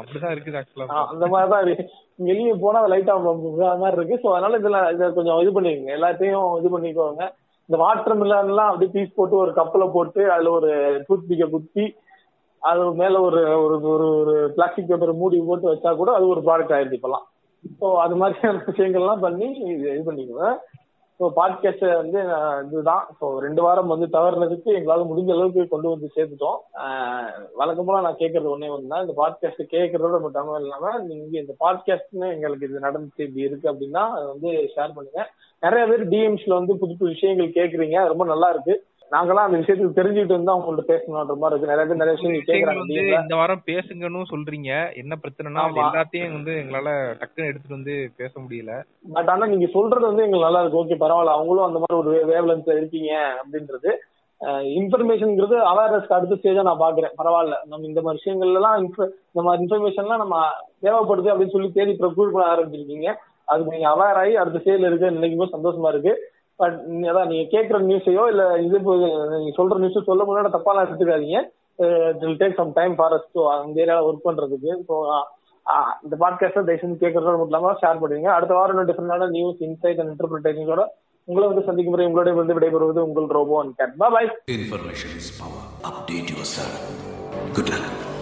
அப்படிதான் இருக்குது ஆக்சுவலா அந்த மாதிரி தான் இருக்கு. வெளியே போனா லைட்டா மாதிரி இருக்கு. ஸோ அதனால இதுல இதை கொஞ்சம் இது பண்ணிக்கோங்க. எல்லாத்தையும் இது பண்ணிக்கோங்க. இந்த வாட்டர் எல்லாம் அப்படியே பீஸ் போட்டு ஒரு கப்பல போட்டு அதுல ஒரு டூத் பிக்க குத்தி அது மேல ஒரு ஒரு ஒரு ஒரு பிளாஸ்டிக் பேப்பர் மூடி போட்டு வச்சா கூட அது ஒரு ப்ராடக்ட் ஆயிடுது இப்பெல்லாம். ஸோ அது மாதிரியான விஷயங்கள்லாம் பண்ணி இது இது பண்ணிக்குவேன். ஸோ பாட்காஸ்ட் வந்து இதுதான். ஸோ ரெண்டு வாரம் வந்து தவறுனதுக்கு எங்களால் முடிஞ்ச அளவுக்கு கொண்டு வந்து சேர்த்துட்டோம். அஹ், நான் கேட்கறது ஒன்னே ஒன்று தான் இந்த பாட்காஸ்ட் கேட்கறதோட மட்டும் இல்லாமல் நீங்கள் இந்த பாட்காஸ்ட்னு எங்களுக்கு இது நடந்துச்சு இப்படி இருக்கு அப்படின்னா அதை வந்து ஷேர் பண்ணுங்க. நிறைய பேர் டிஎம்ஸ்ல வந்து புது புது விஷயங்கள் கேட்குறீங்க ரொம்ப நல்லா இருக்கு. நாங்களாம் அந்த விஷயத்துக்கு தெரிஞ்சுக்கிட்டு இருந்தா உங்கள்ட்ட பேசணுன்ற மாதிரி இருக்கு. நிறைய பேர் நிறைய வந்து DM ல. இந்த வாரம் பேசுங்கன்னு சொல்றீங்க. என்ன பிரச்சனைனா. எல்லாத்தையும் வந்து எங்களால டக்குன்னு எடுத்துட்டு வந்து பேச முடியல. பட் ஆனா நீங்க சொல்றது வந்து எங்களுக்கு நல்லா இருக்கு. ஓகே பரவாயில்ல. அவங்களும் அந்த மாதிரி ஒரு வேவ்லன்ஸ்ல இருக்கீங்க அப்படின்றது இன்ஃபர்மேஷன்ங்கிறது அவேர்னஸ்க்கு அடுத்த ஸ்டேஜா நான் பாக்குறேன். பரவாயில்ல. நம்ம இந்த மாதிரி விஷயங்கள்ல எல்லாம் info- இந்த மாதிரி இன்ஃபர்மேஷன்லாம் நம்ம தேவைப்படுது அப்படின்னு சொல்லி தேடி ப்ரொக்யூர் பண்ண ஆரம்பிச்சிருக்கீங்க. அதுக்கு நீங்க அவேர் ஆகி அடுத்த ஸ்டேஜ்ல இருக்கு நினைக்கும் போது சந்தோஷமா இருக்கு. அதான் நீங்க கேட்குற நியூஸையோ இல்ல இது இப்போ நீங்க சொல்ற நியூஸ் சொல்ல முன்னாடி தப்பாலாம் எடுத்துக்காதீங்க. It take some time for us so அந்த ஏரியாவில் ஒர்க் பண்றதுக்கு. ஸோ இந்த பாட்காஸ்ட்டை தயவு செஞ்சு கேட்கறதோட மட்டும் இல்லாம ஷேர் பண்ணுவீங்க அடுத்த வாரம் இன்னும் டிஃபரெண்டான நியூஸ் இன்சைட் அண்ட் இன்டர்பிரிட்டேஷனோட உங்களை வந்து சந்திக்கும் முறை உங்களோட வந்து விடைபெறுவது உங்கள் robo and Kate bye information is power update yourself good luck.